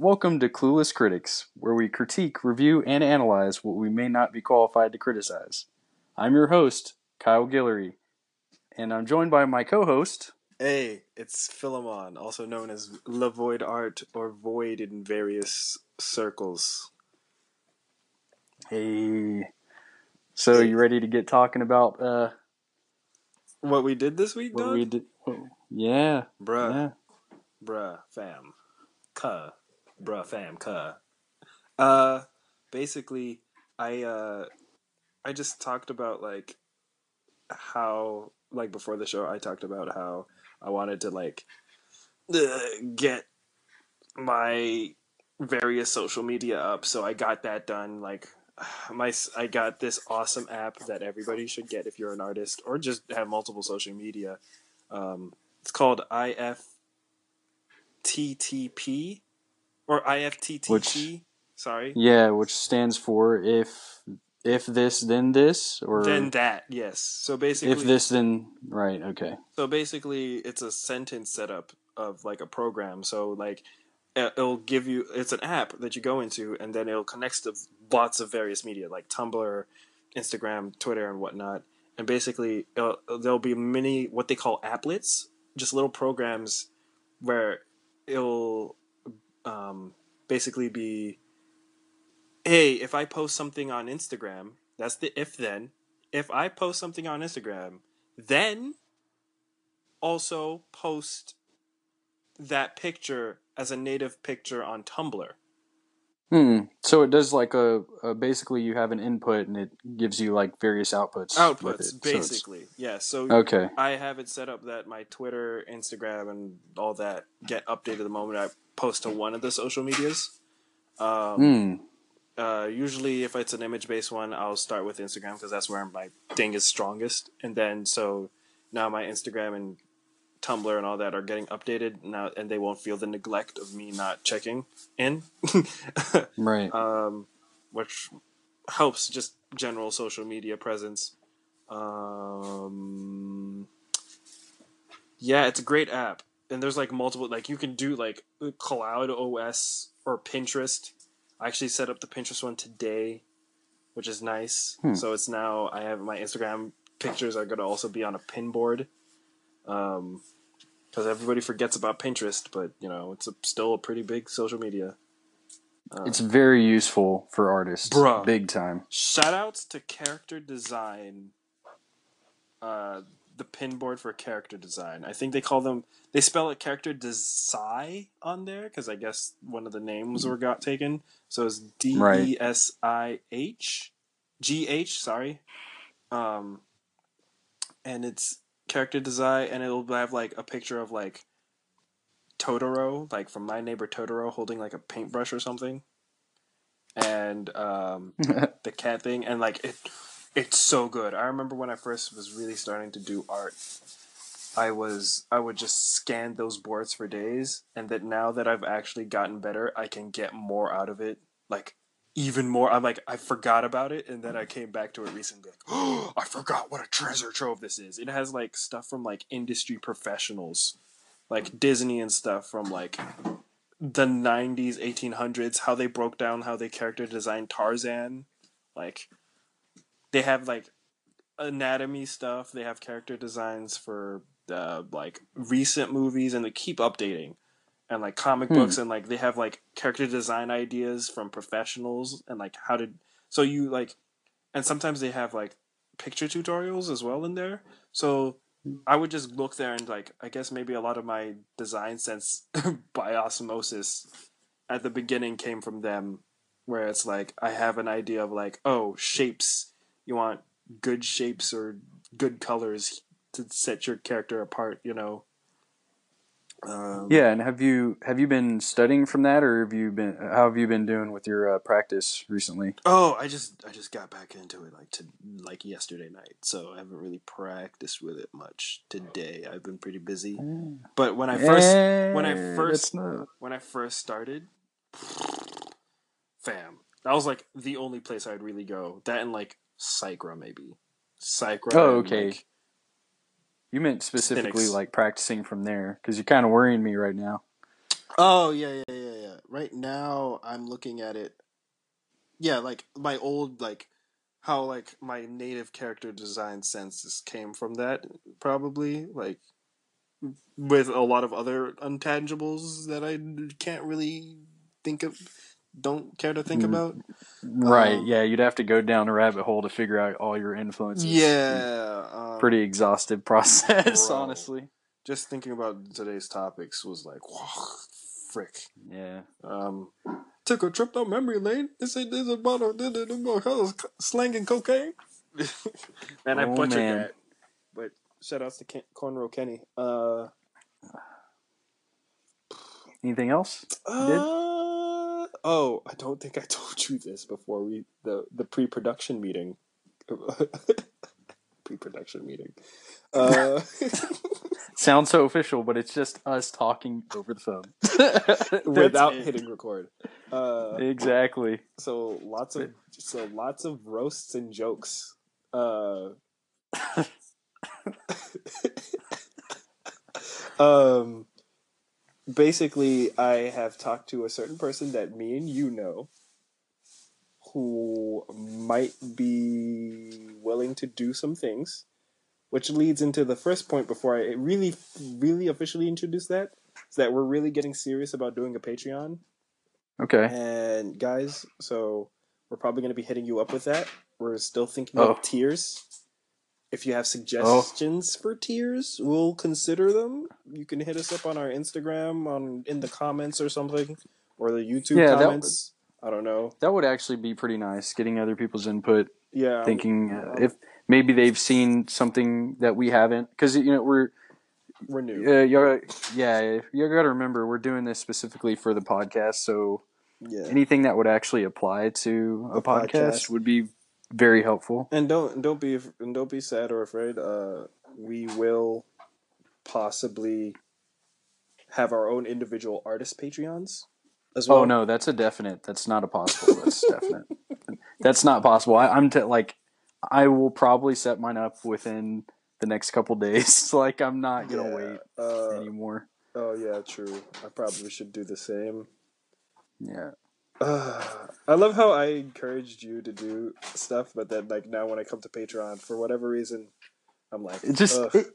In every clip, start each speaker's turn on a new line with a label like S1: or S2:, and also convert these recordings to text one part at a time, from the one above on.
S1: Welcome to Clueless Critics, where we critique, review, and analyze what we may not be qualified to criticize. I'm your host, Kyle Guillory, and I'm joined by my co host.
S2: Hey, it's Philemon, also known as Lavoid Art or Void in various circles.
S1: Hey. So, you ready to get talking about uh,
S2: What we did this week,
S1: what
S2: dog?
S1: we did? oh, Yeah.
S2: Bruh,
S1: Yeah.
S2: bruh, fam, cuh, bruh, fam, cuh. Uh, basically, I uh, I just talked about like how like before the show, I talked about how I wanted to like uh, get my various social media up, so I got that done. Like my, i got this awesome app that everybody should get if you're an artist or just have multiple social media. Um, it's called IFTTP or IFTTT.
S1: Which-
S2: sorry.
S1: Yeah, which stands for if if this then this or
S2: Then that, yes. So basically,
S1: if this then right, okay.
S2: So basically, it's a sentence setup of like a program. So like, it- it'll give you it's an app that you go into, and then it'll connect to lots of various media like Tumblr, Instagram, Twitter, and whatnot. And basically, there'll be many what they call applets, just little programs where it'll um, basically be, hey, if I post something on Instagram, that's the if then. If I post something on Instagram, then also post that picture as a native picture on Tumblr.
S1: Hmm. So it does like a, a basically you have an input and it gives you like various outputs.
S2: Outputs,
S1: it. So
S2: basically. yeah. So
S1: okay.
S2: I have it set up that my Twitter, Instagram, and all that get updated the moment I post to one of the social medias. Um,
S1: Hmm.
S2: uh, usually, if it's an image based one, I'll start with Instagram because that's where my thing is strongest. And then, so now my Instagram and Tumblr and all that are getting updated now, and they won't feel the neglect of me not checking in,
S1: Right.
S2: um, which helps just general social media presence. Um, yeah, it's a great app, and there's like multiple like you can do like Cloud OS or Pinterest. I actually set up the Pinterest one today, which is nice.
S1: Hmm.
S2: So it's now I have my Instagram pictures are going to also be on a pin board. Um, because everybody forgets about Pinterest, but you know it's a, still a pretty big social media. Uh,
S1: it's very useful for artists.
S2: Bruh.
S1: Big time.
S2: Shout outs to character design. Uh, the pin board for character design. I think they call them. They spell it character design on there because I guess one of the names were got taken. So it's D E S I H G H. Sorry. Um, and it's character design, and it'll have like a picture of like Totoro, like from My Neighbor Totoro, holding like a paintbrush or something, and um, the cat thing, and like it, it's so good. I remember when I first was really starting to do art, I was I would just scan those boards for days, and that now that I've actually gotten better, I can get more out of it, like even more. I'm like I forgot about it, and then I came back to it recently. Like, oh, I forgot what a treasure trove this is. It has like stuff from like industry professionals, like Disney and stuff from like the 90s 1800s how they broke down how they character designed tarzan like they have like anatomy stuff they have character designs for uh, like recent movies and they keep updating and like comic
S1: Hmm.
S2: books and like they have like character design ideas from professionals and like how to so you like and sometimes they have like picture tutorials as well in there. So I would just look there and like I guess maybe a lot of my design sense by osmosis at the beginning came from them where it's like I have an idea of like oh shapes. You want good shapes or good colors to set your character apart you know um,
S1: Yeah, and have you have you been studying from that, or have you been how have you been doing with your uh, practice recently?
S2: Oh, I just I just got back into it like to like yesterday night, so I haven't really practiced with it much today. I've been pretty busy. But when I first when I first-
S1: not-
S2: when I first started, fam, that was like the only place I'd really go. That and like Psychra maybe. Psychra.
S1: Oh, okay.
S2: like-
S1: you meant specifically
S2: Cynics.
S1: like practicing from there because you're kind of worrying me right now.
S2: oh yeah, yeah, yeah, yeah. right now I'm looking at it. Yeah, like my old like how like my native character design senses came from that probably like with a lot of other intangibles that I can't really think of don't care to think
S1: Mm,
S2: about.
S1: Right.
S2: Um,
S1: yeah, you'd have to go down a rabbit hole to figure out all your influences.
S2: Yeah, um,
S1: Pretty exhaustive process,
S2: Bro.
S1: honestly.
S2: Just thinking about today's topics was like, whoa, frick.
S1: Yeah.
S2: Um, took a trip down memory lane. This say this about a slanging cocaine. and I
S1: Oh,
S2: butchered
S1: man.
S2: that. But shout outs to Ken, Cornrow Kenny. Uh,
S1: Anything else?
S2: uh, oh, I don't think I told you this before we the the pre-production meeting. pre-production meeting. Uh,
S1: Sounds so official, but it's just us talking over the phone.
S2: without
S1: it.
S2: hitting record. Uh,
S1: Exactly.
S2: so lots of so lots of roasts and jokes. Uh, um, basically, I have talked to a certain person that me and you know, who might be willing to do some things, which leads into the first point before I really, really officially introduce that. Is that we're really getting serious about doing a Patreon.
S1: Okay.
S2: And guys, so we're probably going to be hitting you up with that. We're still thinking
S1: Oh.
S2: of tiers. If you have suggestions for tiers, we'll consider them. You can hit us up on our Instagram, on in the comments or something, or the YouTube
S1: Yeah,
S2: comments. I don't know.
S1: That would actually be pretty nice, getting other people's input,
S2: Yeah,
S1: thinking uh, if maybe they've seen something that we haven't. Because, you know, we're,
S2: we're new.
S1: uh, you're, yeah, you got to remember, we're doing this specifically for the podcast. So
S2: Yeah.
S1: anything that would actually apply to a,
S2: A
S1: podcast,
S2: podcast.
S1: would be very helpful.
S2: And don't don't be and don't be sad or afraid. Uh, we will possibly have our own individual artist Patreons as well.
S1: Oh no, that's a definite. That's not a possible. That's definite. That's not possible. I, I'm t- like, I will probably set mine up within the next couple days. like, I'm not gonna
S2: Yeah,
S1: wait
S2: Uh,
S1: anymore.
S2: oh yeah, true. I probably should do the same.
S1: Yeah.
S2: Uh, I love how I encouraged you to do stuff, but then like now when I come to Patreon, for whatever reason, I'm like,
S1: It just. It,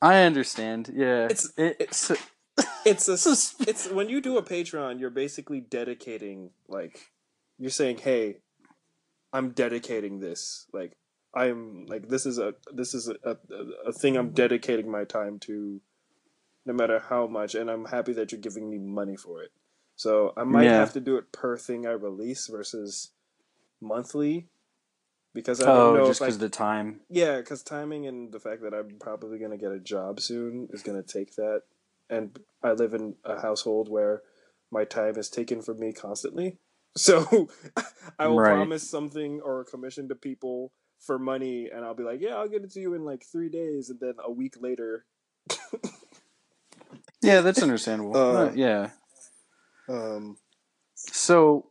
S1: I understand. Yeah.
S2: It's-
S1: it, it's.
S2: it's a
S1: it's a-
S2: it's when you do a Patreon, you're basically dedicating like you're saying, "Hey, I'm dedicating this. Like I'm like this is a this is a, a, a thing I'm dedicating my time to, no matter how much, and I'm happy that you're giving me money for it. So I might
S1: Yeah.
S2: have to do it per thing I release versus monthly, because I don't
S1: oh,
S2: know
S1: just because the time.
S2: yeah, because timing and the fact that I'm probably going to get a job soon is going to take that. And I live in a household where my time is taken from me constantly. So I will
S1: Right.
S2: promise something or a commission to people for money, and I'll be like, yeah, I'll get it to you in like three days. And then a week later,
S1: Yeah, that's understandable.
S2: Uh,
S1: yeah.
S2: Um,
S1: So,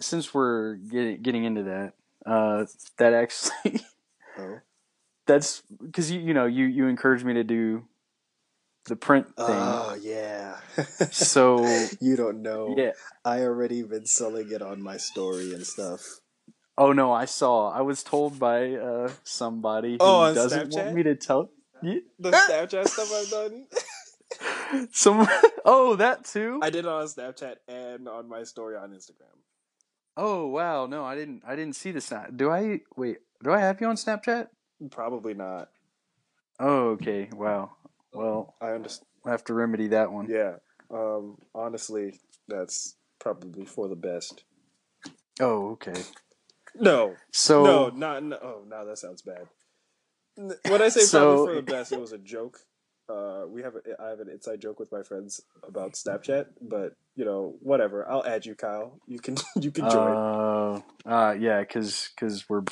S1: since we're getting getting into that, uh, that actually
S2: oh,
S1: that's because you you know you you encouraged me to do the print thing.
S2: oh yeah.
S1: so
S2: you don't know.
S1: yeah.
S2: I already been selling it on my story and stuff.
S1: Oh no, I saw. I was told by uh, somebody who
S2: Oh,
S1: doesn't
S2: Snapchat?
S1: want me to tell. Yeah.
S2: The Snapchat stuff I've done.
S1: Some. Oh, that too.
S2: I did it on Snapchat and on my story on Instagram.
S1: Oh wow, no, I didn't. I didn't see the snap. Do I wait? Do I have you on Snapchat?
S2: Probably not.
S1: Oh, okay. Wow. Well,
S2: I understand.
S1: I have to remedy that one.
S2: Yeah. Um, honestly, that's probably for the best.
S1: Oh, okay.
S2: No,
S1: So
S2: no, not. No, oh, no, that sounds bad. When I say
S1: So-
S2: probably for the best, it was a joke. Uh, we have a, I have an inside joke with my friends about Snapchat, but you know, whatever. I'll add you, Kyle. You can you can join.
S1: Uh, uh, yeah, because cause we're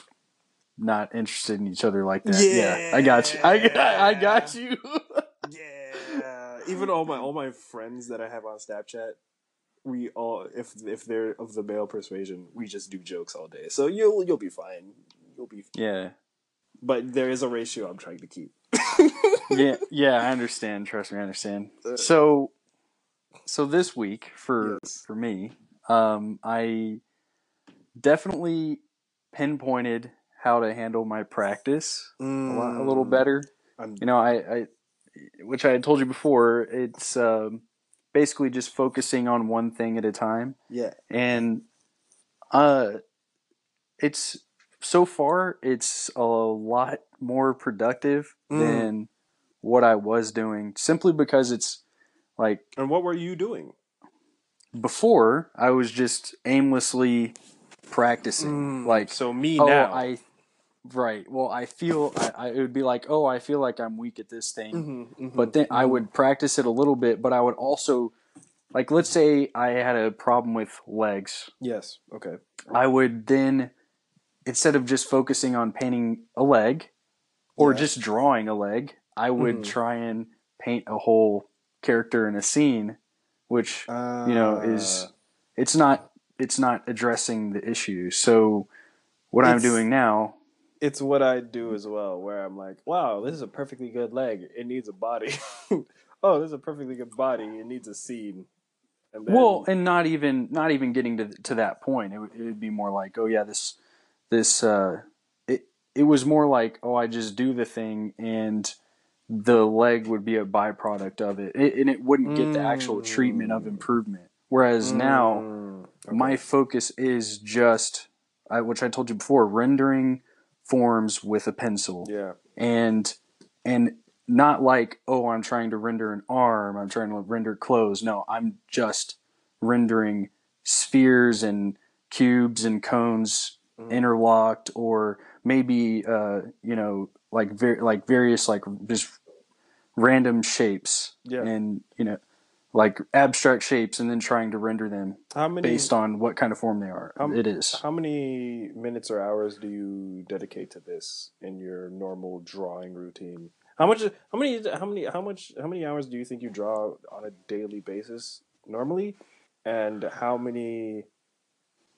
S1: not interested in each other like that. Yeah, I got you. I got, I got you.
S2: Yeah. Even all my all my friends that I have on Snapchat, we all if if they're of the male persuasion, we just do jokes all day. So you'll you'll be fine. You'll be
S1: yeah,
S2: but there is a ratio I'm trying to keep.
S1: Yeah, yeah. I understand. Trust me, I understand. So, so this week for
S2: Yes.
S1: for me, um, I definitely pinpointed how to handle my practice a, lot, a little
S2: Mm,
S1: better.
S2: I'm,
S1: You know, I, I which I had told you before, it's um, basically just focusing on one thing at a time,
S2: yeah.
S1: and uh, it's so far it's a lot more productive
S2: Mm.
S1: than what I was doing, simply because it's like
S2: And what were you doing?
S1: before I was just aimlessly practicing, like
S2: Mm, so me
S1: oh
S2: now.
S1: I right well I feel I, I it would be like oh I feel like I'm weak at this thing
S2: Mhm, mhm,
S1: but then I
S2: mhm.
S1: would practice it a little bit but I would also like let's say I had a problem with legs
S2: Yes. Okay.
S1: I would then instead of just focusing on painting a leg or
S2: Yeah.
S1: just drawing a leg I would
S2: Mhm.
S1: try and paint a whole character in a scene which you know is
S2: Uh,
S1: it's not it's not addressing the issue so what i'm doing now
S2: it's what I do as well, where I'm like, wow, this is a perfectly good leg. It needs a body. oh, this is a perfectly good body. It needs a scene. And then,
S1: well and not even not even getting to to that point it would, it would be more like oh yeah this this uh it was more like oh i just do the thing and the leg would be a byproduct of it, it and it wouldn't get the actual treatment of
S2: Mm.
S1: improvement whereas now
S2: Mm, okay.
S1: my focus is just I, which i told you before rendering forms with a pencil
S2: yeah,
S1: and and not like oh i'm trying to render an arm i'm trying to render clothes no i'm just rendering spheres and cubes and cones
S2: Mhm.
S1: interlocked or maybe uh you know like ver- like various like just random shapes
S2: Yeah.
S1: and you know like abstract shapes and then trying to render them
S2: how many
S1: based on what kind of form they are
S2: Um,
S1: it is
S2: how many minutes or hours do you dedicate to this in your normal drawing routine? How much? How many? How many? How much? How many hours do you think you draw on a daily basis normally? And how many?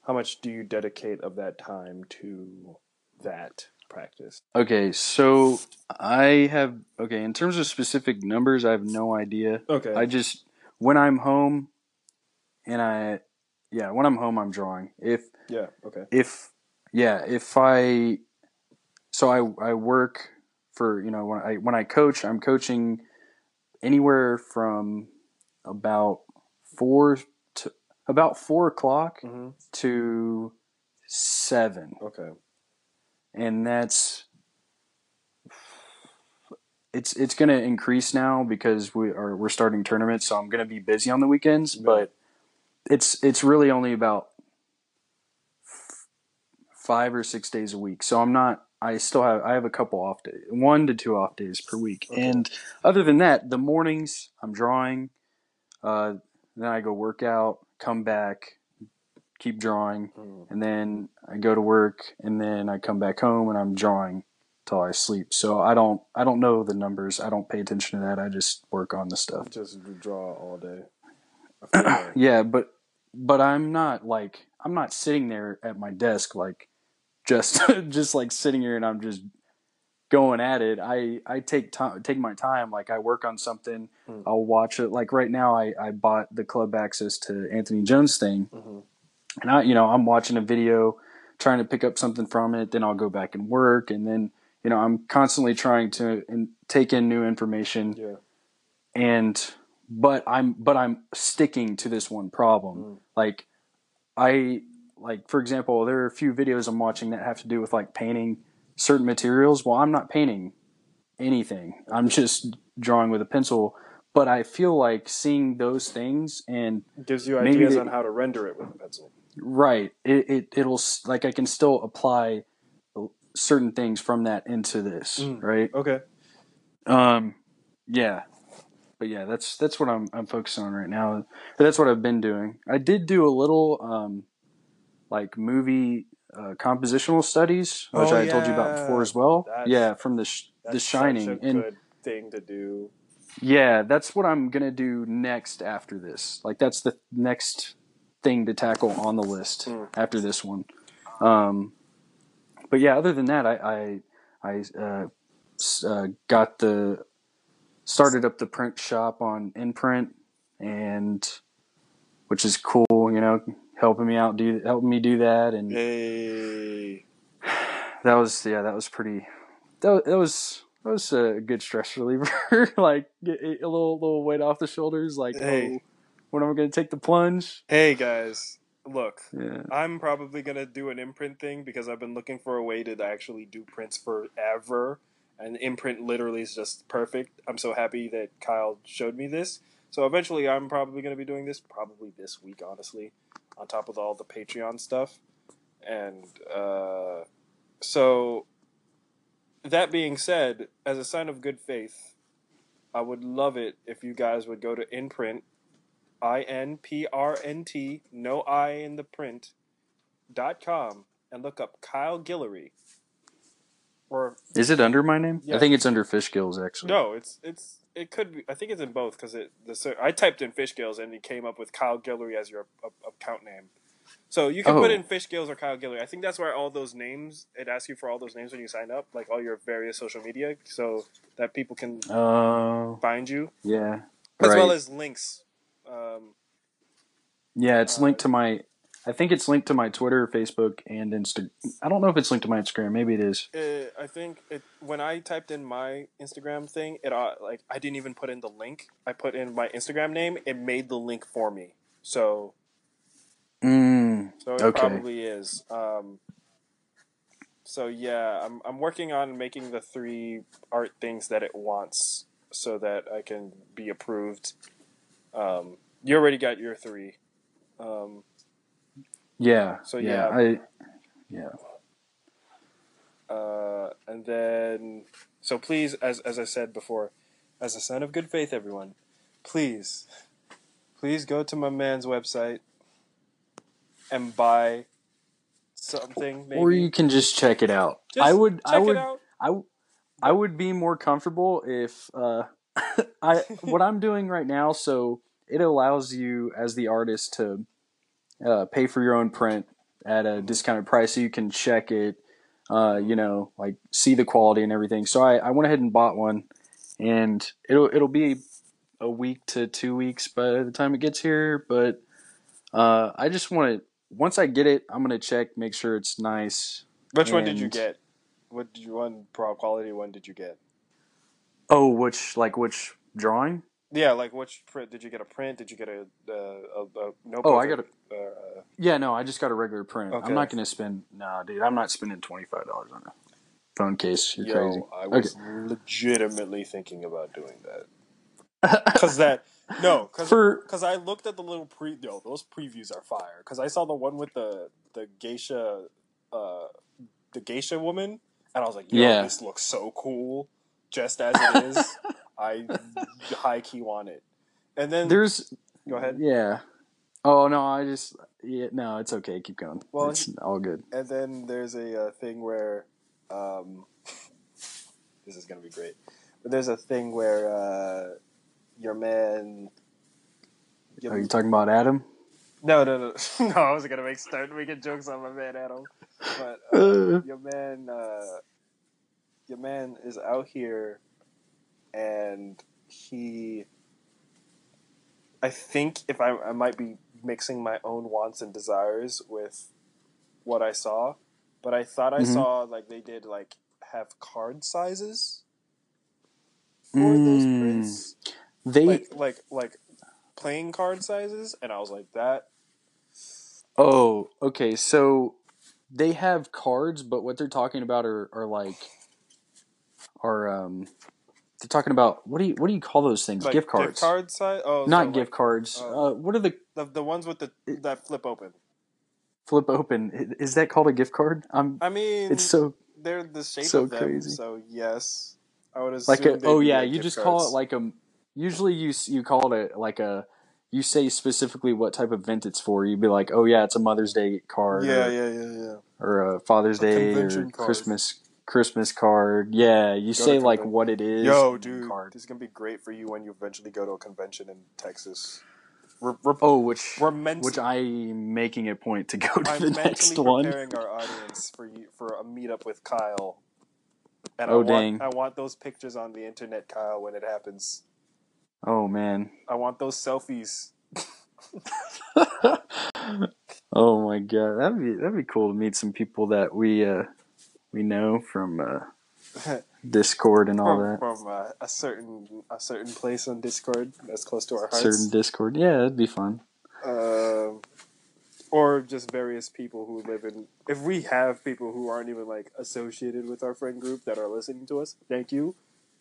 S2: How much do you dedicate of that time to that practice?
S1: Okay, so I have okay, in terms of specific numbers, I have no idea.
S2: Okay.
S1: I just when I'm home and I yeah, when I'm home I'm drawing. If
S2: yeah. Okay.
S1: if yeah, if I so I I work for, you know, when I when I coach, I'm coaching anywhere from about 4 to about 4 o'clock
S2: hmm
S1: to 7
S2: Okay.
S1: And that's it's it's going to increase now because we are we're starting tournaments so I'm going to be busy on the weekends
S2: Yeah.
S1: but it's it's really only about f- 5 or 6 days a week so I'm not I still have I have a couple off days 1 to 2 off days per week
S2: Okay.
S1: and other than that the mornings I'm drawing uh then I go work out come back keep drawing
S2: Mm.
S1: and then I go to work, and then I come back home and I'm drawing till I sleep. So I don't I don't know the numbers. I don't pay attention to that. I just work on the stuff.
S2: Just draw all day. That.
S1: Yeah, but but I'm not like I'm not sitting there at my desk like just just like sitting here and I'm just going at it. I I take time take my time. Like I work on something.
S2: Mm.
S1: I'll watch it. Like right now, I I bought the club access to Anthony Jones thing.
S2: Mhm.
S1: And I, you know, I'm watching a video, trying to pick up something from it. Then I'll go back and work, and then, you know, I'm constantly trying to in, take in new information.
S2: Yeah.
S1: And, but I'm, but I'm sticking to this one problem.
S2: Mm.
S1: Like, I, like for example, there are a few videos I'm watching that have to do with like painting certain materials. Well, I'm not painting anything. I'm just drawing with a pencil. But I feel like seeing those things and
S2: Gives you ideas
S1: they-
S2: on how to render it with a pencil.
S1: Right. It, it it'll like I can still apply certain things from that into this,
S2: Mm.
S1: right?
S2: Okay.
S1: Um yeah. But yeah, that's that's what I'm I'm focusing on right now. That's what I've been doing. I did do a little um like movie uh, compositional studies, which
S2: Oh,
S1: I told you about before as well.
S2: That's-
S1: yeah, from the sh- the Shining and
S2: good thing to do.
S1: yeah, that's what I'm gonna do next after this. Like that's the next thing to tackle on the list
S2: Mm.
S1: after this one. Um, but yeah, other than that, I I, I uh, uh, got the started up the print shop on INPRNT, and which is cool. You know, helping me out, do helping me do that, and
S2: Hey.
S1: that was yeah, that was pretty. That, that was that was a good stress reliever. like get a little little weight off the shoulders. Like
S2: Hey.
S1: oh, when am I going to take the plunge?
S2: Hey guys, look.
S1: Yeah.
S2: I'm probably gonna do an imprint thing because I've been looking for a way to actually do prints forever, and imprint literally is just perfect. I'm so happy that Kyle showed me this. So eventually, I'm probably gonna be doing this probably this week, honestly, on top of all the Patreon stuff, and uh, so that being said, as a sign of good faith, I would love it if you guys would go to imprint I N P R N T, no I in the print, dot com, and look up Kyle Guillory. Or
S1: Is it under my name?
S2: Yeah.
S1: I think it's under Fish Gills actually.
S2: no, it's it's it could be. I think it's in both because it the I typed in fish gills and it came up with Kyle Guillory as your a, account name. So you can put
S1: Oh.
S2: in fish gills or Kyle Guillory. I think that's where all those names it asks you for all those names when you sign up, like all your various social media, so that people can
S1: Oh,
S2: find you
S1: yeah.
S2: as
S1: Right.
S2: well as links. Um,
S1: yeah, it's
S2: uh,
S1: linked to my. I think it's linked to my Twitter, Facebook, and Insta. I don't know if it's linked to my Instagram. Maybe it is.
S2: Uh, I think it when I typed in my Instagram thing, it uh, like I didn't even put in the link. I put in my Instagram name. It made the link for me. So
S1: Mm,
S2: so it
S1: Okay.
S2: probably is. Um, so yeah, I'm I'm working on making the three art things that it wants, so that I can be approved. Um, you already got your three. Um,
S1: yeah.
S2: So,
S1: yeah,
S2: yeah.
S1: I. Yeah.
S2: Uh, and then, so please, as as I said before, as a sign of good faith, everyone, please, please go to my man's website and buy something. Maybe
S1: Or you can just check it out.
S2: Just
S1: I would. I would.
S2: it out.
S1: I, I would be more comfortable if uh, I what I'm doing right now. So it allows you as the artist to uh, pay for your own print at a discounted price, so you can check it. Uh, you know, like see the quality and everything. So I, I went ahead and bought one, and it'll it'll be a week to two weeks by the time it gets here. But uh, I just want to once I get it, I'm gonna check, make sure it's nice.
S2: Which one did you get? What did you one pro quality one did you get?
S1: Oh, which like which drawing?
S2: Yeah, like which print did you get? A print? Did you get a uh, a, a notebook?
S1: Oh, I got
S2: a. Uh,
S1: Yeah, no, I just got a regular print.
S2: Okay.
S1: I'm not gonna spend. Nah, dude, I'm not spending twenty five dollars on a phone case. You're
S2: yo,
S1: crazy.
S2: I was legitimately thinking about doing that. Cause that no, cause
S1: For
S2: Because I looked at the little pre, yo, those previews are fire. Because I saw the one with the the geisha, uh, the geisha woman, and I was like, yo,
S1: Yeah.
S2: this looks so cool, just as it is. I high key want it. And then
S1: there's
S2: go ahead.
S1: yeah. Oh no, I just yeah no, it's okay. Keep going.
S2: Well,
S1: it's all good.
S2: And then there's a uh, thing where, um, this is gonna be great. But there's a thing where uh, your man.
S1: Are you talking about Adam?
S2: No, no, no, no. I wasn't gonna make start making jokes on my man Adam, but uh,
S1: Uh,
S2: your man, uh, your man is out here, and he. I think if I, I might be mixing my own wants and desires with what I saw, but I thought I
S1: Mhm.
S2: saw like they did like have card sizes for those
S1: Mm.
S2: prints,
S1: they
S2: like like like playing card sizes, and I was like that.
S1: oh okay. So they have cards, but what they're talking about are, are like are um they're talking about what do you what do you call those things?
S2: Like
S1: gift cards.
S2: Gift card size. Oh,
S1: Not gift
S2: like,
S1: cards.
S2: uh,
S1: uh, what are the
S2: the the ones with the that flip open.
S1: flip open? Is that called a gift card? I'm.
S2: I mean,
S1: It's so
S2: they're the shape
S1: so
S2: of them,
S1: crazy.
S2: so yes, I would assume.
S1: like a oh yeah
S2: like
S1: you just call it like a usually you you call it a, like a you say specifically what type of event it's for you'd be like oh yeah it's a mother's day card
S2: yeah,
S1: or,
S2: yeah, yeah, yeah.
S1: or a father's
S2: A
S1: day or
S2: card.
S1: christmas christmas card yeah you
S2: to
S1: say like
S2: conven-
S1: what it is
S2: Yo, dude,
S1: card.
S2: this is gonna be great for you when you eventually go to a convention in Texas. We're we're,
S1: oh which
S2: we're mentally,
S1: which i'm making a point to go to
S2: I'm
S1: the next one
S2: preparing our audience for you for a meetup with Kyle. And I
S1: Oh,
S2: want,
S1: dang.
S2: I want those pictures on the internet, Kyle, when it happens.
S1: Oh man.
S2: I want those selfies.
S1: oh my god, that'd be that'd be cool to meet some people that we uh we know from uh Discord and all
S2: from,
S1: that.
S2: from uh, a certain a certain place on Discord that's close to our hearts.
S1: Certain Discord. Yeah, that'd be fun.
S2: Um, or just various people who live in. If we have people who aren't even like associated with our friend group that are listening to us, thank you.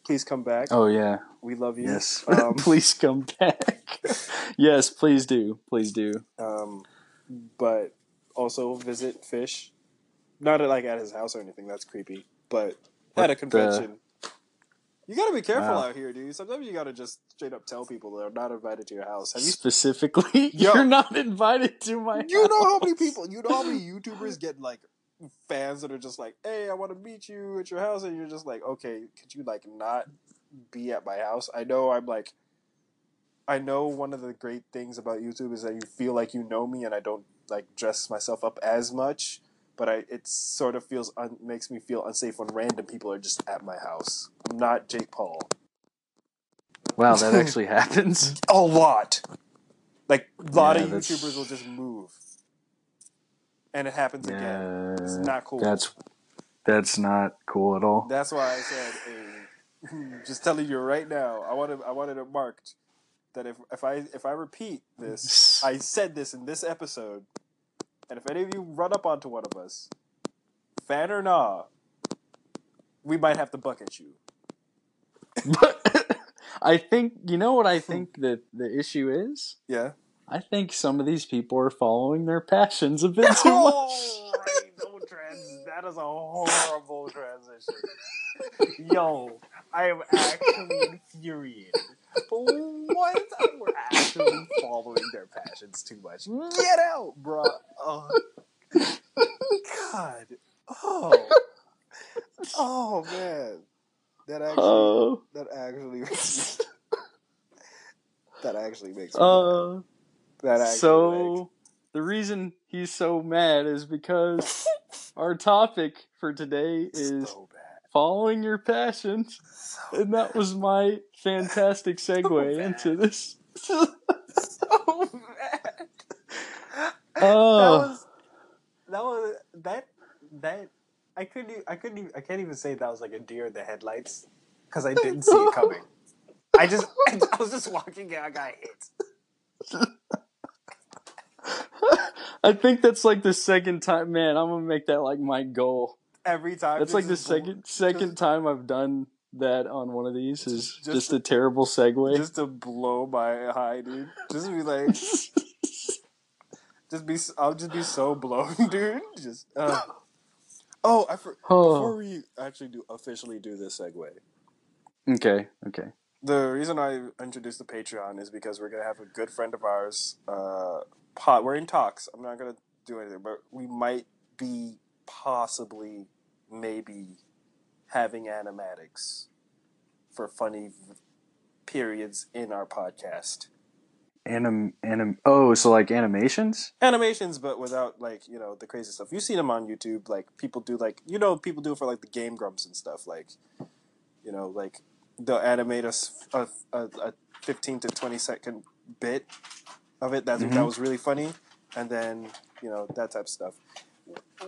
S2: Please come back.
S1: Oh yeah.
S2: We love you.
S1: Yes.
S2: Um,
S1: please come back. yes, please do. Please do.
S2: um, but also visit Fish. Not at, like at his house or anything. That's creepy. But
S1: What
S2: at a
S1: the-
S2: convention. You gotta be careful
S1: Wow.
S2: out here, dude. Sometimes you gotta just straight up tell people they're not invited to your house. Have you
S1: Specifically,
S2: Yo.
S1: you're not invited to my. House.
S2: You know how many people, you know how many YouTubers get like fans that are just like, "Hey, I want to meet you at your house," and you're just like, "Okay, could you like not be at my house?" I know I'm like, I know one of the great things about YouTube is that you feel like you know me, and I don't like dress myself up as much. But I, it sort of feels un, makes me feel unsafe when random people are just at my house. I'm not Jake Paul.
S1: Wow, that actually happens.
S2: A lot. Like a lot
S1: Yeah,
S2: of
S1: that's-
S2: YouTubers will just move, and it happens again. It's not cool.
S1: That's that's not cool at all.
S2: That's why I said, hey, just telling you right now, I wanted I wanted it marked that if if I if I repeat this, I said this in this episode, and if any of you run up onto one of us, fan or nah, we might have to bucket you.
S1: I think you know what I think that the issue is.
S2: Yeah.
S1: I think some of these people are following their passions a bit too
S2: Oh,
S1: much.
S2: right, no trans. That is a horrible transition. Yo, I am actually infuriated. What? We're actually following their passions too much. Get out, bro. Oh. God. Oh. Oh man. That actually.
S1: Oh,
S2: that actually. that actually makes me.
S1: uh,
S2: that actually
S1: so the reason he's so mad is because our topic for today is
S2: so.
S1: Following your passions,
S2: So
S1: and that was my fantastic segue
S2: bad.
S1: into this.
S2: so that
S1: Oh,
S2: was that was that that I couldn't I couldn't even, I can't even say that was like a deer in the headlights because I didn't see it coming. I just I, was just walking and I got hit.
S1: I think that's like the second time. Man, I'm gonna make that like my goal.
S2: Every time
S1: That's like the second second time I've done that on one of these. Is
S2: Just-
S1: just, a terrible segue.
S2: just to blow my high, dude. Just be like, just be. I'll just be so blown, dude. Just. Uh. Oh, I for, before
S1: oh,
S2: we actually do officially do this segue,
S1: okay, okay.
S2: the reason I introduced the Patreon is because we're gonna have a good friend of ours. Uh, pot. We're in talks. I'm not gonna do anything, but we might be possibly, maybe, having animatics for funny v- periods in our podcast.
S1: Anim, anim. Oh, so like animations?
S2: Animations, but without like you know the crazy stuff. You've seen them on YouTube. Like people do, like you know, people do it for like the Game Grumps and stuff. Like, you know, like they'll animate us a, a, a fifteen to twenty second bit of it that that
S1: Mhm.
S2: was really funny, and then you know that type of stuff.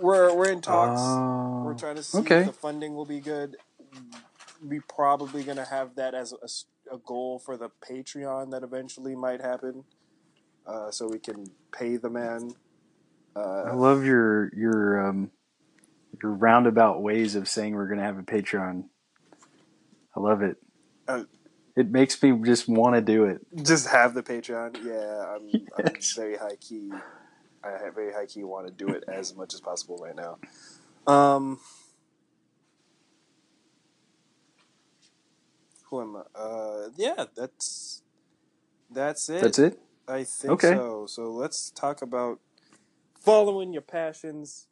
S2: We're we're in talks.
S1: Oh,
S2: we're trying to see
S1: okay.
S2: if the funding will be good. We probably gonna have that as a goal for the Patreon that eventually might happen, uh, so we can pay the man.
S1: I
S2: Uh,
S1: love your your um your roundabout ways of saying we're gonna have a Patreon. I love it.
S2: Uh,
S1: it makes me just want to do it.
S2: just have the Patreon. Yeah, I'm, I'm very high key. I very high key want to do it as much as possible right now. Um, who am I? Uh, yeah, that's that's it.
S1: That's it.
S2: I think
S1: Okay.
S2: so. So let's talk about following your passions,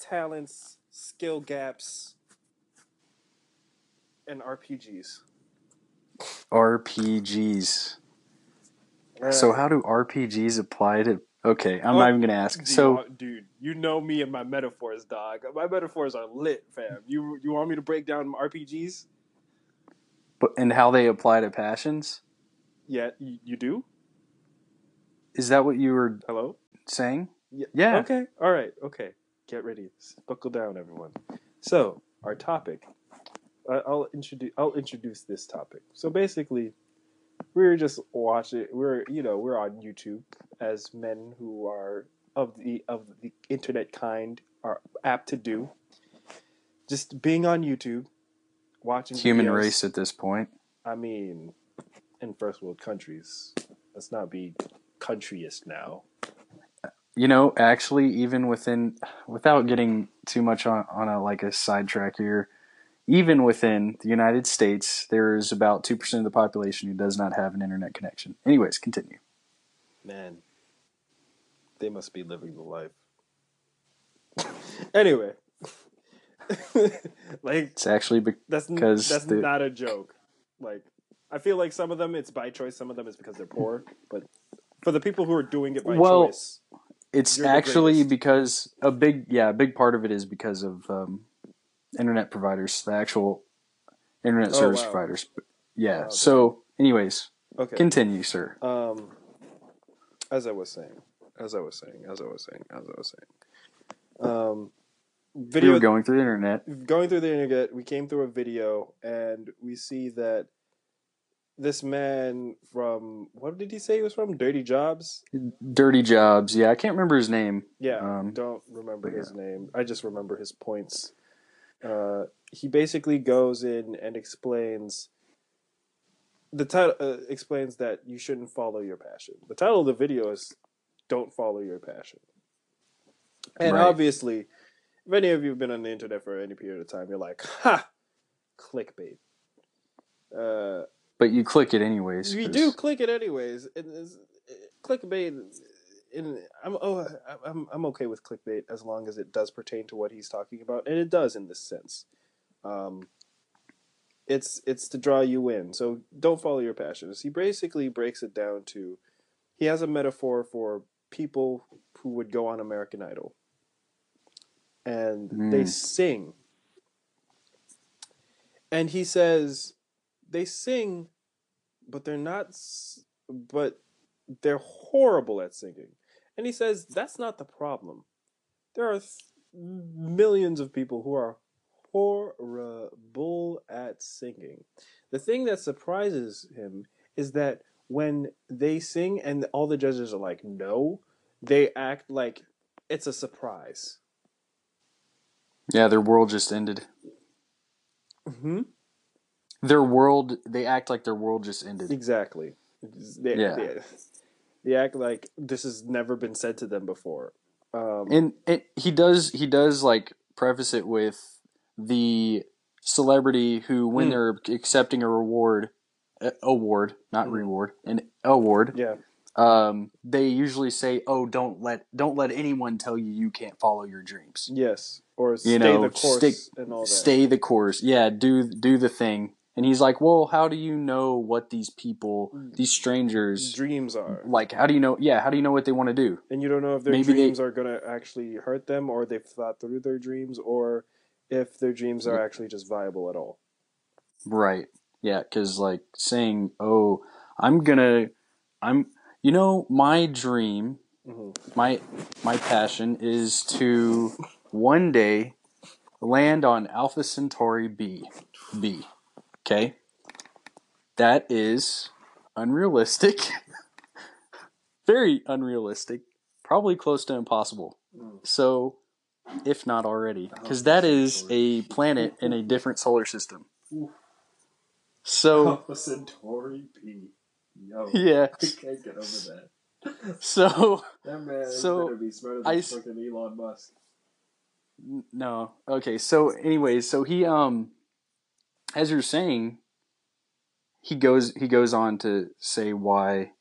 S2: talents, skill gaps, and RPGs.
S1: RPGs. So
S2: Uh,
S1: how do RPGs apply to? Okay, I'm
S2: Oh,
S1: not even gonna ask.
S2: Dude,
S1: So
S2: dude, you know me and my metaphors, dog. My metaphors are lit, fam. You you want me to break down RPGs?
S1: but and how they apply to passions?
S2: Yeah, you, you do.
S1: Is that what you were
S2: Hello.
S1: saying?
S2: Yeah.
S1: Yeah.
S2: Okay. All right. Okay. Get ready. Buckle down, everyone. So our topic. I'll introduce. I'll introduce this topic. So basically, we were just watching. We're you know we're on YouTube as men who are of the of the internet kind are apt to do. Just being on YouTube, watching
S1: Human
S2: videos.
S1: race at this point.
S2: I mean, in first world countries, let's not be countryist now.
S1: You know, actually, even within, without getting too much on, on a like a sidetrack here, even within the United States, there is about two percent of the population who does not have an internet connection. Anyways, continue.
S2: Man, they must be living the life. anyway, like
S1: It's actually be-
S2: that's
S1: 'Cause
S2: that's
S1: the-
S2: not a joke. Like I feel like some of them it's by choice, some of them it's because they're poor. But for the people who are doing it by
S1: Well,
S2: choice,
S1: it's actually because a big yeah, a big part of it is because of um, internet providers, the actual internet
S2: Oh,
S1: service
S2: wow.
S1: providers. Yeah.
S2: Wow,
S1: so, anyways,
S2: okay.
S1: continue, sir.
S2: Um, as I was saying, as I was saying, as I was saying, as I was saying, um,
S1: We
S2: video
S1: were going through the internet.
S2: going through the internet, we came through a video and we see that this man from what did he say he was from? Dirty Jobs.
S1: Dirty jobs. Yeah, I can't remember his name.
S2: Yeah,
S1: Um,
S2: don't remember his name. I just remember his points. Uh, he basically goes in and explains. The title uh, explains that you shouldn't follow your passion. The title of the video is "Don't Follow Your Passion," and
S1: Right.
S2: obviously, if any of you have been on the internet for any period of time, you're like, "Ha, clickbait." Uh,
S1: But you click it anyways. 'cause-
S2: do click it anyways. It is, clickbait. And I'm oh I'm I'm okay with clickbait as long as it does pertain to what he's talking about, and it does in this sense. Um, it's it's to draw you in, so don't follow your passions. He basically breaks it down to, he has a metaphor for people who would go on American Idol, and they
S1: Mm.
S2: sing, and he says, they sing, but they're not, but they're horrible at singing. And he says that's not the problem. There are th- millions of people who are horrible at singing. The thing that surprises him is that when they sing and all the judges are like, no, they act like it's a surprise.
S1: Yeah, their world just ended.
S2: Mm-hmm.
S1: Their world. They act like their world just ended.
S2: Exactly. They,
S1: Yeah.
S2: they, they act like this has never been said to them before. Um,
S1: And it, he does. He does like preface it with the celebrity who, when
S2: Hmm.
S1: they're accepting a reward, award, not
S2: Hmm.
S1: reward, an award.
S2: yeah.
S1: Um, they usually say, "Oh, don't let don't let anyone tell you you can't follow your dreams.
S2: Yes. Or stay
S1: You know,
S2: the course
S1: stick-
S2: and all that.
S1: Stay the course. Yeah, do do the thing." And he's like, "Well, how do you know what these people, these strangers,
S2: dreams are.
S1: like? How do you know? Yeah, how do you know what they want to do?
S2: And you don't know if their
S1: Maybe they-
S2: dreams are going to actually hurt them or they've thought through their dreams or if their dreams are actually just viable at all.
S1: Right. Yeah, because like saying, "Oh, I'm gonna, I'm," you know, my dream,
S2: hmm
S1: my my passion is to one day land on Alpha Centauri B. B. Okay. That is unrealistic. Very unrealistic. Probably close to impossible.
S2: Mm.
S1: So, if not already, because that is a planet in a different solar system. So,
S2: Alpha Centauri P. Yo,
S1: yeah.
S2: can't get over that.
S1: So,
S2: That man
S1: So,
S2: better be smarter
S1: I s-
S2: fucking Elon Musk.
S1: No. Okay. So, anyways, so he um, as you're saying, he goes he goes on to say why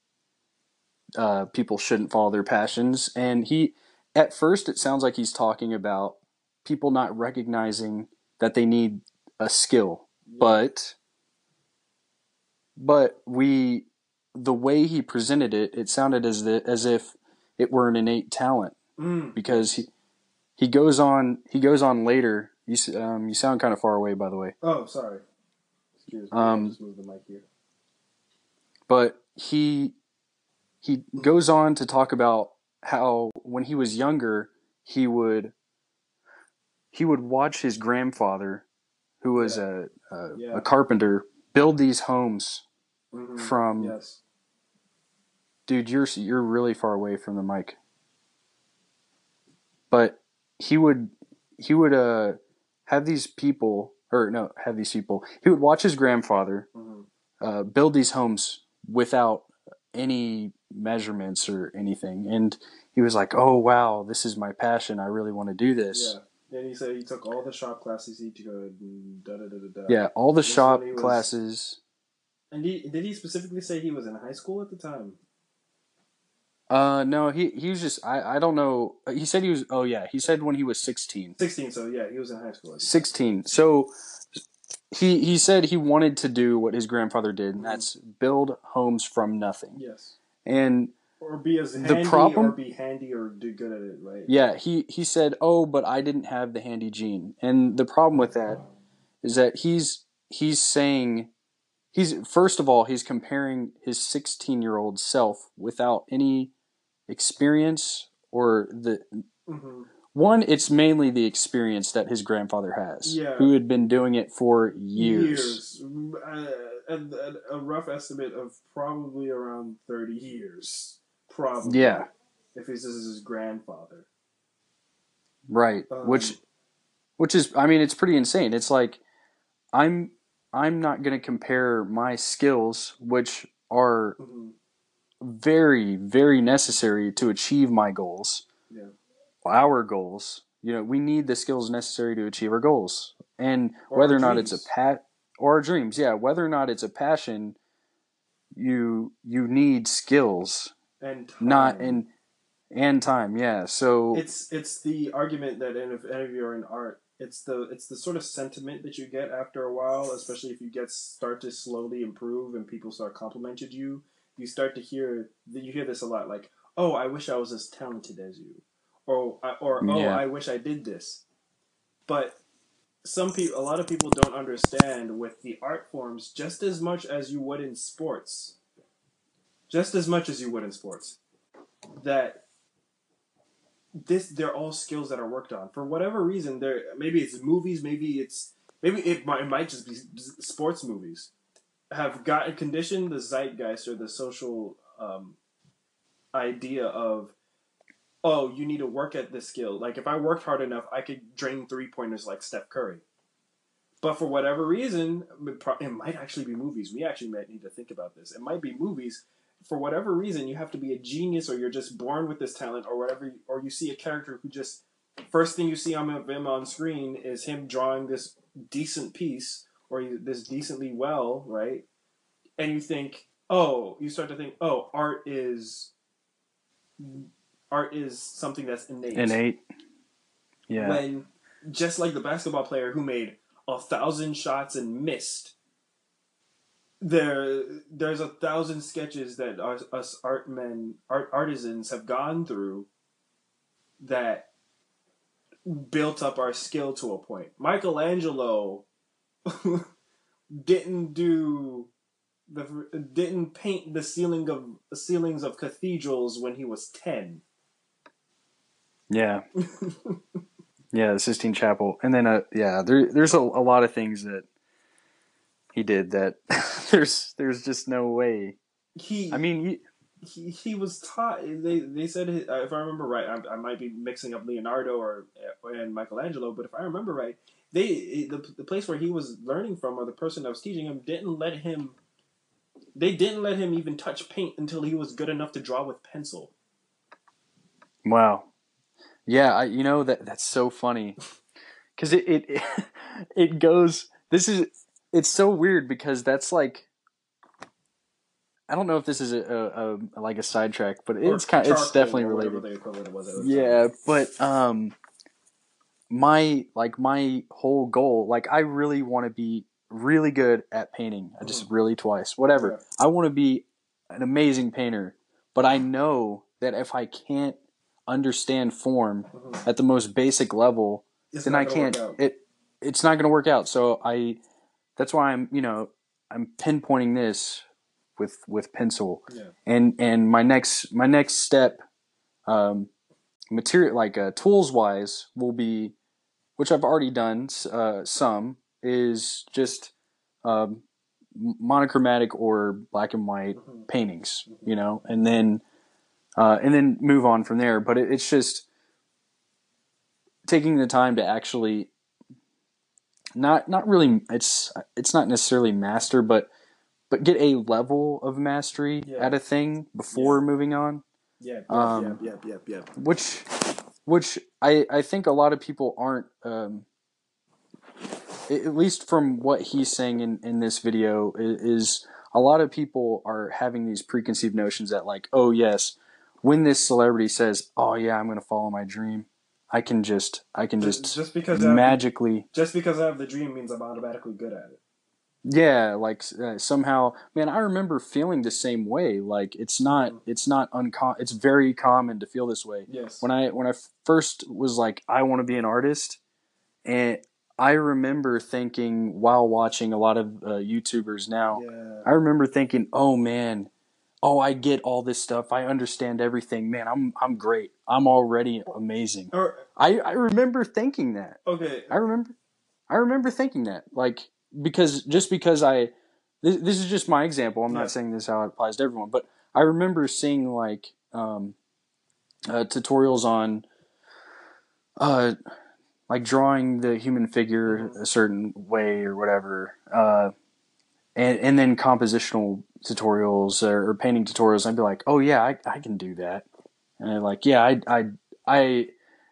S1: uh, people shouldn't follow their passions, and he at first it sounds like he's talking about people not recognizing that they need a skill, but but we the way he presented it, it sounded as the, as if it were an innate talent
S2: Mm.
S1: because he he goes on he goes on later. You um you sound kind of far away by the way.
S2: Oh, sorry. Excuse me.
S1: Um,
S2: just move the mic here.
S1: But he he goes on to talk about how when he was younger he would he would watch his grandfather who was a a,
S2: Yeah.
S1: a carpenter build these homes
S2: Mhm.
S1: from
S2: yes.
S1: dude you're you're really far away from the mic but he would he would uh have these people or no have these people he would watch his grandfather
S2: Mhm.
S1: uh, build these homes without any measurements or anything and he was like oh wow this is my passion i really want to do this
S2: Yeah. And he said he took all the shop classes he could. And da da da da da.
S1: yeah, all the
S2: This
S1: shop
S2: was-
S1: classes
S2: And he, did he specifically say he was in high school at the time?
S1: Uh no he he was just i i don't know he said he was oh yeah he said when he was 16
S2: Sixteen. So yeah, he was in high school. At the time.
S1: 16 so he he said he wanted to do what his grandfather did and that's build homes from nothing
S2: Yes.
S1: and
S2: Or be as
S1: The problem-
S2: or be handy, or do good at it, right?
S1: yeah he he said oh but i didn't have the handy gene and the problem with that is that he's he's saying he's first of all he's comparing his 16 year old self without any experience or the
S2: hmm
S1: one it's mainly the experience that his grandfather has
S2: Yeah.
S1: who had been doing it for years,
S2: Years. Uh, and, and a rough estimate of probably around thirty years. Probably.
S1: Yeah.
S2: If this is his grandfather.
S1: right
S2: Um,
S1: which which is i mean it's pretty insane it's like i'm i'm not going to compare my skills which are
S2: mhm.
S1: Very very necessary to achieve my goals.
S2: Yeah.
S1: our goals you know we need the skills necessary to achieve our goals. And
S2: Or
S1: whether or not it's a
S2: dreams.
S1: pat or our dreams yeah whether or not it's a passion you you need skills.
S2: And
S1: not in and time yeah. So
S2: it's it's the argument that and if any of you are in art it's the it's the sort of sentiment that you get after a while especially if you get start to slowly improve and people start complimenting you you start to hear you hear this a lot like oh i wish i was as talented as you. Or I- or oh
S1: Yeah.
S2: i wish i did this. But some people a lot of people don't understand with the art forms just as much as you would in sports. Just as much as you would in sports. That this they're all skills that are worked on. For whatever reason there maybe it's movies maybe it's maybe it might, it might just be sports movies have gotten conditioned the zeitgeist or the social um, idea of oh you need to work at this skill. Like if i worked hard enough i could drain three pointers like steph curry. But for whatever reason it might actually be movies. We actually might need to think about this. It might be movies. For whatever reason you have to be a genius or you're just born with this talent or whatever or you see a character who just first thing you see on him on screen is him drawing this decent piece or you- this decently well right? And you think oh you start to think oh art is art is something that's innate.
S1: Innate. Yeah.
S2: When just like the basketball player who made a thousand shots and missed there there's a thousand sketches that us, us art men art artisans have gone through that built up our skill to a point. Michelangelo didn't do the didn't paint the ceiling of ceilings of cathedrals when he was 10
S1: yeah. Yeah the sistine chapel. And then uh yeah there, there's a, a lot of things that he did that there's there's just no way.
S2: He
S1: i mean you,
S2: he, he was taught. They they said uh, if I remember right, I, I might be mixing up Leonardo or and Michelangelo, but if I remember right, they the the place where he was learning from or the person that was teaching him didn't let him. They didn't let him even touch paint until he was good enough to draw with pencil.
S1: Wow. Yeah, I, you know that that's so funny because it, it it goes. This is it's so weird because that's like I don't know if this is a, a, a like a sidetrack, but it's kind it's definitely related.
S2: the equivalent was at the
S1: Yeah, but um, my like my whole goal, like I really want to be really good at painting. I just really twice, whatever.
S2: Mm-hmm. Yeah.
S1: I want to be an amazing painter, but I know that if I can't understand form
S2: Mhm.
S1: at the most basic level,
S2: It's
S1: then I can't. It it's not going to work out. So I, that's why I'm you know I'm pinpointing this with with pencil
S2: Yeah.
S1: and and my next my next step um material like uh, tools wise will be which i've already done uh, some is just um, monochromatic or black and white
S2: Mhm.
S1: paintings you know and then uh, and then move on from there but it, it's just taking the time to actually not not really it's it's not necessarily master but but get a level of mastery
S2: Yeah.
S1: at a thing before moving on
S2: Yeah.
S1: Um,
S2: yeah. Yeah. Yeah. Yeah.
S1: which which I I think a lot of people aren't um at least from what he's saying in in this video i- is a lot of people are having these preconceived notions that like oh yes when this celebrity says oh yeah I'm going to follow my dream I can just I can just
S2: just because I have,
S1: magically
S2: just because I have the dream means I'm automatically good at it.
S1: Yeah like uh, somehow man i remember feeling the same way like it's not
S2: Mhm.
S1: it's not uncommon it's very common to feel this way
S2: Yes.
S1: when i when i first was like i want to be an artist and i remember thinking while watching a lot of uh, youtubers now
S2: yeah.
S1: i remember thinking oh man oh i get all this stuff i understand everything man i'm i'm great i'm already amazing
S2: Or
S1: i i remember thinking that
S2: okay.
S1: I remember, I remember thinking that, like, because just because I, this, this is just my example. I'm
S2: Yeah.
S1: not saying this how it applies to everyone, but I remember seeing like um, uh, tutorials on, uh, like drawing the human figure
S2: Mhm.
S1: a certain way or whatever, uh, and and then compositional tutorials or, or painting tutorials. I'd be like, oh yeah, I I can do that, and I'm like, yeah, I I I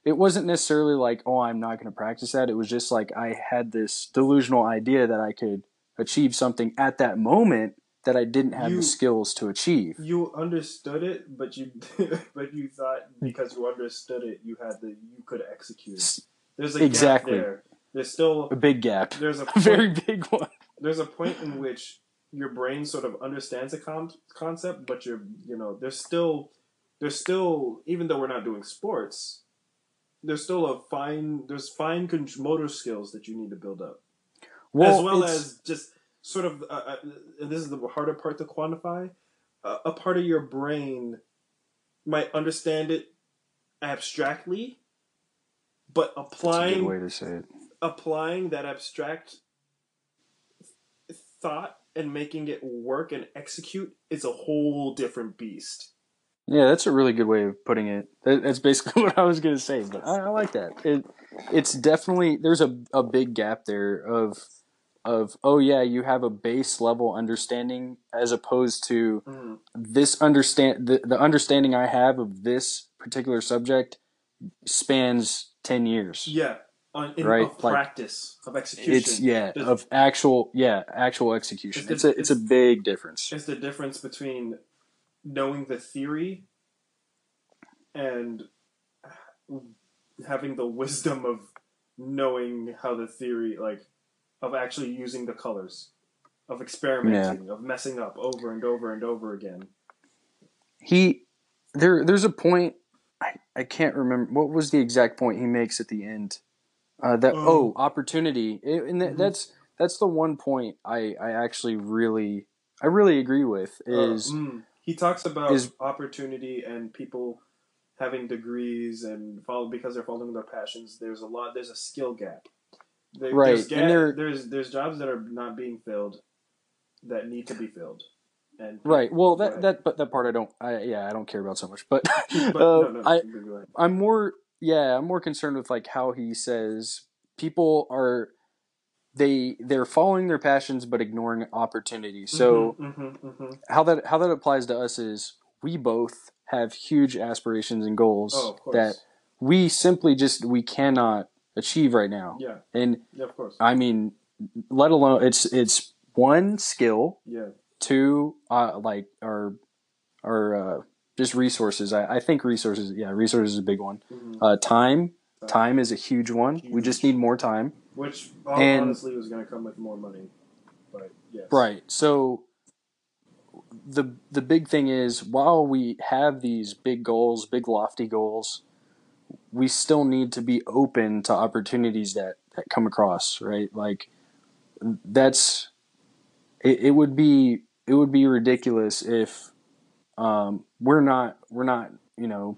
S1: it wasn't necessarily like, oh, I'm not going to practice that. It was just like I had this delusional idea that I could achieve something at that moment that I didn't have
S2: You-
S1: the skills to achieve.
S2: You understood it, but you but you thought because you understood it, you had the you could execute. it. There's a
S1: Exactly.
S2: gap there. There's still
S1: A big gap,
S2: there's a
S1: a very big one.
S2: there's a point in which your brain sort of understands a con- concept, but you're you know there's still there's still even though we're not doing sports, there's still a fine there's fine motor skills that you need to build up as well as just sort of uh, uh, and this is the harder part to quantify uh, a part of your brain might understand it abstractly but
S1: that's a good
S2: applying
S1: way to say it.
S2: applying that abstract thought and making it work and execute is a whole different beast
S1: Yeah, that's a really good way of putting it. That, that's basically what I was going to say, but I, I like that. It, it's definitely there's a, a big gap there of of oh yeah, you have a base level understanding as opposed to
S2: Mm.
S1: this understand the, the understanding I have of this particular subject spans ten years.
S2: yeah on, in,
S1: Right,
S2: of
S1: like,
S2: practice of execution
S1: It's yeah
S2: There's-
S1: of actual yeah actual execution.
S2: It's the-
S1: It's a it's a big difference.
S2: It's the difference between knowing the theory and having the wisdom of knowing how the theory, like, of actually using the colors, of experimenting, of messing up over and over and over again.
S1: he there there's a point I, I can't remember what was the exact point he makes at the end uh, that
S2: Um,
S1: oh opportunity It- and that,
S2: Mhm.
S1: that's that's the one point I, I actually really I really agree with is
S2: Uh, mm. He talks about
S1: is-
S2: opportunity and people having degrees and follow because they're following their passions. There's a lot. There's a skill gap. There,
S1: Right,
S2: There's,
S1: and
S2: there's there's jobs that are not being filled that need to be filled. And
S1: right well that
S2: Right.
S1: that but that part I don't I yeah I don't care about so much but,
S2: But,
S1: uh,
S2: no, no,
S1: I. I'm more yeah, I'm more concerned with like how he says people are they they're following their passions but ignoring opportunity. So
S2: Mhm, mhm, mhm.
S1: how that how that applies to us is we both have huge aspirations and goals
S2: oh,
S1: that we simply just we cannot achieve right now.
S2: yeah,
S1: And
S2: yeah, of course.
S1: I mean let alone it's it's one skill,
S2: yeah,
S1: two uh like our our uh just resources. I, I think resources yeah, resources is a big one.
S2: mhm.
S1: Uh, time, time is a huge one. We just need more time.
S2: Which
S1: and-
S2: honestly was going to come with more money. But yes,
S1: Right. So the the big thing is while we have these big goals, big lofty goals, we still need to be open to opportunities that that come across, right? Like that's it, it would be it would be ridiculous if um, we're not we're not you know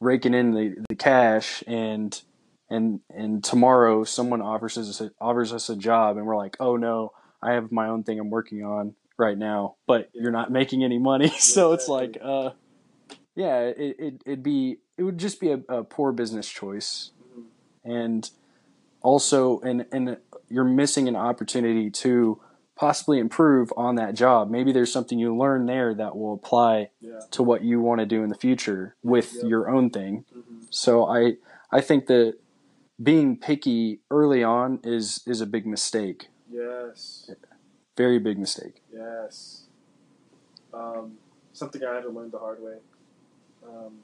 S1: raking in the, the cash and and and tomorrow someone offers us a, offers us a job and we're like oh no I have my own thing I'm working on right now but
S2: Yeah.
S1: you're not making any money. So it's
S2: exactly.
S1: like uh yeah it, it it'd be it would just be a, a poor business choice. And also and and you're missing an opportunity to possibly improve on that job. Maybe there's something you learn there that will apply
S2: Yeah.
S1: to what you want to do in the future with your own thing.
S2: Hmm
S1: so i i think that being picky early on is is a big mistake
S2: Yes.
S1: very big mistake
S2: Yes. Um, something I had to learn the hard way. Um,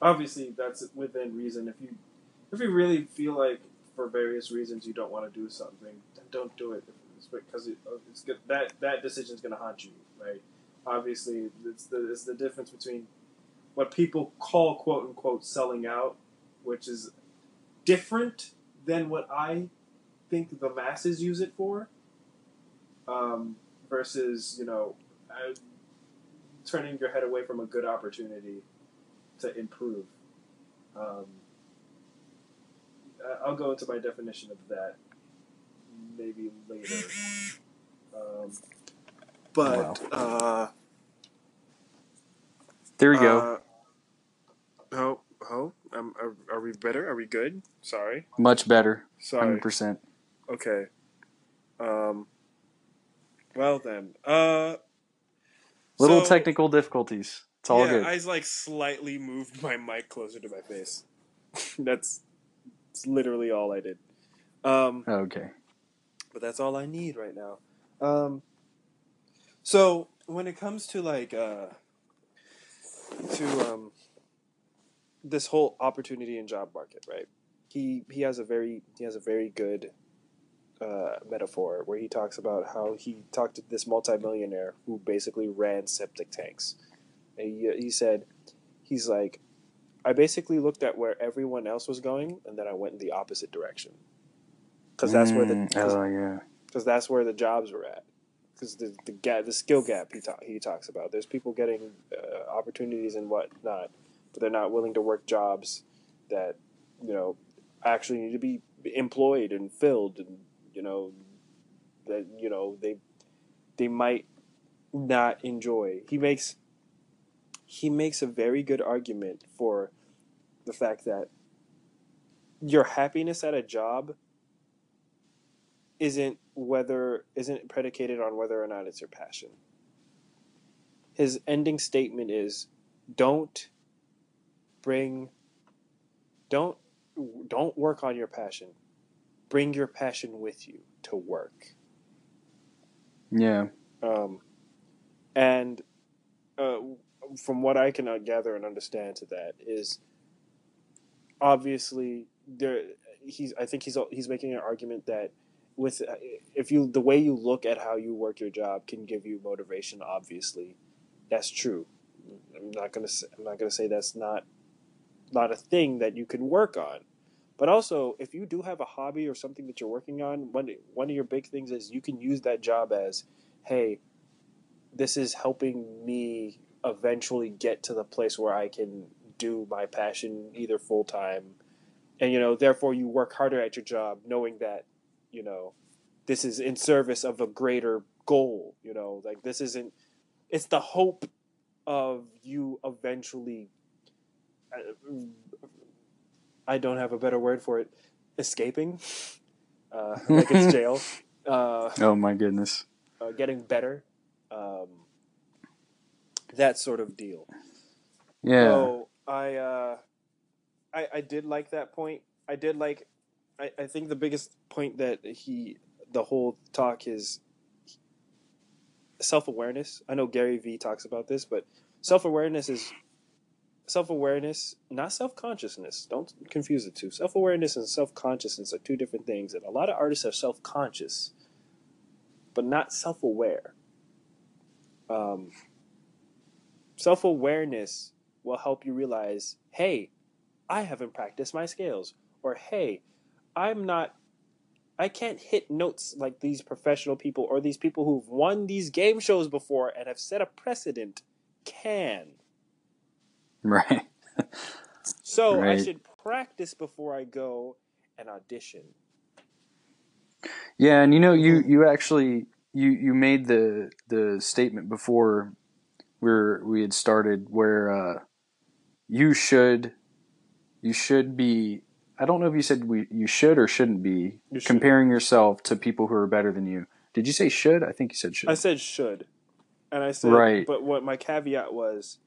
S2: obviously, that's within reason. If you if you really feel like for various reasons you don't want to do something, then don't do it. It's because it, it's good. that that decision is going to haunt you, right? Obviously, it's the it's the difference between what people call quote unquote selling out, which is different than what I think the masses use it for um, versus you know uh, turning your head away from a good opportunity to improve. Um, I- I'll go into my definition of that maybe later. Um, but uh,
S1: there we go
S2: uh, oh, oh, um, are, are we better? Are we good? Sorry,
S1: much better
S2: sorry.
S1: 100%
S2: Okay. Um. Well then, uh.
S1: little
S2: so-
S1: technical difficulties it's all
S2: yeah,
S1: good
S2: I just, like slightly moved my mic closer to my face. that's, that's literally all I did. Um,
S1: okay
S2: but that's all I need right now. Um, so when it comes to like uh, to um, this whole opportunity and job market, right? He he has a very he has a very good uh, metaphor where he talks about how he talked to this multimillionaire who basically ran septic tanks. And he, he said, he's like, I basically looked at where everyone else was going, and then I went in the opposite direction. Because that's where the
S1: Mm,
S2: 'cause-
S1: oh yeah
S2: because that's where the jobs were at. Because the the gap, the skill gap he ta- he talks about. There's people getting uh, opportunities and whatnot, but they're not willing to work jobs that you know actually need to be employed and filled, and you know that you know they they might not enjoy. He makes he makes a very good argument for the fact that your happiness at a job isn't whether isn't predicated on whether or not it's your passion. His ending statement is don't bring don't don't work on your passion. Bring your passion with you to work.
S1: yeah
S2: Um, and uh, from what I can uh, gather and understand to that is obviously there he's I think he's he's making an argument that with uh, if you the way you look at how you work your job can give you motivation obviously that's true I'm not going to I'm not going to say that's not not a thing that you can work on. But also if you do have a hobby or something that you're working on one one of your big things is you can use that job as hey this is helping me eventually get to the place where I can do my passion either full time and you know therefore you work harder at your job knowing that you know this is in service of a greater goal you know? Like this isn't it's the hope of you eventually I don't have a better word for it escaping uh, like it's jail uh,
S1: oh my goodness
S2: uh, getting better, um, that sort of deal.
S1: yeah
S2: So I, uh, I, I did like that point. I did like. I, I think the biggest point that he, the whole talk is self awareness. I know Gary Vee talks about this, but self awareness is self awareness, not self consciousness. Don't confuse the two. Self awareness and self consciousness are two different things, and a lot of artists are self conscious, but not self aware. Um, self awareness will help you realize, hey, I haven't practiced my scales, or hey, I'm not I can't hit notes like these professional people or these people who've won these game shows before and have set a precedent can.
S1: Right.
S2: So I should practice before I go and audition.
S1: Yeah, and you know, you you actually you you made the the statement before we were, we had started where uh, you should you should be. I don't know if you said we you should or shouldn't be
S2: You should.
S1: comparing yourself to people who are better than you. Did you say should? I think you said should.
S2: I said should. And I said
S1: Right.
S2: but what my caveat was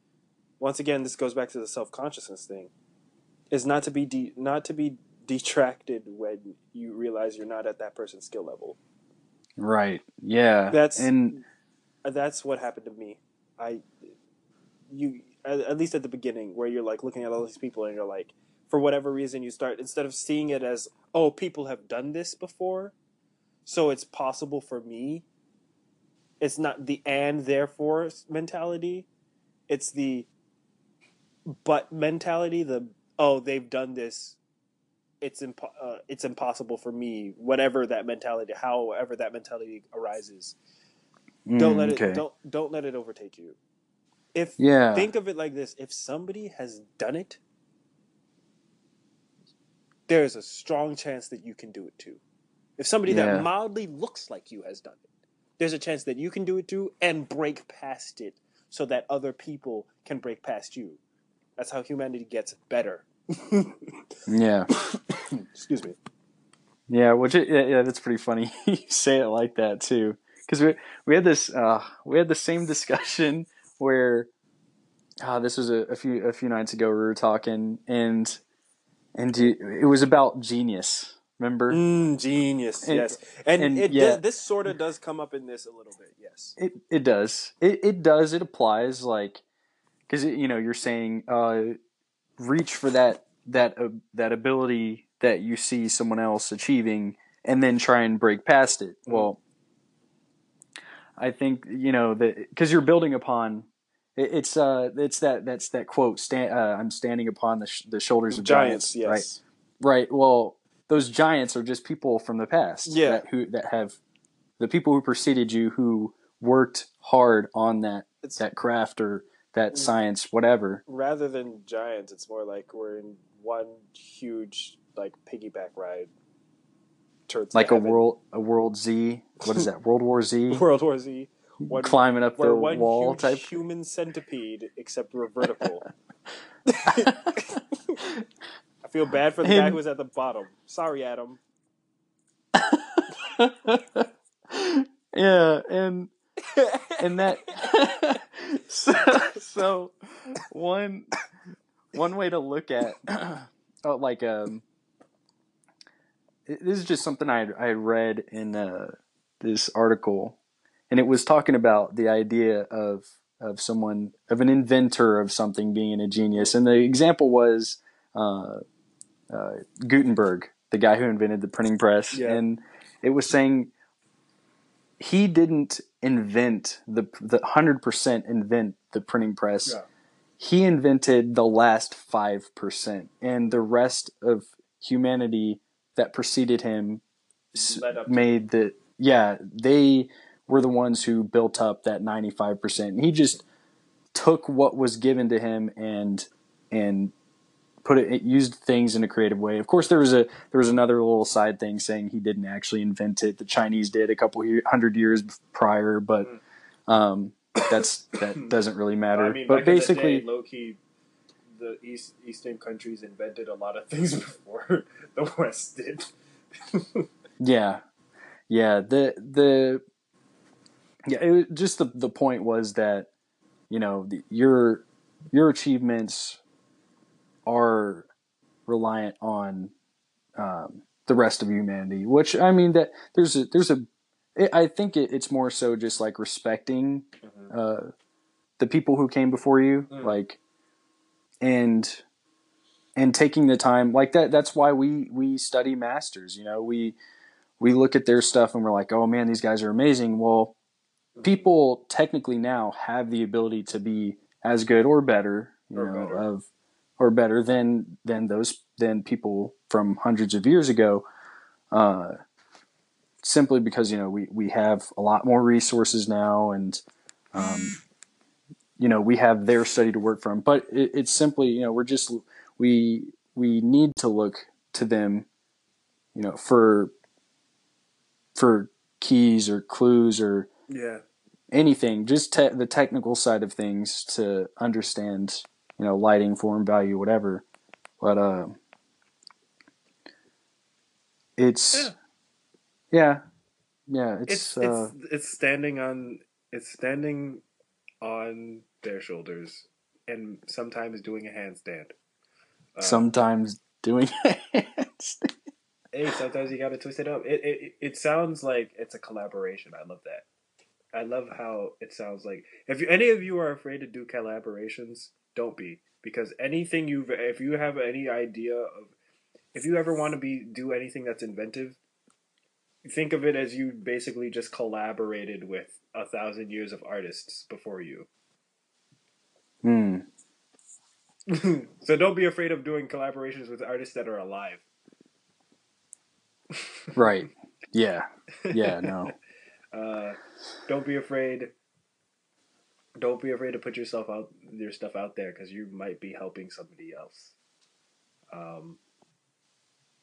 S2: once again this goes back to the self-consciousness thing is not to be de- not to be detracted when you realize you're not at that person's skill level.
S1: right. Yeah.
S2: That's
S1: and uh,
S2: that's what happened to me. I you at, at least at the beginning where you're like looking at all these people and you're like for whatever reason you start instead of seeing it as oh people have done this before so it's possible for me it's not the and therefore mentality it's the but mentality the oh they've done this it's impo- uh, it's impossible for me whatever that mentality however that mentality arises don't
S1: mm,
S2: let it
S1: okay.
S2: don't don't let it overtake you if
S1: Yeah.
S2: think of it like this if somebody has done it there's a strong chance that you can do it too if somebody
S1: Yeah.
S2: that mildly looks like you has done it there's a chance that you can do it too and break past it so that other people can break past you that's how humanity gets better
S1: yeah.
S2: excuse me
S1: Yeah, which it, yeah, that's pretty funny. you say it like that too, because we we had this uh, we had the same discussion where uh, this was a, a few a few nights ago. We were talking and and it was about genius. Remember?
S2: mm, genius
S1: And-
S2: yes and,
S1: and
S2: it
S1: yeah.
S2: this sort of does come up in this a little bit yes
S1: It it does. It it does. It applies like because you know you're saying uh, reach for that that uh, that ability that you see someone else achieving, and then try and break past it.
S2: Mhm.
S1: Well, I think you know that because you're building upon. it- It's uh, it's that that's that quote. Stand, uh, I'm standing upon the, sh- the shoulders of giants.
S2: giants yes
S1: Right, right. Well, those giants are just people from the past.
S2: Yeah.
S1: That, who that have the people who preceded you who worked hard on that
S2: it's
S1: that craft or that
S2: Mm.
S1: science, whatever.
S2: rather than giants, it's more like we're in one huge like piggyback ride. Towards
S1: Like a
S2: heaven.
S1: world a world Z. What is that? World War Z.
S2: World War Z. One,
S1: Climbing up the
S2: one
S1: wall
S2: huge
S1: type.
S2: human centipede, except we're vertical. I feel bad for the guy who was at the bottom. Sorry, Adam.
S1: yeah, and and that so, so one one way to look at oh, like um this is just something I I read in uh, this article. And it was talking about the idea of of someone of an inventor of something being a genius. And the example was uh, uh, Gutenberg the guy who invented the printing press.
S2: Yeah.
S1: and it was saying he didn't invent the the hundred percent invent the printing press.
S2: Yeah.
S1: He invented the last five percent, and the rest of humanity that preceded him s-
S2: Led up to
S1: made the yeah they were the ones who built up that ninety five percent. He just took what was given to him and and put it, it used things in a creative way. Of course, there was a there was another little side thing saying he didn't actually invent it. The Chinese did a couple year, hundred years prior, but um, that's that doesn't really matter.
S2: I mean,
S1: but
S2: back in the
S1: basically,
S2: day, low key, the East Eastern countries invented a lot of things before the West did.
S1: yeah, yeah. The the yeah. It was, just the the point was that you know the, your your achievements are reliant on um, the rest of humanity. Which I mean that there's a there's a it, I think it, it's more so just like respecting uh, the people who came before you,
S2: Mm.
S1: like and and taking the time like that. That's why we we study masters. You know, we we look at their stuff and we're like, oh man, these guys are amazing. Well, people technically now have the ability to be as good or better, you
S2: Or
S1: know,
S2: better.
S1: of or better than than those than people from hundreds of years ago. Uh, simply because you know we we have a lot more resources now, and um, you know we have their study to work from. But it, it's simply you know we're just we we need to look to them, you know, for for keys or clues or
S2: Yeah.
S1: anything, just te- the technical side of things to understand, you know, lighting, form, value, whatever. But uh, it's yeah, yeah, it's,
S2: It's
S1: uh,
S2: it's it's standing on it's standing on their shoulders and sometimes doing a handstand. Uh,
S1: sometimes doing.
S2: a hey, sometimes you gotta twist it up. It, it it sounds like it's a collaboration. I love that. I love how it sounds like. If you, any of you are afraid to do collaborations, don't be because anything you've if you have any idea of if you ever want to be do anything that's inventive, think of it as you basically just collaborated with a thousand years of artists before you.
S1: Hmm.
S2: so don't be afraid of doing collaborations with artists that are alive.
S1: Right. Yeah. Yeah. No.
S2: Uh, don't be afraid. Don't be afraid to put yourself out, your stuff out there, because you might be helping somebody else. Um,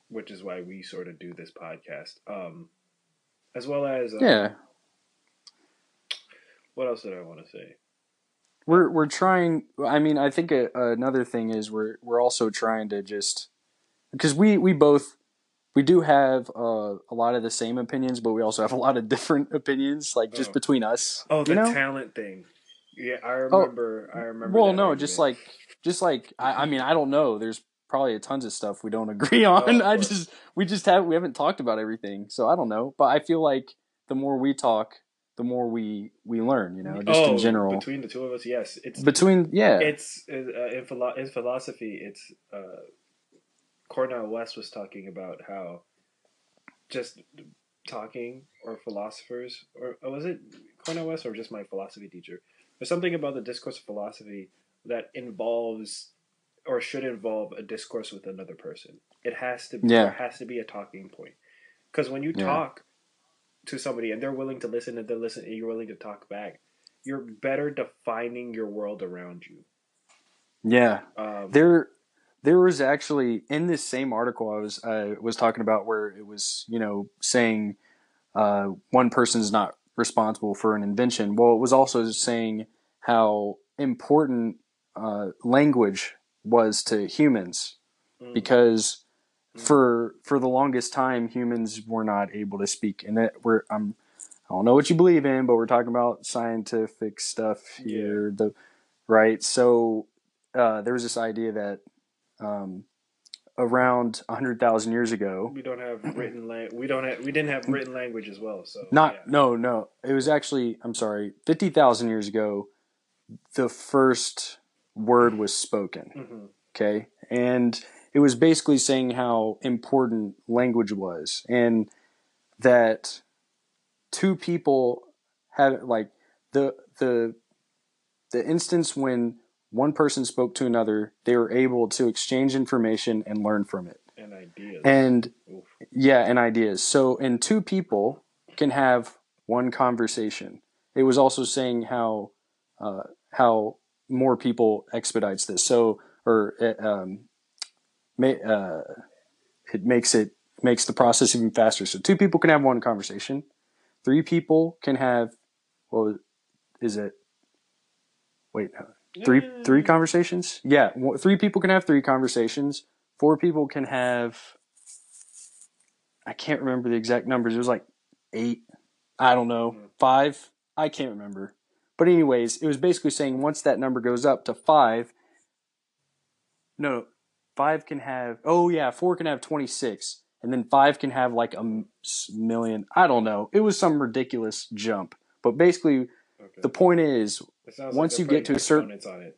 S2: which is why we sort of do this podcast. Um, as well as uh,
S1: Yeah.
S2: What else did I want to say?
S1: We're we're trying. I mean, I think a, another thing is we're we're also trying to just because we we both we do have uh, a lot of the same opinions, but we also have a lot of different opinions, like just
S2: Oh.
S1: between us.
S2: Oh, the
S1: you know?
S2: talent thing. Yeah, I remember. I remember.
S1: Well, no, just like just like I, I mean, I don't know. There's probably a tons of stuff we don't agree on.
S2: Oh,
S1: I just we just have we haven't talked about everything, so I don't know. But I feel like the more we talk, the more we we learn. You know, just
S2: oh,
S1: in general.
S2: between the two of us, yes, it's
S1: Between yeah,
S2: it's uh, in, philo- in philosophy it's uh, cornel west was talking about how just talking or philosophers or, or was it cornel west or just my philosophy teacher there's something about the discourse of philosophy that involves or should involve a discourse with another person it has to
S1: Yeah.
S2: there has to be a talking point because when you
S1: Yeah.
S2: talk to somebody and they're willing to listen and they listen and you're willing to talk back you're better defining your world around you
S1: yeah.
S2: um,
S1: There, there was actually in this same article I was I was talking about where it was you know saying uh, one person's not responsible for an invention. Well, it was also saying how important uh, language was to humans
S2: Mm.
S1: because
S2: Mm.
S1: for for the longest time humans were not able to speak and that we're I'm I don't know what you believe in but we're talking about scientific stuff here the right so uh, there was this idea that um, around 100,000 years ago
S2: we don't have written lang- we don't have we didn't have written language as well so
S1: not
S2: yeah.
S1: no no it was actually I'm sorry 50,000 years ago the first word was spoken
S2: Mhm.
S1: okay and it was basically saying how important language was and that two people had like the the the instance when one person spoke to another. They were able to exchange information and learn from it.
S2: And ideas.
S1: And
S2: Oof.
S1: yeah and ideas. So and two people can have one conversation. It was also saying how uh, how more people expedites this. So or uh, um, ma- uh, it makes it makes the process even faster. So two people can have one conversation. Three people can have what was, is it wait no three three conversations? Yeah three people can have three conversations. Four people can have i can't remember the exact numbers. It was like eight i don't know
S2: Mm.
S1: five? I can't remember. But anyways it was basically saying once that number goes up to five no five can have oh yeah four can have 26 and then five can have like a million. I don't know. It was some ridiculous jump. But basically
S2: okay.
S1: the point is once
S2: they're
S1: you get to a certain-
S2: exponents on it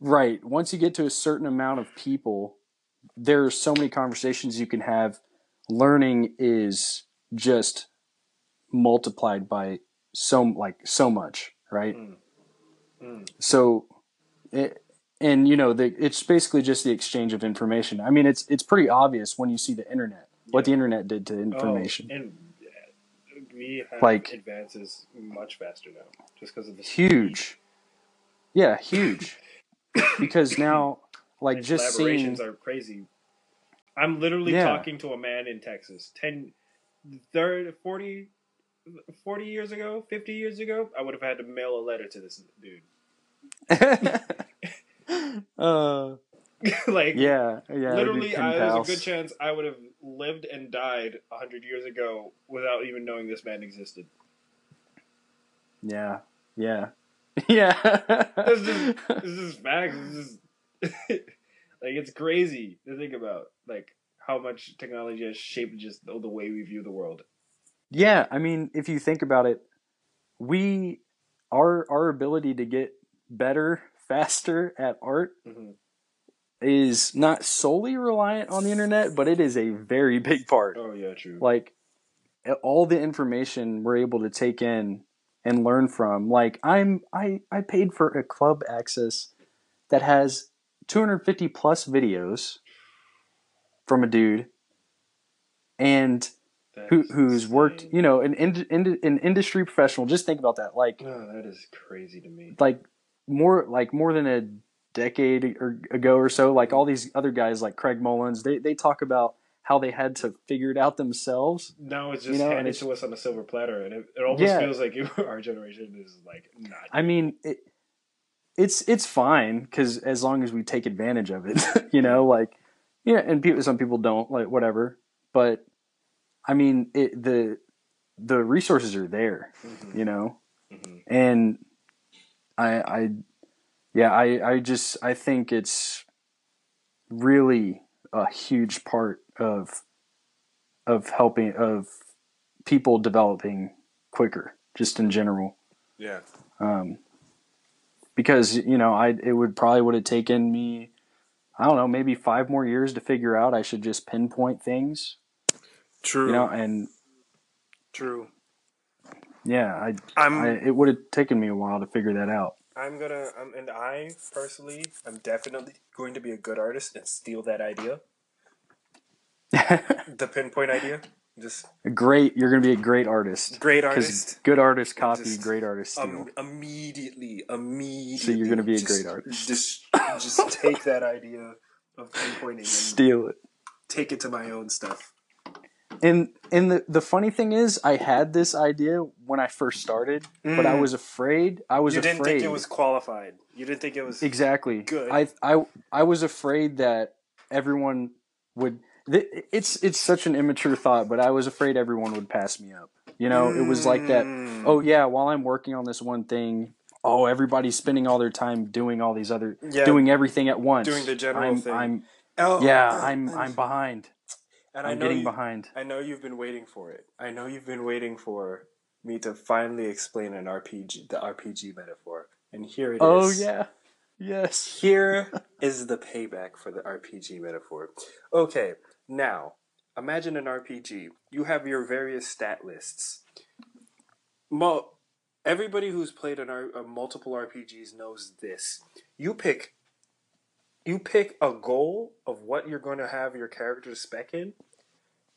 S1: Right. Once you get to a certain amount of people, there are so many conversations you can have. Learning is just multiplied by so like so much, right?
S2: Mm. Mm.
S1: So, it, and you know, the, it's basically just the exchange of information. I mean, it's it's pretty obvious when you see the internet what the internet did to information.
S2: Oh, and we have
S1: Like-
S2: advances much faster now, just because of the
S1: huge. Yeah, huge. because now, like,
S2: And
S1: just seeing.
S2: collaborations are crazy. I'm literally
S1: Yeah.
S2: talking to a man in Texas. 10, 30, 40, 40 years ago, 50 years ago, I would have had to mail a letter to this dude.
S1: uh,
S2: like,
S1: yeah, yeah.
S2: literally, I, there's a good chance I would have lived and died 100 years ago without even knowing this man existed.
S1: Yeah, yeah, yeah.
S2: This is, this is facts. This is, like, it's crazy to think about. Like, how much technology has shaped just the, the way we view the world.
S1: Yeah, I mean, if you think about it, we our our ability to get better faster at art
S2: Mhm.
S1: Is not solely reliant on the internet, but it is a very big part.
S2: Oh, yeah, true.
S1: Like all the information we're able to take in and learn from. Like I'm I I paid for a club access that has 250 plus videos from a dude and who who's worked, you know, an ind- ind- an industry professional. Just think about that. Like
S2: Oh, that is crazy to me.
S1: like more like more than a decade or, ago or so. Like all these other guys, like Craig Mullins, they they talk about how they had to figure it out themselves.
S2: No, it's
S1: You
S2: just
S1: know,
S2: handed to us on a silver platter, and it, it almost
S1: Yeah.
S2: feels like our generation is like not.
S1: I mean, it, it's it's fine because as long as we take advantage of it, you know, like yeah, and people, some people don't like whatever, but I mean, it the the resources are there,
S2: Mhm,
S1: you know,
S2: mhm.
S1: and I I yeah I I just I think it's really a huge part of of helping of people developing quicker just in general
S2: Yeah.
S1: um, because you know I it would probably would have taken me I don't know maybe five more years to figure out I should just pinpoint things
S2: True.
S1: you know and
S2: True.
S1: yeah I,
S2: I'm.
S1: I it would have taken me a while to figure that out
S2: I'm gonna. Um, and I personally, I'm definitely going to be a good artist and steal that idea, the pinpoint idea. Just
S1: great you're gonna be a great artist
S2: great artist.
S1: good artists copy
S2: Just,
S1: great artists steal
S2: Um, immediately, immediately.
S1: So you're gonna be a great artist.
S2: Just, just take that idea of pinpointing and
S1: steal it
S2: take it to my own stuff.
S1: And and the, the funny thing is I had this idea when I first started but I
S2: Mm.
S1: was afraid I was
S2: you
S1: afraid
S2: didn't think it was qualified. You didn't think it was
S1: Exactly.
S2: Good.
S1: I I I was afraid that everyone would. It's it's such an immature thought, but I was afraid everyone would pass me up. You know, it was like that.
S2: Mm.
S1: Oh yeah, while I'm working on this one thing, oh everybody's spending all their time doing all these other,
S2: Yeah.
S1: doing everything at once.
S2: Doing the general
S1: I'm,
S2: thing.
S1: I'm
S2: Oh,
S1: yeah,
S2: uh,
S1: I'm I'm behind.
S2: And I
S1: I'm
S2: know
S1: getting
S2: you,
S1: behind.
S2: I know you've been waiting for it. I know you've been waiting for me to finally explain an RPG, the RPG metaphor, and here it is.
S1: Oh yeah, yes.
S2: Here is the payback for the RPG metaphor. Okay, now imagine an RPG. You have your various stat lists. Mo- everybody who's played an R- uh, multiple RPGs knows this. You pick, you pick a goal of what you're going to have your character spec in,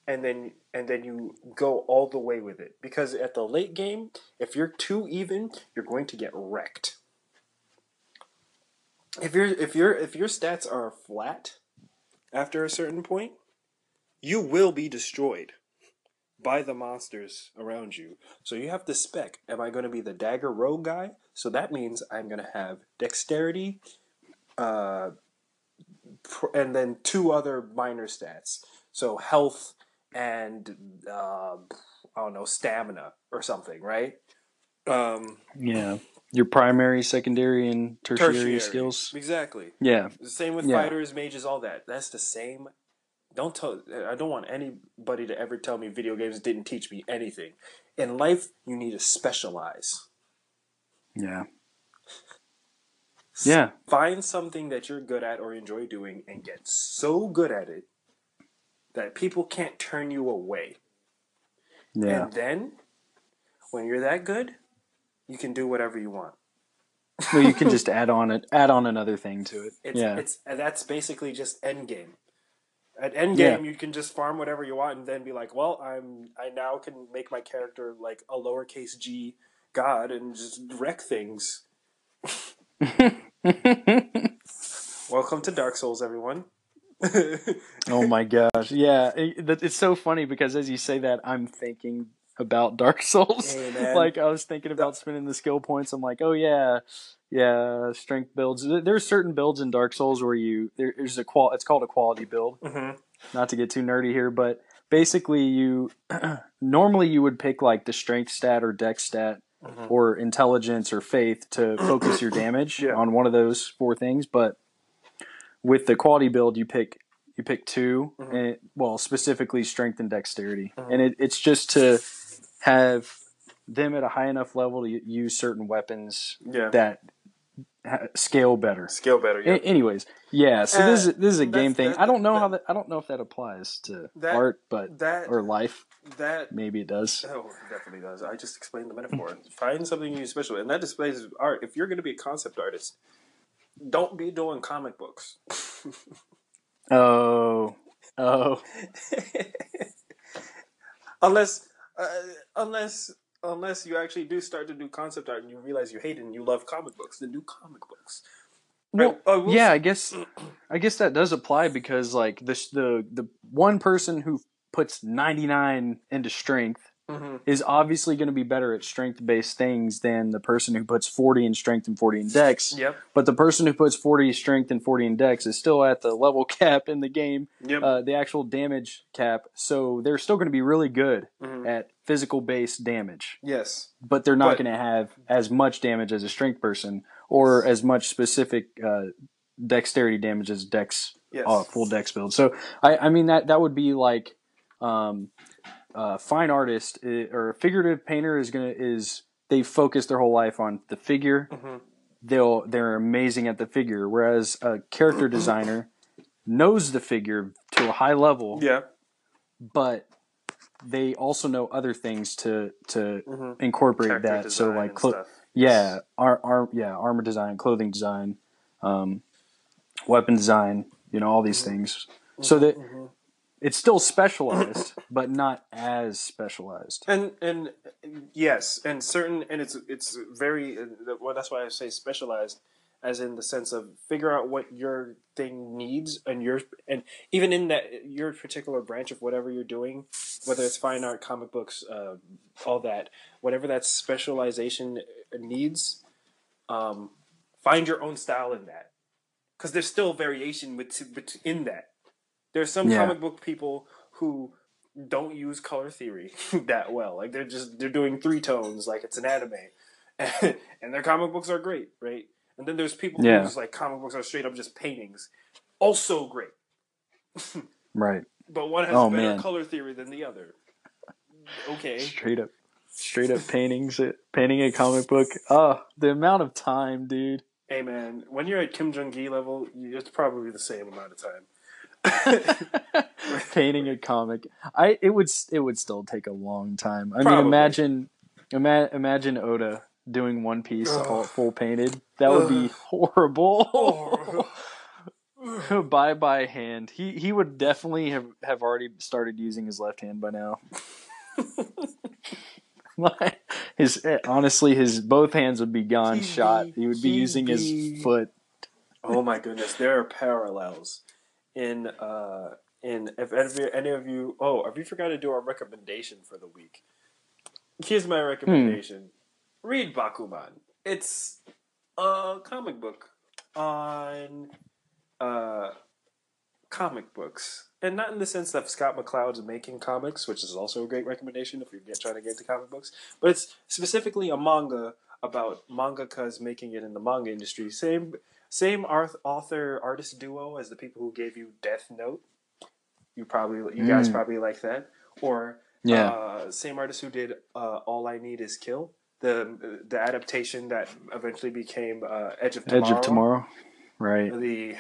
S2: and then and then you go all the way with it. Because at the late game, if you're too even, you're going to get wrecked if your if your if your stats are flat after a certain point, you will be destroyed by the monsters around you. So you have to spec. Am I going to be the dagger rogue guy? So that means I'm going to have dexterity, uh, and then two other minor stats. So health and uh, I don't know stamina or something, right? Um,
S1: Yeah, your primary, secondary, and tertiary,
S2: tertiary
S1: skills.
S2: exactly.
S1: Yeah,
S2: The same with
S1: Yeah.
S2: fighters, mages, all that. That's the same. Don't tell. I don't want anybody to ever tell me video games didn't teach me anything. In life, you need to specialize.
S1: yeah, yeah.
S2: Find something that you're good at or enjoy doing, and get so good at it that people can't turn you away.
S1: Yeah.
S2: And then, when you're that good, you can do whatever you want.
S1: well, you can just add on it, add on another thing to it.
S2: It's,
S1: yeah,
S2: it's that's basically just end game. At end endgame, you can just farm whatever you want, and then be like, "Well, I'm I now can make my character like a lowercase g god and just wreck things." Welcome to Dark Souls, everyone.
S1: oh my gosh, yeah, it, it's so funny because as you say that, I'm thinking about Dark Souls.
S2: Hey,
S1: like I was thinking about spending the skill points. I'm like, oh yeah, yeah, strength builds. There- There's certain builds in Dark Souls where you there- there's a qual. It's called a quality build.
S2: Mhm.
S1: Not to get too nerdy here, but basically you normally you would pick like the strength stat or dex stat
S2: Mhm.
S1: or intelligence or faith to focus your damage
S2: Yeah.
S1: on one of those four things. But with the quality build, you pick you pick 2
S2: Mhm.
S1: and well specifically strength and dexterity,
S2: Mhm.
S1: and it, it's just to have them at a high enough level to use certain weapons
S2: Yeah.
S1: that ha- scale better.
S2: Scale better. Yeah.
S1: A- anyways, yeah. So this is this is a game thing.
S2: that-
S1: I don't know how
S2: that-
S1: that I don't know if that applies to
S2: That-
S1: art, but
S2: that
S1: or life.
S2: that
S1: Maybe it does.
S2: Oh, it definitely does. I just explained the metaphor. Find something you special, and that displays art. If you're going to be a concept artist, don't be doing comic books.
S1: Oh, oh,
S2: unless, uh, unless, unless you actually do start to do concept art and you realize you hate it and you love comic books, then do comic books.
S1: well,
S2: I- I
S1: yeah. I guess I guess that does apply because like the the the one person who puts ninety nine into strength
S2: Mhm.
S1: is obviously going to be better at strength based things than the person who puts forty in strength and forty in dex.
S2: Yep.
S1: But the person who puts 40 strength and 40 in dex is still at the level cap in the game,
S2: Yep.
S1: uh, the actual damage cap. So they're still going to be really good
S2: Mhm.
S1: at physical based damage,
S2: Yes.
S1: but they're not going to have as much damage as a strength person or as much specific uh, dexterity damage as dex
S2: Yes.
S1: uh, full dex build. So I, I mean that that would be like um, uh, fine artist uh, or a figurative painter is gonna is they focus their whole life on the figure
S2: Mhm.
S1: they'll they're amazing at the figure whereas a character designer knows the figure to a high level
S2: Yeah.
S1: but they also know other things to to
S2: Mhm.
S1: incorporate
S2: Character
S1: that so like clo- yeah ar- yeah armor design clothing design um, weapon design you know all these
S2: Mm-hmm.
S1: things so that
S2: Mhm.
S1: It's still specialized but not as specialized
S2: and and yes, and certain, and it's it's very well. That's why I say specialized, as in the sense of figure out what your thing needs, and your and even in that your particular branch of whatever you're doing, whether it's fine art, comic books, uh, all that, whatever that specialization needs, um, find your own style in that, because there's still variation with, with in that. There's some
S1: Yeah.
S2: comic book people who don't use color theory that well. Like they're just they're doing three tones like it's an anime, and, their comic books are great, right? And then there's people
S1: Yeah.
S2: who's like comic books are straight up just paintings, also great,
S1: right
S2: but one has
S1: Oh,
S2: better
S1: man.
S2: color theory than the other. Okay,
S1: straight up straight up paintings uh, painting a comic book oh the amount of time dude
S2: hey man, when you're at Kim Jung Gi level, you- it's probably the same amount of time.
S1: painting a comic. I it would it would still take a long time. I
S2: Probably.
S1: mean imagine ima- imagine oda doing one piece all full painted that would be horrible. By by hand. He he would definitely have have already started using his left hand by now. Like, his eh, honestly his both hands would be gone shot. He would be using his foot.
S2: Oh my goodness, there are parallels in uh in if any of you, any of you oh have you forgot to do our recommendation for the week? Here's my recommendation: read Bakuman. It's a comic book on uh comic books, and not in the sense that Scott McCloud's making comics, which is also a great recommendation if you're get, trying to get into comic books, but it's specifically a manga about mangakas making it in the manga industry. Same same arth- author artist duo as the people who gave you Death Note. You probably you guys
S1: Mm.
S2: probably like that. Or
S1: yeah
S2: uh, same artist who did uh, All I Need Is Kill, the the adaptation that eventually became uh, Edge of Tomorrow.
S1: edge of tomorrow right
S2: The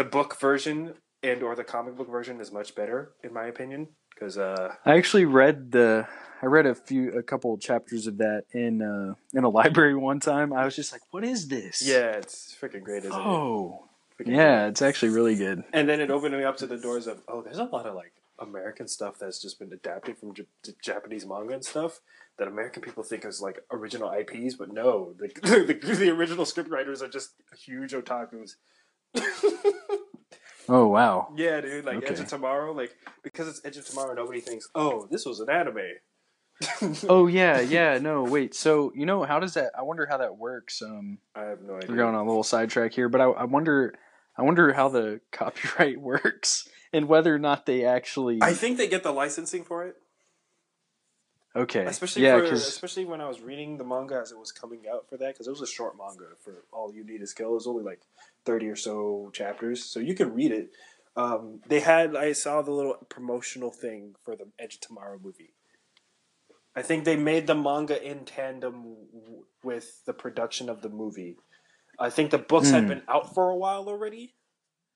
S2: the book version and or the comic book version is much better in my opinion because uh,
S1: I actually read the I read a few a couple chapters of that in uh in a library one time. I was just like, "What is this?"
S2: yeah, it's freaking great, isn't it?
S1: Oh, Yeah, it's actually really good.
S2: And then it opened me up to the doors of oh, there's a lot of like American stuff that's just been adapted from J- Japanese manga and stuff that American people think is like original IPs, but no, the the, the original script writers are just huge otakus.
S1: Oh wow.
S2: yeah, dude, like
S1: Okay.
S2: Edge of Tomorrow, like because it's Edge of Tomorrow, nobody thinks, oh, this was an anime.
S1: Oh yeah, yeah. No, wait. So you know how does that? I wonder how that works. Um,
S2: I have no idea.
S1: we're going on a little sidetrack here, but I, I wonder, I wonder how the copyright works and whether or not they actually.
S2: I think they get the licensing for it.
S1: okay.
S2: especially
S1: yeah,
S2: for,
S1: because
S2: especially when I was reading the manga as it was coming out for that because it was a short manga for all you need is kill. It was only like thirty or so chapters, so you can read it. Um, they had I saw the little promotional thing for the Edge of Tomorrow movie. I think they made the manga in tandem w- with the production of the movie. I think the books had
S1: Hmm.
S2: been out for a while already.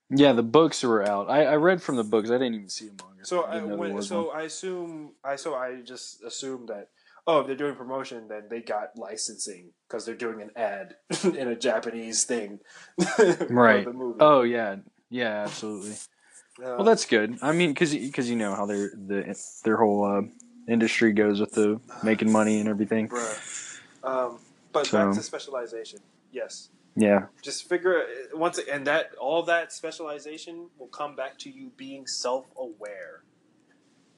S1: yeah, the books were out. I, I read from the books. I didn't even see a manga.
S2: So
S1: I
S2: I,
S1: didn't know there
S2: when, so
S1: one.
S2: I assume I so I just assumed that oh if they're doing promotion then they got licensing because they're doing an ad in a Japanese thing
S1: Right. Oh yeah, yeah, absolutely.
S2: Uh,
S1: Well, that's good. I mean, because because you know how their the their whole uh, industry goes with the making money and everything.
S2: Um, but
S1: So-
S2: back to specialization. Yes,
S1: Yeah.
S2: just figure once and that all that specialization will come back to you being self-aware.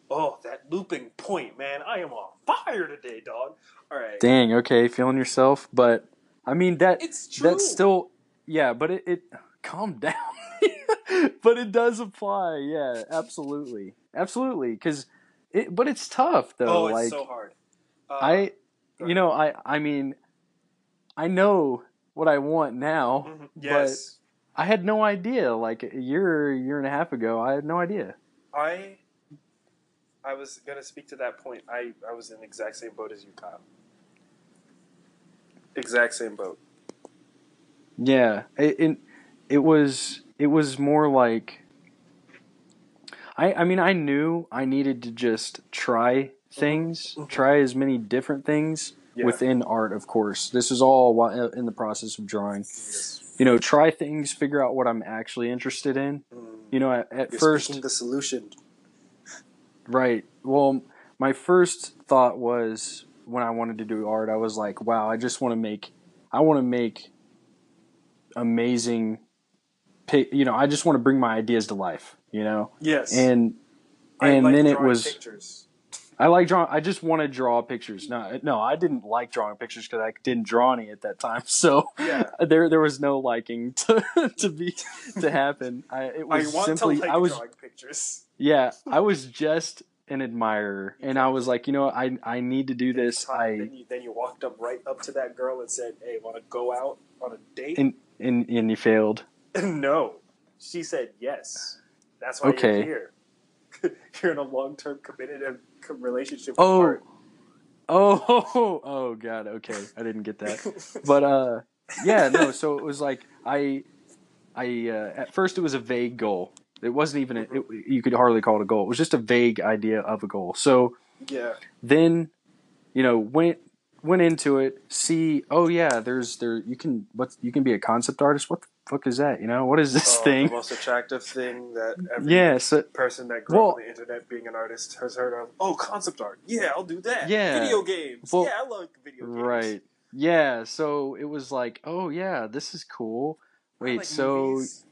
S2: Oh, that looping point, man! I am on fire today, dog. All right,
S1: Dang. Okay, feeling yourself, but I mean that
S2: it's true.
S1: that's still yeah, but it, it calm down. but it does apply. Yeah, absolutely, absolutely. Because it, but it's tough though.
S2: oh, it's
S1: like
S2: so hard. Uh,
S1: I, you know, I I mean, I know what I want now.
S2: Mhm. Yes,
S1: I had no idea. Like a year, year and a half ago, I had no idea.
S2: I. I was gonna speak to that point. I I was in the exact same boat as you, Kyle. Exact same boat.
S1: Yeah, it, it it was it was more like I I mean I knew I needed to just try things,
S2: Mhm.
S1: try as many different things
S2: Yeah.
S1: within art, of course. This is all while in the process of drawing.
S2: Yes.
S1: You know, try things, figure out what I'm actually interested in.
S2: Mm.
S1: You know, at, at
S2: You're
S1: first,
S2: the solution.
S1: Right. Well, my first thought was when I wanted to do art, I was like, wow, I just want to make I want to make amazing you know, I just want to bring my ideas to life, you know.
S2: Yes.
S1: And and
S2: like
S1: then it was
S2: pictures.
S1: I like drawing. I just want to draw pictures. No, no, I didn't like drawing pictures because I didn't draw any at that time. So
S2: Yeah.
S1: there, there was no liking to, to be to happen. I, it
S2: I
S1: was
S2: want
S1: simply,
S2: to like
S1: I was,
S2: drawing pictures.
S1: Yeah, I was just an admirer, and I was like, you know, I, I need to do this. I,
S2: then, you, then you walked up right up to that girl and said, "Hey, want to go out on a date?"
S1: and and and you failed.
S2: no, she said yes. That's why
S1: Okay.
S2: you're here. you're in a long-term committed uh, relationship. With
S1: Oh,
S2: art.
S1: oh, oh, God. Okay, I didn't get that. but uh yeah no so it was like i i uh, at first it was a vague goal it wasn't even a, mm-hmm. it, you could hardly call it a goal it was just a vague idea of a goal so
S2: yeah,
S1: then you know went went into it see oh yeah there's there you can what you can be a concept artist what the fuck is that you know what is this
S2: Oh,
S1: thing
S2: the most attractive thing that every
S1: yeah so
S2: person that grew
S1: Well-
S2: up on the internet being an artist has heard of. Oh, concept art. Yeah, I'll do that.
S1: Yeah.
S2: Video games.
S1: Well,
S2: yeah, I love video games.
S1: right yeah so it was like oh yeah this is cool wait
S2: like
S1: so
S2: movies.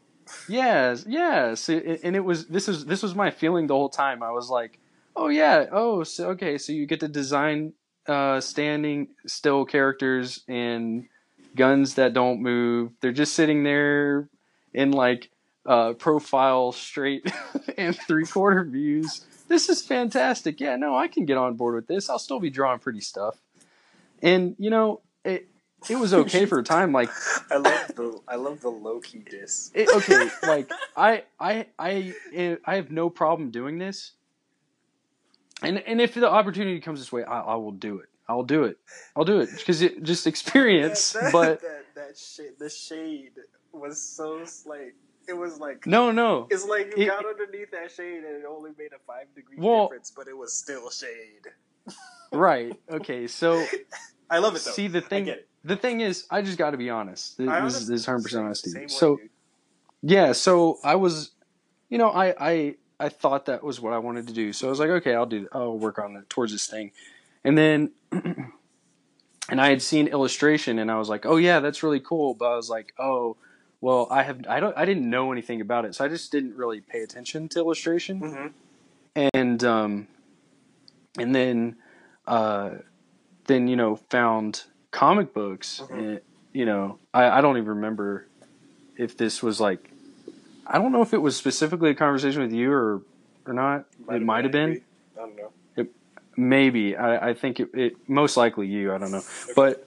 S1: Yes, yes, and it was this is this was my feeling the whole time. I was like, oh yeah, oh so okay, so you get to design uh, standing still characters and guns that don't move. They're just sitting there in like uh, profile straight and three quarter views. This is fantastic. Yeah, no, I can get on board with this. I'll still be drawing pretty stuff, and you know it. It was okay for a time. Like
S2: I love the I love the low key diss.
S1: it, okay, like I, I, I, eh, I have no problem doing this, and and if the opportunity comes this way, I, I will do it. I'll do it. I'll do it because it just experience.
S2: that,
S1: but
S2: that that shade the shade was so slight. it was like
S1: no, no,
S2: it's like you
S1: It-
S2: got underneath that shade and it only made a five degree
S1: Well-
S2: difference, but it was still shade.
S1: right? Okay, so
S2: I love it though.
S1: see the thing. The thing is, I just got to be honest. This, this is hundred percent honesty.
S2: way,
S1: So
S2: dude.
S1: yeah, so I was, you know, I, I, I thought that was what I wanted to do. So I was like, okay, I'll do, I'll work on it towards this thing. And then, and I had seen illustration and I was like, oh yeah, that's really cool. But I was like, oh, well, I have, I don't, I didn't know anything about it. So I just didn't really pay attention to illustration.
S2: Mm-hmm.
S1: And, um, and then, uh, then, you know, found comic books
S2: Mhm.
S1: and, you know, I, I don't even remember if this was like I don't know if it was specifically a conversation with you or or not. it might have been.
S2: maybe. I don't know.
S1: Maybe. I, I think it, it most likely you. I don't know. But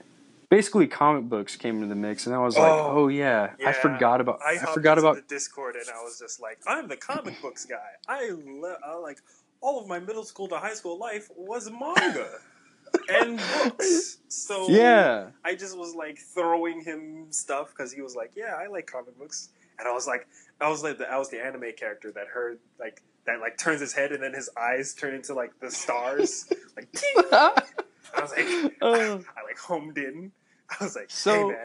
S1: basically, comic books came into the mix, and I was like,
S2: Oh,
S1: oh yeah, I forgot about. I,
S2: hopped
S1: forgot about.
S2: the Discord and I was just like, I'm the comic books guy. I, le- I like all of my middle school to high school life was manga and books. So
S1: Yeah.
S2: I just was like throwing him stuff because he was like, "Yeah, I like comic books," and I was like, I was like, the, I was the anime character that heard like that like turns his head and then his eyes turn into like the stars, like. I was like,
S1: Uh,
S2: I like homed in. I was like,
S1: So-
S2: hey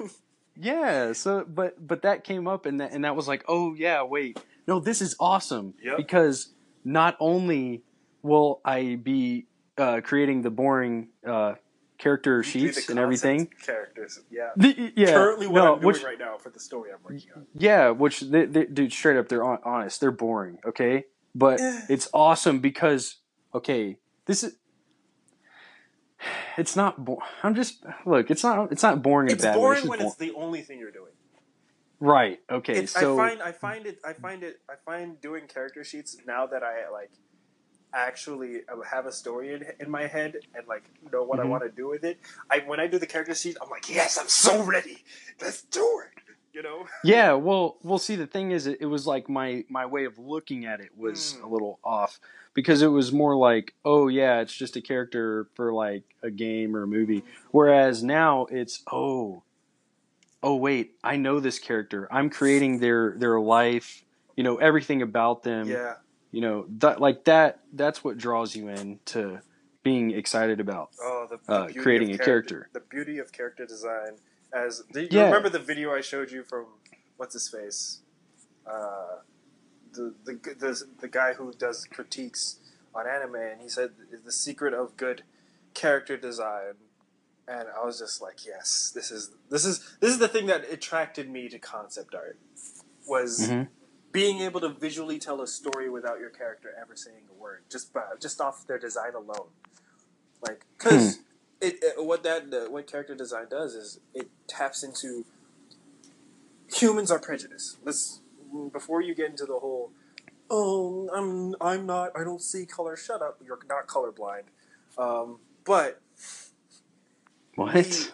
S2: man,
S1: yeah. So, but but that came up, and that and that was like, oh yeah, wait, no, this is awesome
S2: Yep.
S1: because not only will I be uh, creating the boring uh, character
S2: You do the
S1: sheets and everything.
S2: characters, yeah.
S1: The, yeah,
S2: Currently, what
S1: no,
S2: I'm doing
S1: which,
S2: right now for the story I'm working on.
S1: Yeah, which they, they, dude, straight up, they're hon- honest. They're boring, okay? But it's awesome because, okay, this is. It's not. Bo- I'm just look. It's not. It's not boring in
S2: It's
S1: a bad way.
S2: boring
S1: just
S2: when
S1: bo-
S2: it's the only thing you're doing.
S1: right. Okay.
S2: It's,
S1: so
S2: I find I find it I find it I find doing character sheets now that I like actually have a story in, in my head and like know what I
S1: Mhm.
S2: want to do with it. I when I do the character sheet, I'm like, yes, I'm so ready. Let's do it. You know.
S1: yeah. Well, we'll see. The thing is, it, it was like my my way of looking at it was
S2: Mm.
S1: a little off because it was more like, oh yeah, it's just a character for like a game or a movie. Whereas now it's oh, oh wait, I know this character. I'm creating their their life. You know everything about them.
S2: Yeah.
S1: You know that like that. That's what draws you in to being excited about
S2: Oh, the, the
S1: uh, creating a character.
S2: The beauty of character design. As do you
S1: Yeah.
S2: remember the video I showed you from what's his face, uh, the, the the the guy who does critiques on anime, and he said the secret of good character design. And I was just like, yes, this is this is this is the thing that attracted me to concept art was
S1: Mhm.
S2: Being able to visually tell a story without your character ever saying a word, just by, just off their design alone. Like, because it, it what that uh, what character design does is it taps into humans are prejudiced. Let's before you get into the whole, oh, I'm I'm not I don't see color. Shut up, you're not colorblind. Um, but
S1: What?
S2: we-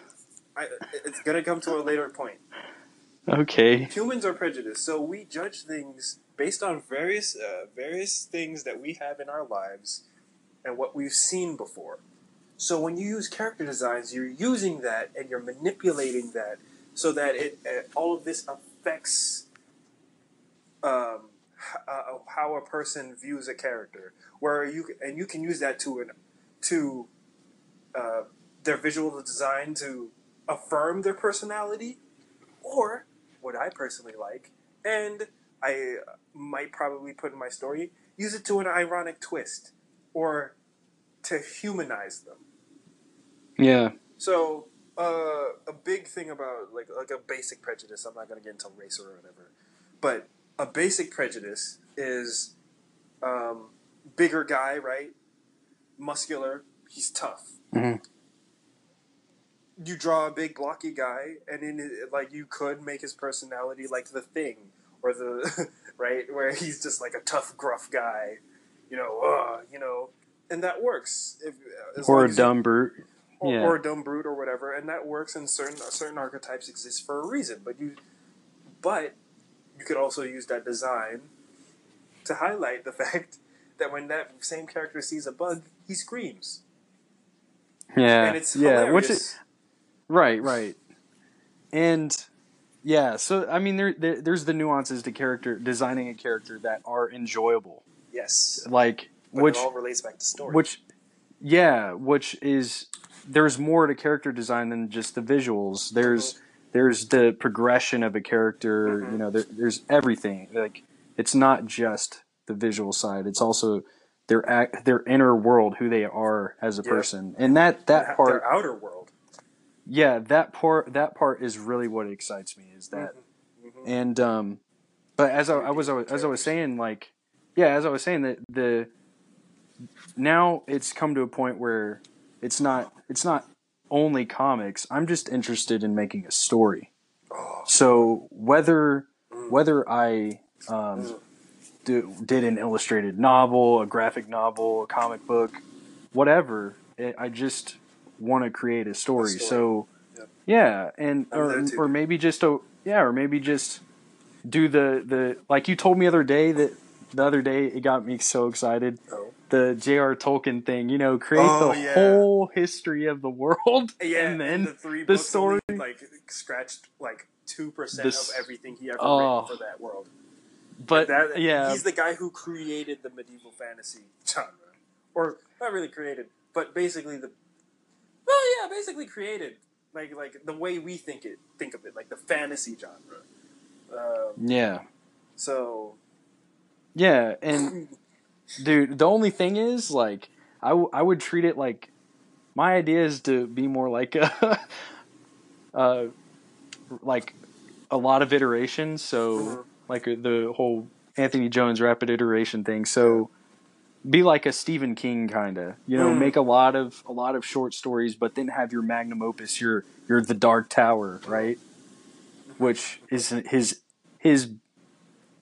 S2: I, it's gonna come to a later point.
S1: Okay.
S2: humans are prejudiced, so we judge things based on various uh, various things that we have in our lives and what we've seen before. So when you use character designs, you're using that and you're manipulating that so that it uh, all of this affects um, uh, how a person views a character. Where you and you can use that to an to uh, their visual design to affirm their personality, or what I personally like, and I might probably put in my story, use it to an ironic twist, or to humanize them.
S1: Yeah.
S2: So uh, a big thing about like like a basic prejudice. I'm not gonna get into race or whatever, but a basic prejudice is um, bigger guy, right? Muscular. He's tough.
S1: Mhm.
S2: You draw a big blocky guy, and in it, like you could make his personality like the thing, or the right where he's just like a tough, gruff guy. You know, uh, you know, and that works. If,
S1: Or a
S2: as you-
S1: dumb brute.
S2: or,
S1: Yeah.
S2: or a dumb brute or whatever, and that works. And certain certain archetypes exist for a reason. But you, but you could also use that design to highlight the fact that when that same character sees a bug, he screams,
S1: Yeah.
S2: and it's
S1: yeah.
S2: hilarious.
S1: Which is right. Right. And yeah. So I mean, there, there there's the nuances to character designing a character that are enjoyable,
S2: yes,
S1: like
S2: but
S1: which
S2: it all relates back to story.
S1: which yeah which is there's more to character design than just the visuals there's there's the progression of a character.
S2: Mhm.
S1: You know, there, there's everything. Like it's not just the visual side; it's also their act, their inner world, who they are as a
S2: Yeah.
S1: person, and that that part,
S2: their outer world.
S1: Yeah, that part that part is really what excites me. Is that
S2: Mhm.
S1: and um, but as I, I was as I was saying, like yeah, as I was saying that the now it's come to a point where it's not it's not only comics. I'm just interested in making a story.
S2: Oh,
S1: So whether
S2: Mm.
S1: whether I um,
S2: Mm.
S1: do, did an illustrated novel, a graphic novel, a comic book, whatever, it, I just want to create a story.
S2: story.
S1: So
S2: Yep.
S1: yeah, and or, or maybe just a yeah, or maybe just do the the like you told me the other day that the other day it got me so excited
S2: oh.
S1: the J.R. Tolkien thing, you know, create
S2: Oh,
S1: the
S2: yeah.
S1: whole history of the world,
S2: Yeah,
S1: and then
S2: the three
S1: the
S2: books
S1: story-
S2: only, like scratched like two percent of everything he ever
S1: Oh.
S2: for that world.
S1: but
S2: that,
S1: yeah,
S2: he's the guy who created the medieval fantasy genre, or not really created, but basically the well, yeah, basically created like like the way we think it think of it, like the fantasy genre. Um,
S1: yeah,
S2: so
S1: yeah, and dude, the only thing is, like, I, w- I would treat it like my idea is to be more like a, uh, like a lot of iterations. So
S2: Mhm.
S1: like uh, the whole Anthony Jones rapid iteration thing. So be like a Stephen King kind of, you know,
S2: Mm.
S1: make a lot of a lot of short stories, but then have your magnum opus, your your The Dark Tower, right? Which is his his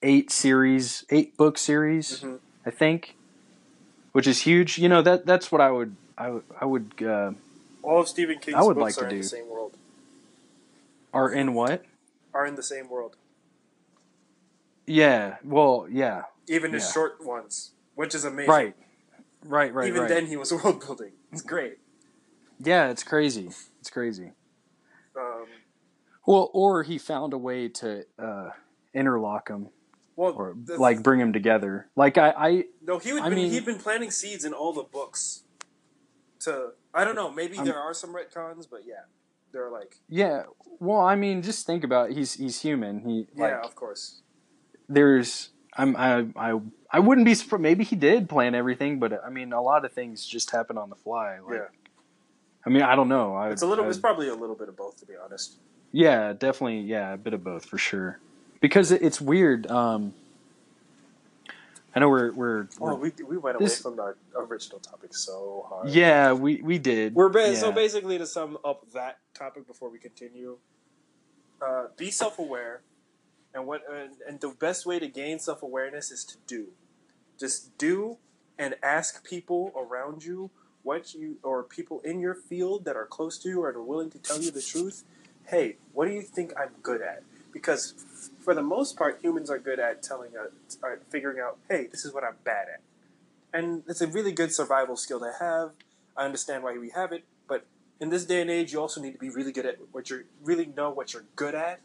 S1: eight series, eight book series,
S2: Mhm.
S1: I think, which is huge. You know that that's what I would I would I would uh,
S2: all of Stephen King's
S1: I would
S2: books
S1: like
S2: are
S1: to
S2: in
S1: do.
S2: the same world.
S1: are in what?
S2: Are in the same world,
S1: Yeah, well, yeah,
S2: even his
S1: Yeah.
S2: short ones, which is amazing.
S1: right, right, right,
S2: even
S1: right.
S2: then, he was world building. It's great.
S1: yeah, it's crazy. It's crazy.
S2: Um,
S1: Well, or he found a way to uh, interlock them
S2: well,
S1: or
S2: the-
S1: like bring them together. Like I, I
S2: No, he would
S1: I
S2: been,
S1: mean-
S2: he'd been planting seeds in all the books. To I don't know, maybe
S1: I'm-
S2: there are some retcons, but yeah, they're like
S1: yeah. Well, I mean, just think about it. he's he's human. He
S2: yeah,
S1: like
S2: of course.
S1: there's I'm I I I wouldn't be surprised. Maybe he did plan everything, but I mean, a lot of things just happen on the fly. Like,
S2: yeah,
S1: I mean, I don't know. I,
S2: it's a little.
S1: I-
S2: it's probably a little bit of both, to be honest.
S1: Yeah, definitely. Yeah, a bit of both for sure. Because it, it's weird. Um, I know we're we're,
S2: Oh,
S1: we're
S2: we we went
S1: This-
S2: away from our original topic so hard.
S1: yeah we we did.
S2: We're ba-
S1: yeah.
S2: so basically to sum up that topic before we continue. Uh, be self-aware, and what and, and the best way to gain self-awareness is to do. Just do and ask people around you what you or people in your field that are close to you or are willing to tell you the truth. Hey, what do you think I'm good at? Because for the most part, humans are good at telling are uh, figuring out, hey, this is what I'm bad at, and it's a really good survival skill to have. I understand why we have it, but in this day and age, you also need to be really good at what you really know what you're good at,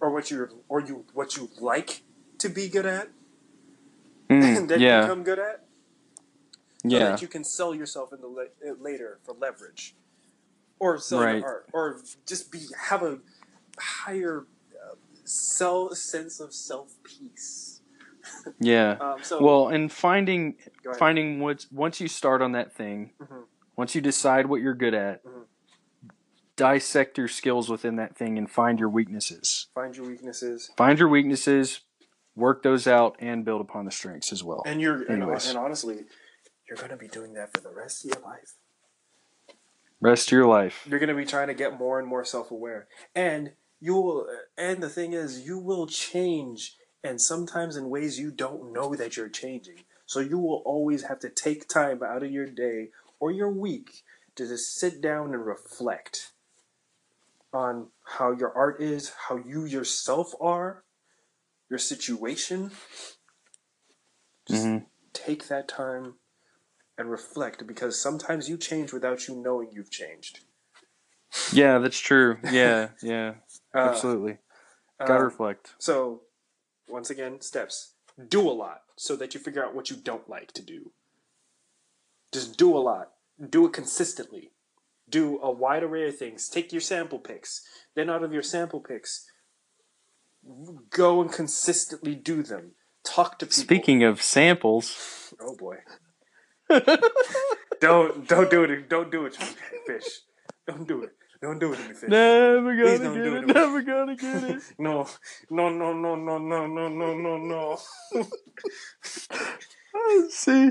S2: or what you or you what you like to be good at,
S1: Mm,
S2: and then
S1: yeah,
S2: become good at, so
S1: yeah,
S2: that you can sell yourself in the la- uh, later for leverage, or sell
S1: Right.
S2: your art, or just be have a higher uh, self sense of self peace.
S1: yeah.
S2: Um, so
S1: Well, and finding finding what once you start on that thing,
S2: Mhm.
S1: once you decide what you're good at,
S2: Mhm.
S1: dissect your skills within that thing and find your weaknesses.
S2: find your weaknesses,
S1: Find your weaknesses, work those out, and build upon the strengths as well.
S2: and you're and, and honestly, you're going to be doing that for the rest of your life.
S1: Rest of your life.
S2: You're going to be trying to get more and more self-aware, and you will. And the thing is, you will change, and sometimes in ways you don't know that you're changing. So you will always have to take time out of your day or your week to just sit down and reflect on how your art is, how you yourself are, your situation. Just
S1: Mhm.
S2: take that time and reflect because sometimes you change without you knowing you've changed.
S1: Yeah, that's true. Yeah, yeah,
S2: Uh,
S1: absolutely. Gotta
S2: uh,
S1: reflect.
S2: So, once again, steps. Do a lot so that you figure out what you don't like to do. Just do a lot. Do it consistently. do a wide array of things. Take your sample picks. Then out of your sample picks, go and consistently do them. Talk to people.
S1: Speaking of samples,
S2: Oh boy. don't don't do it. Don't do it to me, fish. Don't do it. Don't do it to me, fish.
S1: never gonna
S2: don't
S1: get
S2: do
S1: it,
S2: it.
S1: never gonna get it.
S2: No, no, no, no, no, no, no, no, no, no.
S1: see,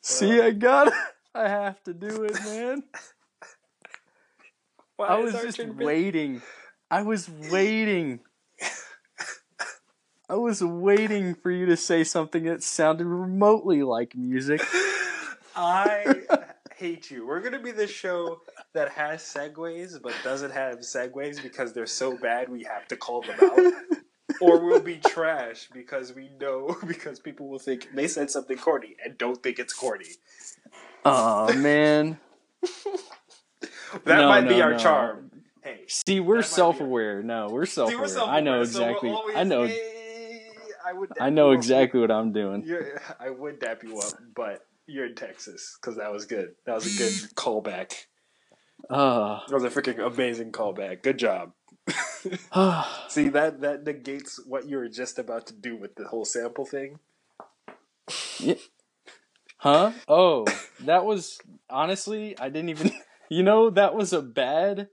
S1: see, uh. I got it. I have to do it, man.
S2: Why
S1: I was just waiting. I was waiting. I was waiting for you to say something that sounded remotely like music.
S2: I hate you. We're gonna be the show that has segues but doesn't have segues because they're so bad we have to call them out. or we'll be trash because we know because people will think they said something corny and don't think it's corny.
S1: Oh man.
S2: That
S1: No,
S2: might be our
S1: no.
S2: charm. Hey,
S1: See, we're
S2: be-
S1: self-aware. No, we're
S2: see, we're
S1: self-aware. I
S2: self-aware,
S1: know
S2: so
S1: exactly.
S2: always,
S1: I know.
S2: "Hey, I would.
S1: I know
S2: you up."
S1: exactly what I'm doing.
S2: I would dap you up, but you're in Texas because that was good. That was a good callback.
S1: Uh,
S2: That was a freaking amazing callback. Good job. See that that negates what you were just about to do with the whole sample thing.
S1: huh? Oh, that was honestly, I didn't even. You know, that was a bad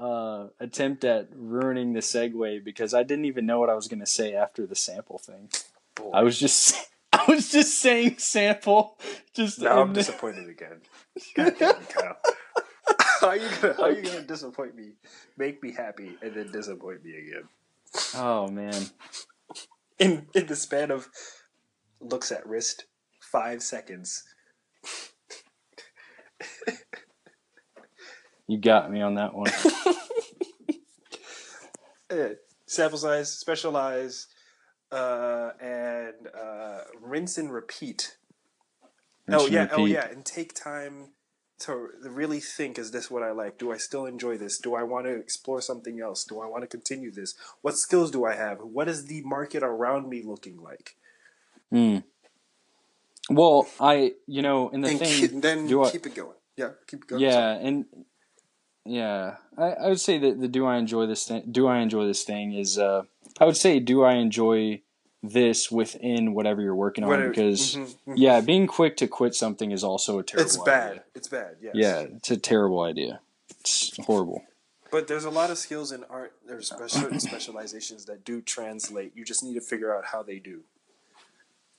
S1: uh, attempt at ruining the segue because I didn't even know what I was going to say after the sample thing.
S2: Boy.
S1: I was just, I was just saying sample. Just
S2: now I'm
S1: and-
S2: disappointed again. God damn it, Kyle. How are you gonna how are you gonna disappoint me, make me happy, and then disappoint me again?
S1: Oh man,
S2: In in the span of looks at wrist, five seconds.
S1: You got me on that one.
S2: Uh, sample size, specialize, uh, and uh, rinse and repeat.
S1: Rinse
S2: oh
S1: and
S2: yeah, oh yeah, and take time to really think: Is this what I like? Do I still enjoy this? Do I want to explore something else? Do I want to continue this? What skills do I have? What is the market around me looking like?
S1: Hmm. Well, I, you know, in the
S2: and
S1: thing,
S2: keep, then
S1: do I-
S2: keep it going. Yeah, keep going.
S1: yeah, and yeah, I, I would say that the do I enjoy this thing? Do I enjoy this thing? Is uh, I would say do I enjoy this within whatever you're working on?
S2: Whatever-
S1: because
S2: mhm, mhm.
S1: yeah, being quick to quit something is also a terrible.
S2: it's bad.
S1: idea.
S2: It's bad. Yes.
S1: Yeah, it's a terrible idea. It's horrible.
S2: But there's a lot of skills in art. There's certain specializations that do translate. You just need to figure out how they do.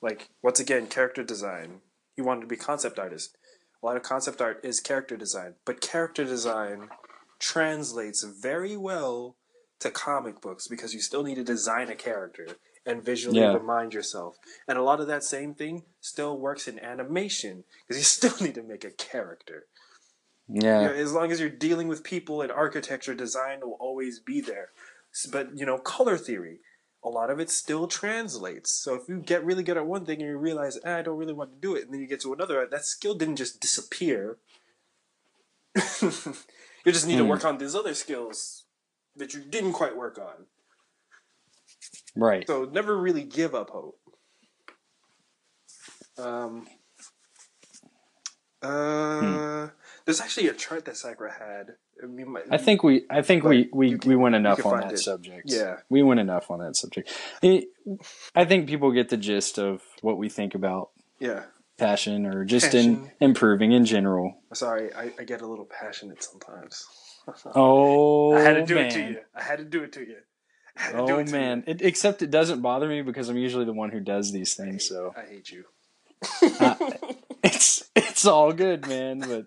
S2: Like once again, character design. You wanted to be concept artist. A lot of concept art is character design, but character design translates very well to comic books because you still need to design a character and visually
S1: Yeah.
S2: remind yourself. And a lot of that same thing still works in animation because you still need to make a character.
S1: Yeah,
S2: Yeah, as long as you're dealing with people and architecture, design will always be there. But you know, color theory, a lot of it still translates. So if you get really good at one thing and you realize, ah, I don't really want to do it, and then you get to another, that skill didn't just disappear. you just need to
S1: Hmm.
S2: work on these other skills that you didn't quite work on.
S1: right.
S2: So never really give up hope. Um. Uh, there's actually a chart that Sakura had. I, mean, my-
S1: I think we, I think we, we,
S2: you
S1: we went enough
S2: can
S1: on that
S2: it.
S1: subject.
S2: Yeah.
S1: we went enough on that subject. It, I think people get the gist of what we think about
S2: yeah.
S1: passion or just in improving in general.
S2: Sorry, I, I get a little passionate sometimes.
S1: Oh,
S2: I had to do
S1: man.
S2: it to you. I had to do it to you. I had to do
S1: Oh
S2: it to
S1: man! It, except it doesn't bother me because I'm usually the one who does these things. So.
S2: I hate you.
S1: it's it's all good, man. But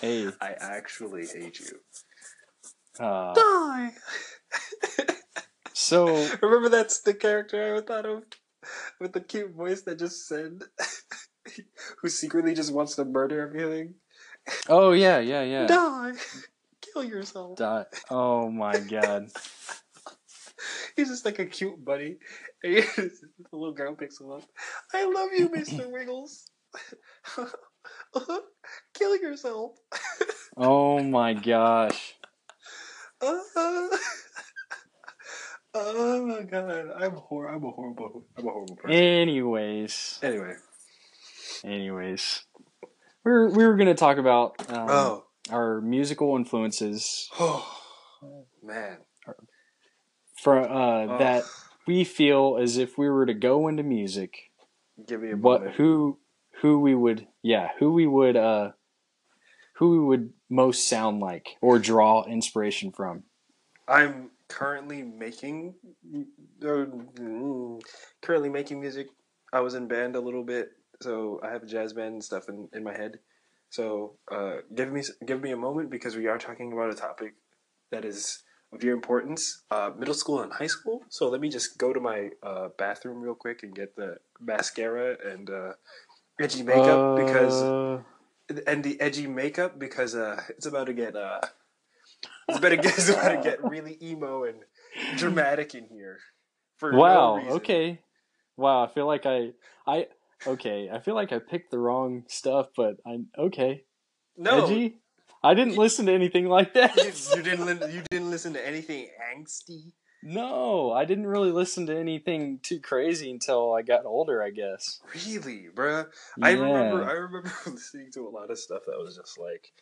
S1: hey,
S2: I actually hate you.
S1: uh,
S2: Die.
S1: so
S2: Remember that's the character I thought of with the cute voice that just said, who secretly just wants to murder everything.
S1: oh yeah, yeah, yeah.
S2: Die. Kill yourself.
S1: Die. Oh my god.
S2: He's just like a cute buddy. And he- the little girl picks him up. I love you, Mr. Wiggles. Kill yourself.
S1: Oh my gosh.
S2: oh my god, I'm hor- I'm a horrible, I'm a horrible person.
S1: Anyways,
S2: Anyway,
S1: anyways, we were we were gonna talk about um,
S2: oh
S1: our musical influences
S2: Oh man.
S1: for uh,
S2: Oh.
S1: that we feel as if we were to go into music,
S2: Give me a
S1: what
S2: moment.
S1: who who we would yeah who we would uh who we would most sound like or draw inspiration from.
S2: I'm currently making uh, currently making music. I was in band a little bit, so I have jazz band stuff in, in my head. So uh, give me give me a moment because we are talking about a topic that is of your importance. Uh, middle school and high school. So let me just go to my uh, bathroom real quick and get the mascara and uh, edgy makeup because
S1: Uh,
S2: and the edgy makeup because uh, it's about to get uh, it's about to get it's about to get really emo and dramatic in here. For
S1: wow.
S2: reason.
S1: okay. Wow. I feel like I I okay. I feel like I picked the wrong stuff, but I okay.
S2: No,
S1: Edgy. I didn't listen to anything like that.
S2: you, you didn't you didn't listen to anything angsty.
S1: No, I didn't really listen to anything too crazy until I got older. I guess.
S2: Really, bruh. I remember I remember listening to a lot of stuff that was just like,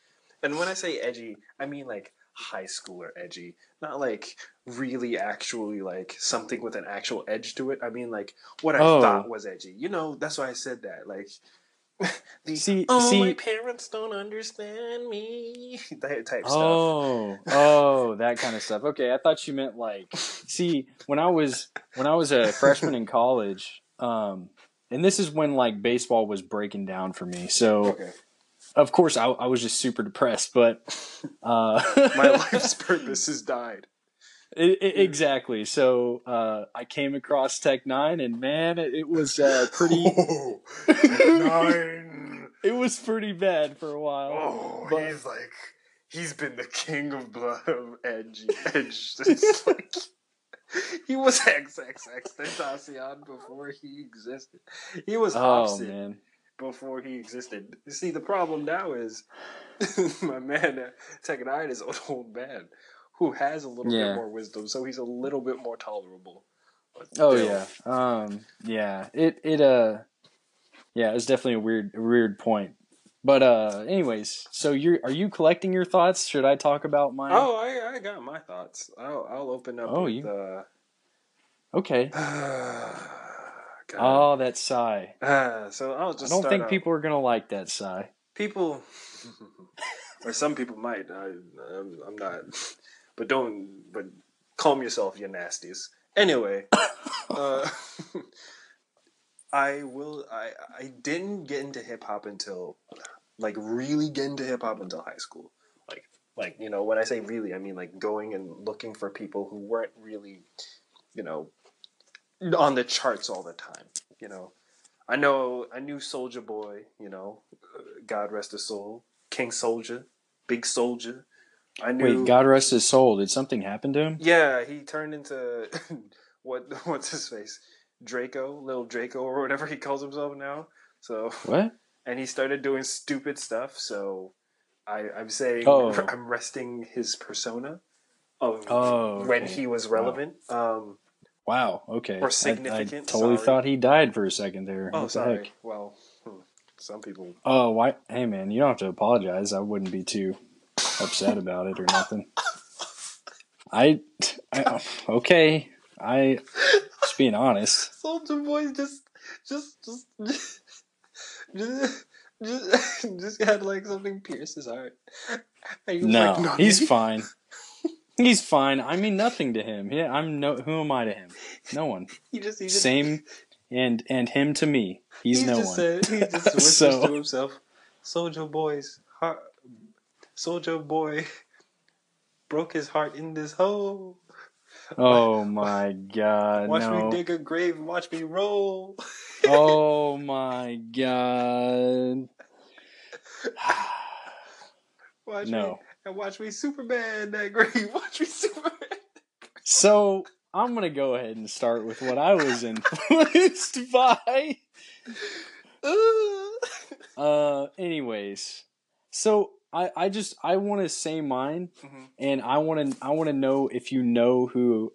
S2: and when I say edgy, I mean like high schooler edgy, not like really actually like something with an actual edge to it. I mean like what I
S1: Oh.
S2: thought was edgy. You know, that's why I said that. Like the
S1: See-
S2: oh
S1: see-
S2: my parents don't understand me that type stuff.
S1: Oh, oh, that kind of stuff. Okay, I thought you meant like. See, when I was when I was a freshman in college, um, and this is when like baseball was breaking down for me. So
S2: Okay,
S1: of course I, I was just super depressed, but uh,
S2: my life's purpose has died.
S1: I- I- exactly. So uh, I came across Tech N9ne, and man, it, it was uh, pretty.
S2: Oh, nine.
S1: it was pretty bad for a while.
S2: Oh,
S1: But-
S2: he's like he's been the king of blood of edge. Edge. It's like he was XXX Tentacion before he existed. He was
S1: Oh man.
S2: before he existed. See, the problem now is my man Tech N9ne is an old man who has a little
S1: Yeah.
S2: bit more wisdom, so he's a little bit more tolerable. But
S1: Oh
S2: still,
S1: yeah. Um yeah. It it uh yeah, it's definitely a weird a weird point. But uh anyways, so you're are you collecting your thoughts? Should I talk about mine?
S2: Oh, I, I got my thoughts. I'll, I'll open up.
S1: Oh,
S2: with,
S1: you-
S2: Uh,
S1: Okay. Oh, that sigh.
S2: Ah, so I'll just.
S1: I don't think
S2: out.
S1: people are gonna like that sigh.
S2: people, or some people might. I, I'm, I'm not, but don't. But calm yourself, you nasties. Anyway, uh, I will. I I didn't get into hip hop until, like, really get into hip hop until high school. Like, like you know, when I say really, I mean like going and looking for people who weren't really, you know, on the charts all the time. You know, I know I knew Soulja Boy. You know, uh, God rest his soul, King Soulja, Big Soulja. I knew.
S1: Wait, God rest his soul. Did something happen to him?
S2: Yeah, he turned into what? What's his face? Draco, little Draco, or whatever he calls himself now. So,
S1: What?
S2: and he started doing stupid stuff. So, I, I'm saying
S1: Oh.
S2: I'm resting his persona of
S1: Oh,
S2: when he was relevant. Um,
S1: Wow. Okay.
S2: Or
S1: I-
S2: significant,
S1: I, totally
S2: sorry.
S1: thought he died for a second there.
S2: oh,
S1: What the
S2: sorry.
S1: heck?
S2: Well, hmm, some people.
S1: Oh, why? Hey, man, you don't have to apologize. I wouldn't be too upset about it or nothing. I, I okay. I just being honest.
S2: Soulja Boy just, just, just, just, just, just, just had like something pierce his heart.
S1: No,
S2: like,
S1: he's fine. He's fine. I mean nothing to him. Yeah, I'm no. Who am I to him? No one.
S2: He just, he just,
S1: Same, and and him to me. He's
S2: he
S1: no
S2: just
S1: one.
S2: Said, he just whispers
S1: So-
S2: to himself, "Soulja Boy's heart, Soulja Boy broke his heart in this hole.
S1: Oh my god,
S2: Watch
S1: no.
S2: me dig a grave, watch me roll."
S1: Oh my god.
S2: Watch me
S1: No.
S2: and watch me Superman that grave. Watch me Superman.
S1: So I'm gonna go ahead and start with what I was influenced by. Uh, anyways, so I I just I want to say mine,
S2: Mhm.
S1: and I want to I want to know if you know who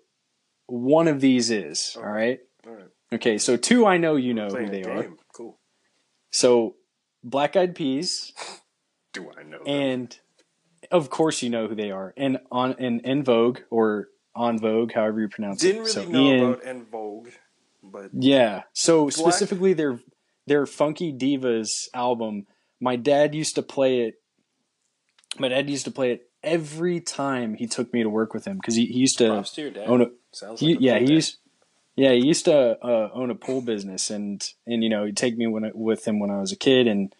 S1: one of these is.
S2: Okay.
S1: All right.
S2: All right.
S1: Okay. So two I know you know who they
S2: a
S1: are.
S2: Cool.
S1: So Black Eyed Peas
S2: Do I know? them?
S1: and of course you know who they are. And on and En Vogue or On Vogue, however you pronounce it.
S2: Didn't really
S1: so
S2: know
S1: Ian,
S2: about En Vogue, but
S1: Yeah. So
S2: Black-
S1: specifically their their Funky Divas album, my dad used to play it my dad used to play it every time he took me to work with him because he, he used to
S2: props to your dad.
S1: own a
S2: Sounds
S1: he,
S2: like a
S1: yeah he
S2: dad.
S1: used yeah he used to uh, own a pool business and and you know he'd take me when I, with him when I was a kid and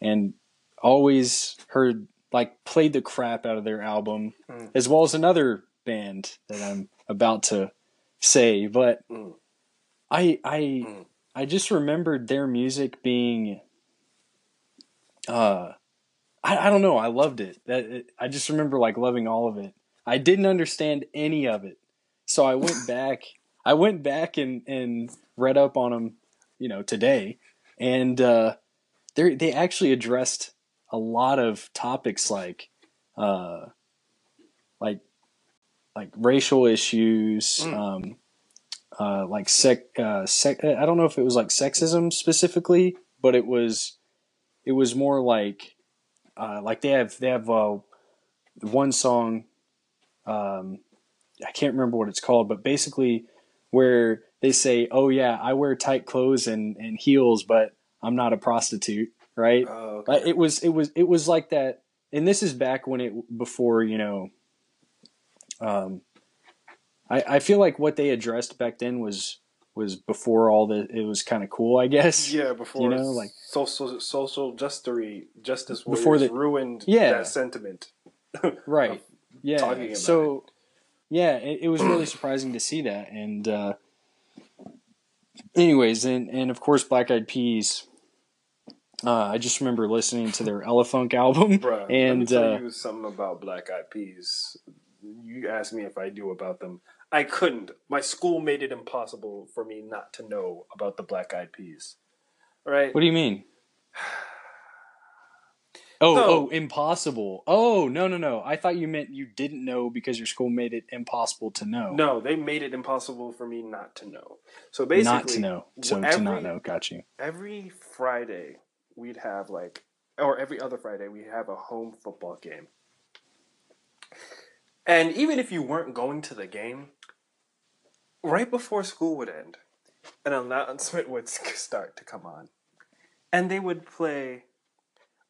S1: and always heard like played the crap out of their album
S2: Mm.
S1: as well as another band that I'm about to say but
S2: Mm.
S1: I I
S2: Mm.
S1: I just remembered their music being uh I, I don't know. I loved it. That it, I just remember like loving all of it. I didn't understand any of it. So I went back I went back and and read up on them you know today. And uh they they actually addressed a lot of topics like uh like like racial issues
S2: Mm.
S1: um uh, like sec, uh, sec, I don't know if it was like sexism specifically, but it was, it was more like, uh, like they have, they have, uh, one song, um, I can't remember what it's called, but basically where they say, oh yeah, I wear tight clothes and, and heels, but I'm not a prostitute. Right.
S2: Oh, okay.
S1: it was, it was, it was like that. And this is back when it, before, you know, um, I, I feel like what they addressed back then was was before all the it was kind of cool, I guess.
S2: yeah, before you
S1: know, like-
S2: social social justice justice
S1: Before the-
S2: ruined
S1: Yeah.
S2: that sentiment.
S1: Right. Yeah.
S2: talking about
S1: so yeah, it, it was really surprising to see that. And uh, anyways, and and of course, Black Eyed Peas. Uh, I just remember listening to their Elefunk album,
S2: Bruh, let me
S1: and
S2: tell
S1: uh,
S2: you something about Black Eyed Peas. You asked me if I knew about them. I couldn't. My school made it impossible for me not to know about the Black Eyed Peas. Right?
S1: what do you mean? Oh,
S2: No.
S1: oh, impossible. Oh, no, no, no. I thought you meant you didn't know because your school made it impossible to know.
S2: No, they made it impossible for me not to know. So basically,
S1: not to know. So to not know. Got you.
S2: every Friday we'd have like, or every other Friday we'd have a home football game. And even if you weren't going to the game, right before school would end, an announcement would start to come on, and they would play.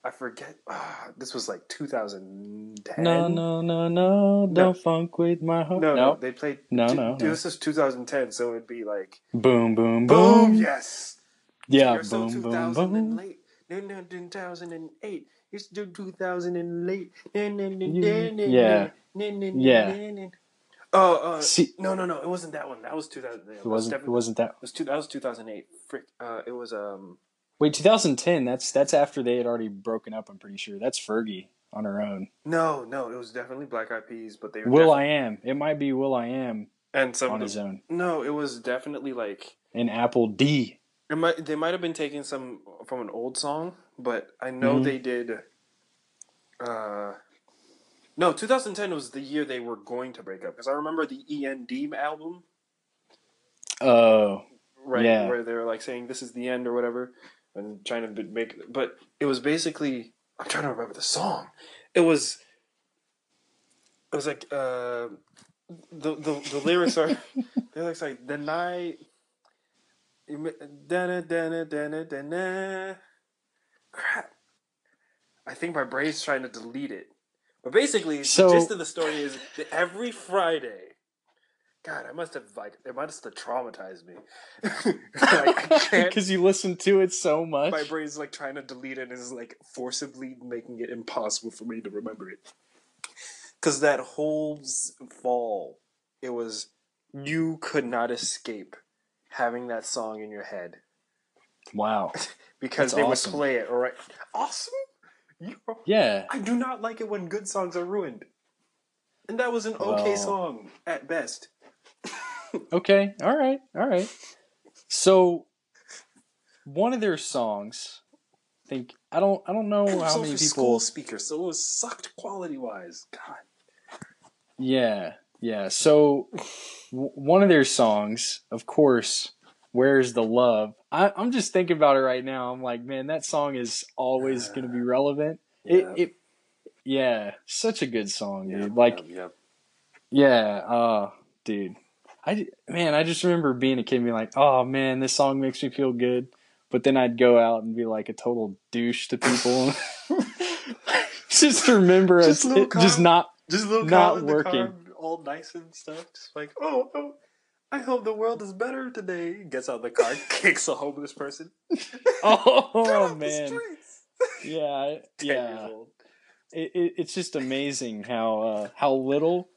S2: I forget. ah, this was like 2010.
S1: No, no, no, no. Don't funk with my heart.
S2: no,
S1: No.
S2: no. They played.
S1: No,
S2: two-
S1: no, no.
S2: This is 2010, so it'd be like
S1: Boom, boom,
S2: boom,
S1: boom.
S2: yes.
S1: Yeah,
S2: You're so
S1: boom, boom,
S2: and
S1: boom.
S2: late. No, no, 2008. You're still 2000 and late. No, no, no,
S1: Yeah.
S2: no, no,
S1: Yeah.
S2: no, no, no,
S1: Yeah.
S2: Oh, uh,
S1: See,
S2: no, no, no. It wasn't that one. That was 2000.
S1: it wasn't. It wasn't that.
S2: It was two, that was 2008. Frick. Uh, it was um.
S1: Wait, 2010. That's that's after they had already broken up. I'm pretty sure. That's Fergie on her own.
S2: No, no. It was definitely Black Eyed Peas, but they were.
S1: Will I Am. It might be Will I Am
S2: and some
S1: on
S2: the-
S1: his own.
S2: No, it was definitely like
S1: And Apple D.
S2: it might. They might have been taking some from an old song, but I know
S1: Mhm.
S2: they did. Uh, no, 2010 was the year they were going to break up because I remember the END album,
S1: Oh,
S2: right?
S1: Yeah.
S2: Where they were like saying this is the end or whatever, and trying to make. But it was basically I'm trying to remember the song. It was. It was like uh, the the the lyrics are they're like like the night. Da-na, da-na, da-na, da-na. Crap. I think my brain's trying to delete it. But basically,
S1: So-
S2: the gist of the story is that every Friday. God, I must have like it must have traumatized me. like,
S1: because you listened to it so much.
S2: My brain's like trying to delete it and is like forcibly making it impossible for me to remember it. Because that whole fall, it was you could not escape having that song in your head
S1: Wow.
S2: because
S1: That's
S2: they
S1: awesome.
S2: would play it. All right, awesome. You,
S1: Yeah.
S2: I do not like it when good songs are ruined, and that was an okay
S1: Well-
S2: song at best.
S1: Okay. All right. All right. So, one of their songs, I think I don't I don't know
S2: It
S1: how many
S2: school
S1: people.
S2: speakers, so it was sucked quality wise. God.
S1: Yeah. Yeah. So, w- one of their songs, of course, "Where's the Love." I, I'm just thinking about it right now. I'm like, man, that song is always going to be relevant.
S2: Yeah.
S1: It, it yeah, such a good song, dude.
S2: Yep,
S1: like,
S2: yep,
S1: yeah, uh, dude. I man, I just remember being a kid and being like, "Oh man, this song makes me feel good." But then I'd go out and be like a total douche to people. just remember
S2: Just
S1: it, just not
S2: Just little
S1: Not
S2: Kyle in the
S1: working.
S2: all nice and stuff. Just like, oh, oh, I hope the world is better today. Gets out of the car, kicks a homeless person.
S1: Oh man,
S2: streets.
S1: yeah,
S2: Ten
S1: yeah.
S2: years old.
S1: It, it, it's just amazing how uh, how little,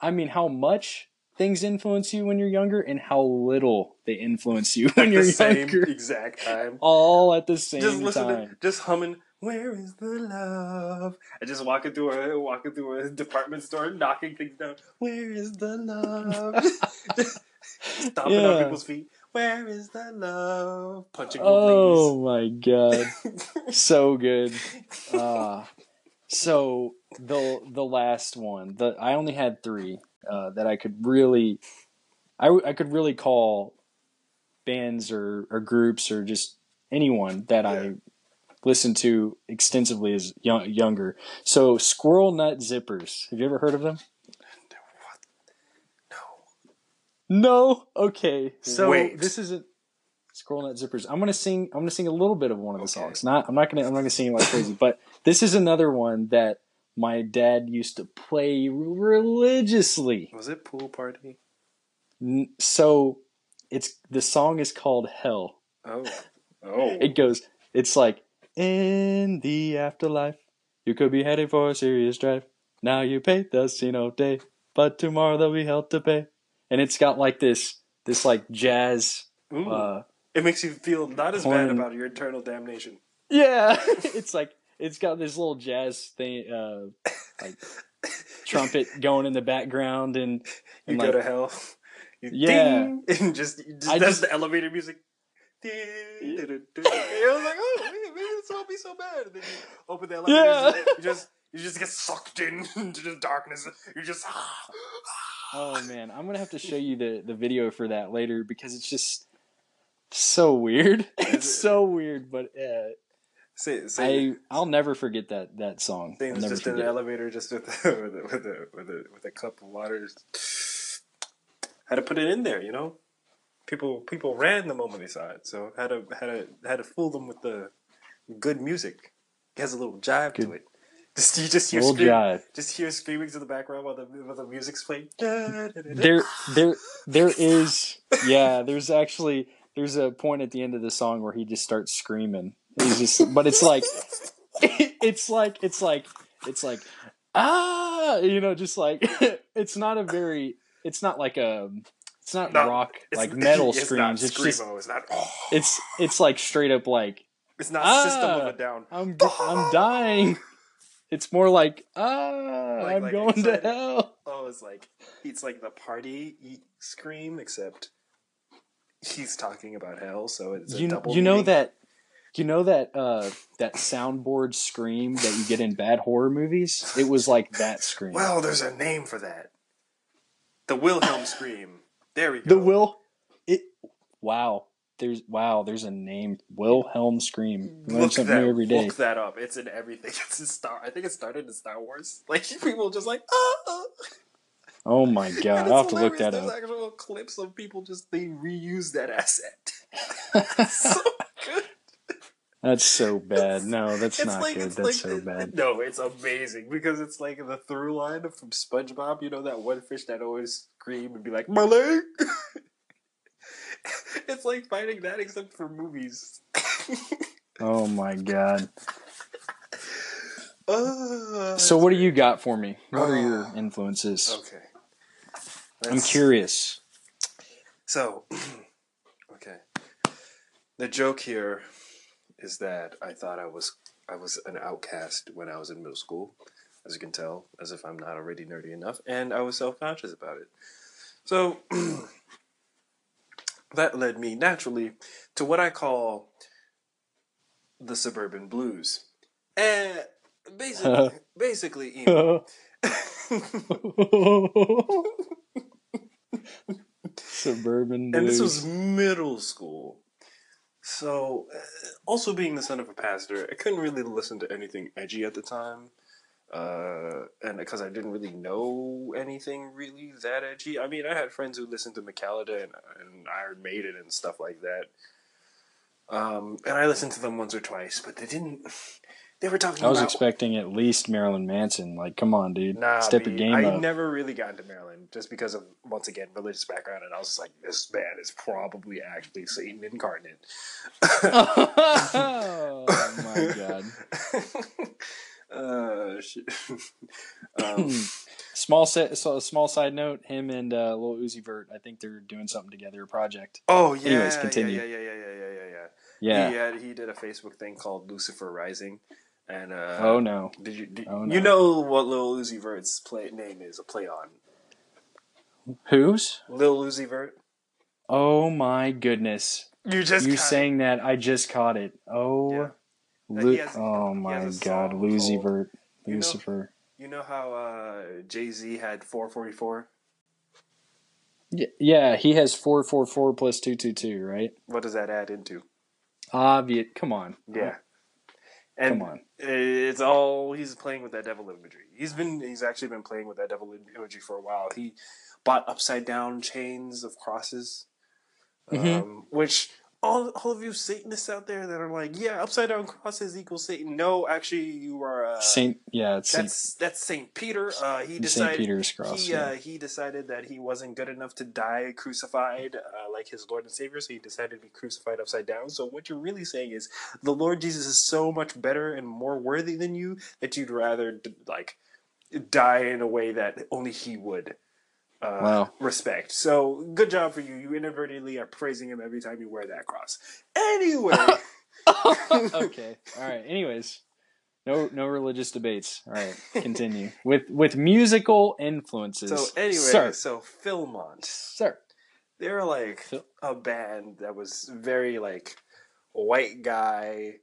S1: I mean, how much things influence you when you're younger, and how little they influence you when
S2: At
S1: you're
S2: the same
S1: younger.
S2: exact time.
S1: All at the same
S2: just listen
S1: time.
S2: to, just humming. Where is the love? I just walking through a walking through a department store, knocking things down. Where is the love? Stomping on people's feet. Where is the love? Punching
S1: Oh my god, so good. Uh, so the the last one, the I only had three uh, that I could really, I, I could really call bands or or groups or just anyone that
S2: Yeah.
S1: I listened to extensively as young, younger. So Squirrel Nut Zippers, have you ever heard of them?
S2: no.
S1: No. Okay. So
S2: Wait.
S1: this isn't Squirrel Nut Zippers. I'm gonna sing. I'm gonna sing a little bit of one of the
S2: Okay.
S1: songs. Not. I'm not gonna. I'm not gonna sing it like crazy. But this is another one that my dad used to play religiously.
S2: Was it pool party?
S1: So it's the song is called Hell.
S2: Oh. Oh.
S1: It goes. It's like in the afterlife, you could be headed for a serious drive. Now you pay the casino day, but tomorrow there'll be hell to pay. And it's got like this. This like jazz.
S2: Ooh.
S1: Uh,
S2: it makes you feel not as
S1: Horn-
S2: bad about your eternal damnation.
S1: Yeah, it's like it's got this little jazz thing, uh, like trumpet going in the background, and,
S2: You
S1: and
S2: go to hell. You
S1: Yeah.
S2: ding, and just, just that's
S1: just-
S2: the elevator music. Ding, ding, ding, ding. I was like, oh, maybe, maybe this won't be so bad. And then you open the elevator,
S1: Yeah.
S2: you just you just get sucked in into the darkness. You just
S1: oh man, I'm gonna have to show you the the video for that later because it's just so weird. It's so weird, but uh,
S2: say say
S1: I I'll never forget that that song.
S2: Things
S1: never
S2: just in an elevator, just with with a, with a with a with a cup of water. Just had to put it in there, you know. People people ran the moment they saw it, so had to had to had to fool them with the good music. It has a little jive to it. Just you just hear scream,
S1: jive.
S2: just hear screamings in the background while the while the music's playing.
S1: there there there is yeah there's actually there's a point at the end of the song where he just starts screaming he's just but it's like it's like it's like it's like ah you know just like it's not a very it's not like a it's not
S2: No,
S1: rock
S2: It's-
S1: like metal
S2: it's
S1: screams
S2: Not
S1: it's just.
S2: It's not. Oh,
S1: it's it's like straight up like
S2: it's not
S1: Ah.
S2: System of a Down.
S1: i'm i'm dying it's more like ah
S2: Like-
S1: i'm
S2: like
S1: going to
S2: excited.
S1: hell
S2: Oh, it's like it's like the party scream, except he's talking about hell, so it's a
S1: you,
S2: double.
S1: you know
S2: meaning.
S1: that you know that uh that soundboard scream that you get in bad horror movies it was like that scream
S2: Well, there's a name for that. The Wilhelm scream. There we go.
S1: the will it wow there's wow there's a name wilhelm scream You learn
S2: Look
S1: something
S2: that,
S1: new every day
S2: look that up. It's in everything. It's in Star. I think it started in Star Wars. Like people just like ah. ah.
S1: oh my god i'll have to look
S2: hilarious.
S1: that
S2: There's
S1: up
S2: actual clips of people just they reuse that asset. so good.
S1: That's so bad no that's
S2: It's
S1: not
S2: like
S1: good that's
S2: like
S1: so bad
S2: no, it's amazing because it's like the through line from SpongeBob. You know that one fish that always scream and be like my leg. it's like finding that except for movies.
S1: oh my god
S2: Uh,
S1: so what do you got for me what are your influences
S2: Okay.
S1: i'm curious
S2: So, okay. The joke here is that I thought I was I was an outcast when I was in middle school, as you can tell, as if I'm not already nerdy enough, and I was self conscious about it. So that led me naturally to what I call the suburban blues. And basically, basically, emo.
S1: Suburban
S2: and this
S1: blues.
S2: was middle school. So, uh, also being the son of a pastor, I couldn't really listen to anything edgy at the time. uh, and because I didn't really know anything really that edgy. I mean, I had friends who listened to Metallica and, and Iron Maiden and stuff like that. Um, and I listened to them once or twice, but they didn't. They were talking.
S1: I was
S2: about,
S1: expecting at least Marilyn Manson. Like, come on, dude,
S2: Nah,
S1: step
S2: B,
S1: your game
S2: I
S1: up.
S2: never really got into Maryland just because of once again religious background, and I was like, this band is probably actually Satan incarnate.
S1: oh my god.
S2: uh, shit. um,
S1: Small set, so small side note: him and uh, Lil Uzi Vert. I think they're doing something together, a project.
S2: oh yeah,
S1: Anyways, continue.
S2: yeah, yeah, yeah, yeah, yeah, yeah, yeah.
S1: Yeah.
S2: He had he did a Facebook thing called Lucifer Rising, and uh,
S1: oh no.
S2: did you did,
S1: Oh, no.
S2: you know what Lil Uzi Vert's play name is? A play on
S1: Whose?
S2: Lil Uzi Vert.
S1: Oh my goodness!
S2: You just
S1: you
S2: kinda-
S1: saying that? I just caught it. Oh,
S2: Yeah.
S1: Lu-
S2: has-
S1: oh my god,
S2: song
S1: Lucy
S2: called-
S1: Vert,
S2: you know-
S1: Lucifer.
S2: You know how uh, Jay Z had 444?
S1: Y- yeah, he has four four four plus two two two, right?
S2: What does that add into?
S1: Obvious. Come on.
S2: Yeah. And
S1: Come on.
S2: It's all he's playing with that devil imagery. He's been he's actually been playing with that devil imagery for a while. He bought upside down chains of crosses,
S1: Mhm.
S2: um, which all all of you Satanists out there that are like, yeah, upside down crosses equals Satan. No, actually, you are. Uh,
S1: Saint. Yeah, it's Saint,
S2: that's that's Saint Peter. Uh, he
S1: Saint
S2: decided
S1: Peter's cross.
S2: he
S1: yeah.
S2: uh, he decided that he wasn't good enough to die crucified uh, like his Lord and Savior, so he decided to be crucified upside down. So what you're really saying is the Lord Jesus is so much better and more worthy than you that you'd rather d- like die in a way that only He would. Uh,
S1: Wow.
S2: Respect. So good job for you. You inadvertently are praising him every time you wear that cross. Anyway,
S1: okay. All right. Anyways, no no religious debates. All right. Continue with with musical influences.
S2: so anyway,
S1: sir,
S2: so Philmont.
S1: sir.
S2: They're like
S1: Phil-
S2: a band that was very like white guy.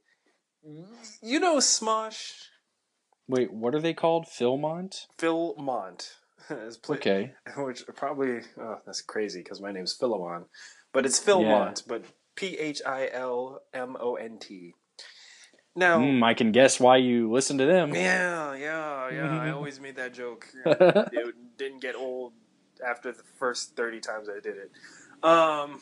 S2: You know Smosh?
S1: Wait, what are they called? Philmont.
S2: Phil Mont. is play-
S1: Okay.
S2: Which probably, oh, that's crazy because my name's Philemon. But it's Philmont, but P H I L M O N T. Now,
S1: Hmm, I can guess why you listen to them.
S2: yeah, yeah, yeah. I always made that joke. it didn't get old after the first 30 times I did it. Um,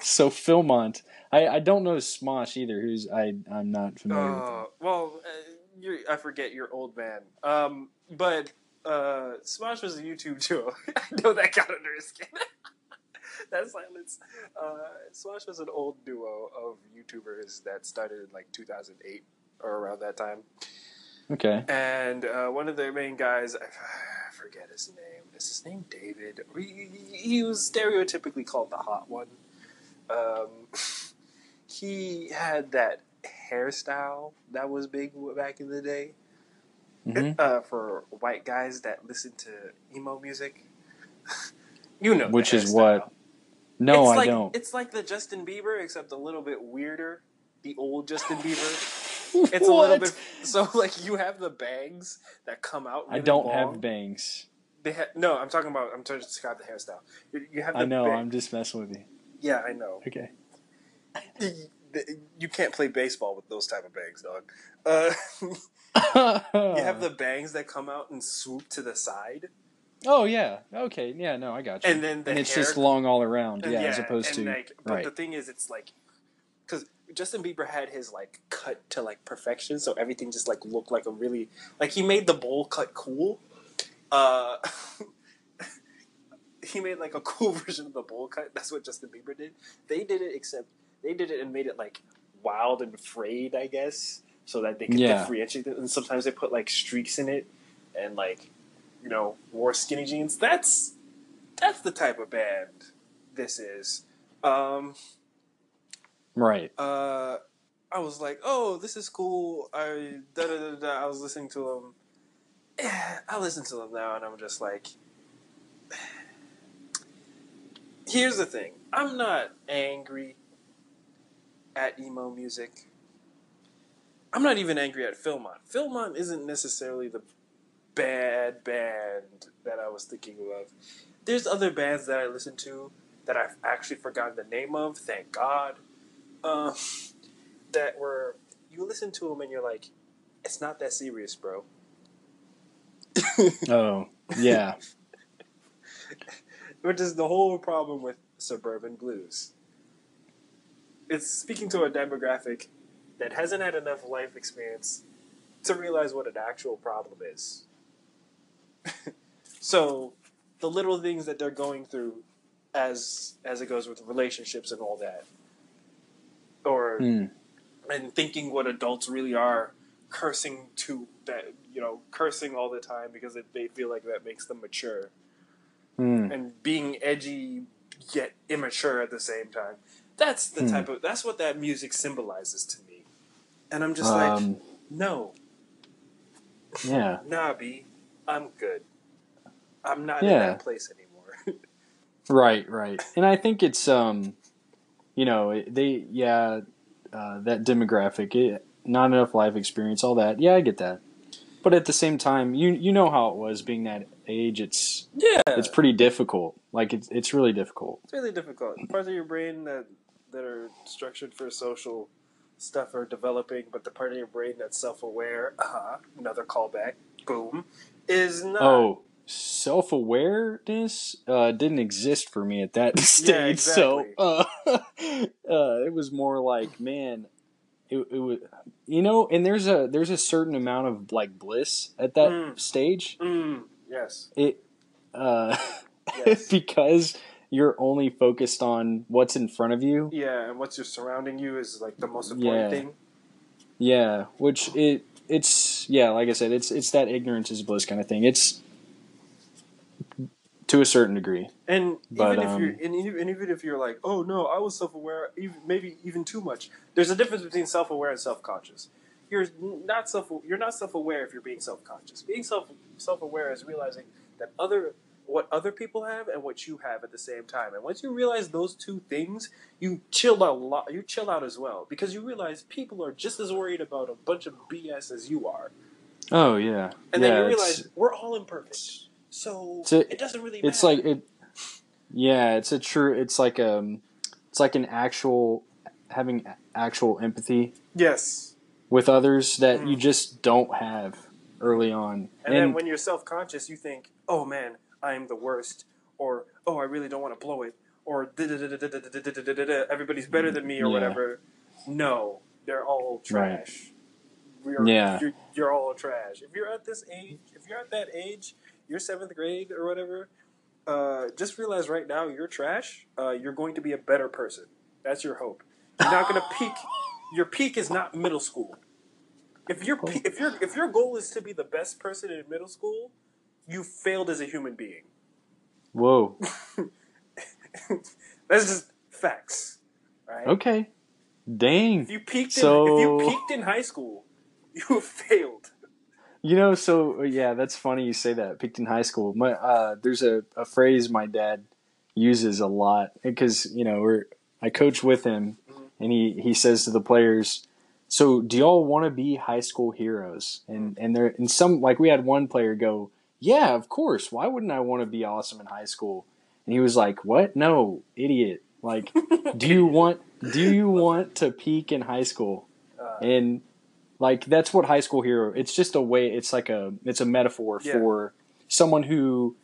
S1: so Philmont. I, I don't know Smosh either. Who's I I'm not familiar with.
S2: Uh, well, uh, I forget you're old man. Um, but uh, Smosh was a YouTube duo. I know that got under his skin. that silence. Uh, Smosh was an old duo of YouTubers that started in like 2008 or around that time.
S1: Okay.
S2: And uh, one of their main guys, I, forget his name. Is his name David? He, he was stereotypically called the hot one. Um, he had that hairstyle that was big back in the day
S1: hmm
S2: uh, for white guys that listen to emo music. you know,
S1: Which is
S2: hairstyle.
S1: what? No,
S2: it's
S1: I
S2: like,
S1: don't.
S2: It's like the Justin Bieber, except a little bit weirder. The old Justin Bieber. It's a little bit. So like you have the bangs that come out.
S1: I don't
S2: long.
S1: have bangs.
S2: They ha- no, I'm talking about. I'm trying to describe the hairstyle. You, you have. The
S1: I know.
S2: bang-
S1: I'm just messing with you.
S2: Yeah, I know.
S1: Okay.
S2: You can't play baseball with those type of bangs, dog. Uh, you have the bangs that come out and swoop to the side,
S1: Oh yeah. Okay. Yeah. No, I got you.
S2: and then the
S1: and it's
S2: hair
S1: just long all around.
S2: And
S1: Yeah, as opposed to
S2: like, but
S1: right.
S2: the thing is, it's like because Justin Bieber had his like cut to like perfection, so everything just like looked like a really like he made the bowl cut cool. Uh, he made like a cool version of the bowl cut. That's what Justin Bieber did. They did it, except they did it and made it like wild and frayed, I guess, so that they can
S1: Yeah.
S2: differentiate it. And sometimes they put like streaks in it and like you know wore skinny jeans. That's that's the type of band this is. Um,
S1: right.
S2: uh, I was like, oh, this is cool. I da da da da. I was listening to them. Yeah, I listen to them now, and I'm just like, here's the thing. I'm not angry at emo music. I'm not even angry at Philmont. Philmont isn't necessarily the bad band that I was thinking of. There's other bands that I listen to that I've actually forgotten the name of. Thank God. Uh, that were you listen to them and you're like, it's not that serious, bro.
S1: Oh, yeah.
S2: Which is the whole problem with suburban blues. It's speaking to a demographic that hasn't had enough life experience to realize what an actual problem is. so, the little things that they're going through as as it goes with relationships and all that. Or
S1: Hmm.
S2: and thinking what adults really are, cursing to that you know, cursing all the time because it, they feel like that makes them mature
S1: Hmm.
S2: and being edgy yet immature at the same time. That's the
S1: Hmm.
S2: type of that's what that music symbolizes to me. And I'm just like,
S1: Um,
S2: no,
S1: yeah.
S2: nah, B, I'm good. I'm not in that place anymore.
S1: Right, right. And I think it's um you know, they yeah, uh, that demographic, it, not enough life experience, all that. Yeah, I get that. But at the same time, you you know how it was being that age. It's
S2: yeah,
S1: it's pretty difficult. Like it's it's really difficult.
S2: It's really difficult. Parts of your brain that that are structured for social stuff are developing, but the part of your brain that's self-aware, uh-huh, another callback, boom, is not.
S1: Oh, self awareness uh, didn't exist for me at that stage. So
S2: exactly.
S1: uh, uh, it was more like, man, it, it was, you know, and there's a there's a certain amount of like bliss at that
S2: Mm.
S1: stage.
S2: Mm, yes.
S1: It uh,
S2: Yes.
S1: because you're only focused on what's in front of you.
S2: Yeah, and what's just surrounding you is like the most important
S1: Yeah.
S2: thing.
S1: Yeah, which it it's yeah, like I said, it's it's that ignorance is bliss kind of thing. It's to a certain degree.
S2: And
S1: But,
S2: even if you're
S1: um,
S2: and even, and even if you're like, oh no, I was self-aware, even maybe even too much. There's a difference between self-aware and self-conscious. You're not self you're not self-aware if you're being self-conscious. Being self self-aware is realizing that other what other people have and what you have at the same time. And once you realize those two things, you chill out a lot. You chill out as well because you realize people are just as worried about a bunch of BS as you are.
S1: Oh yeah,
S2: And
S1: yeah,
S2: then you
S1: it's-
S2: realize we're all imperfect. So
S1: a-
S2: it doesn't really matter.
S1: it's like it yeah it's a true it's like um it's like an actual having actual empathy
S2: yes.
S1: with others that
S2: Mm.
S1: you just don't have early on
S2: And, then when you're self conscious, you think, oh man, I am the worst, or oh, I really don't want to blow it, or everybody's better than me, or whatever. No, they're all trash.
S1: Yeah,
S2: you're, all trash. If you're at this age, if you're at that age, you're seventh grade or whatever. Just realize right now you're trash. You're going to be a better person. That's your hope. You're not going to peak. Your peak is not middle school. If your if your if your goal is to be the best person in middle school, you failed as a human being.
S1: whoa
S2: That's just facts, right?
S1: okay dang
S2: If you peaked
S1: So-
S2: in if you peaked in high school, you failed.
S1: You know, so yeah, that's funny you say that. Picked in high school. My uh, there's a, a phrase my dad uses a lot because you know we're I coach with him,
S2: Mhm.
S1: and he he says to the players, "So do y'all want to be high school heroes?" And and there and some like we had one player go, "Yeah, of course. Why wouldn't I want to be awesome in high school?" And he was like, "What? No, idiot. Like, do you want do you want to peak in high school?"
S2: Uh,
S1: and like that's what high school hero it's just a way it's like a it's a metaphor
S2: Yeah.
S1: for someone who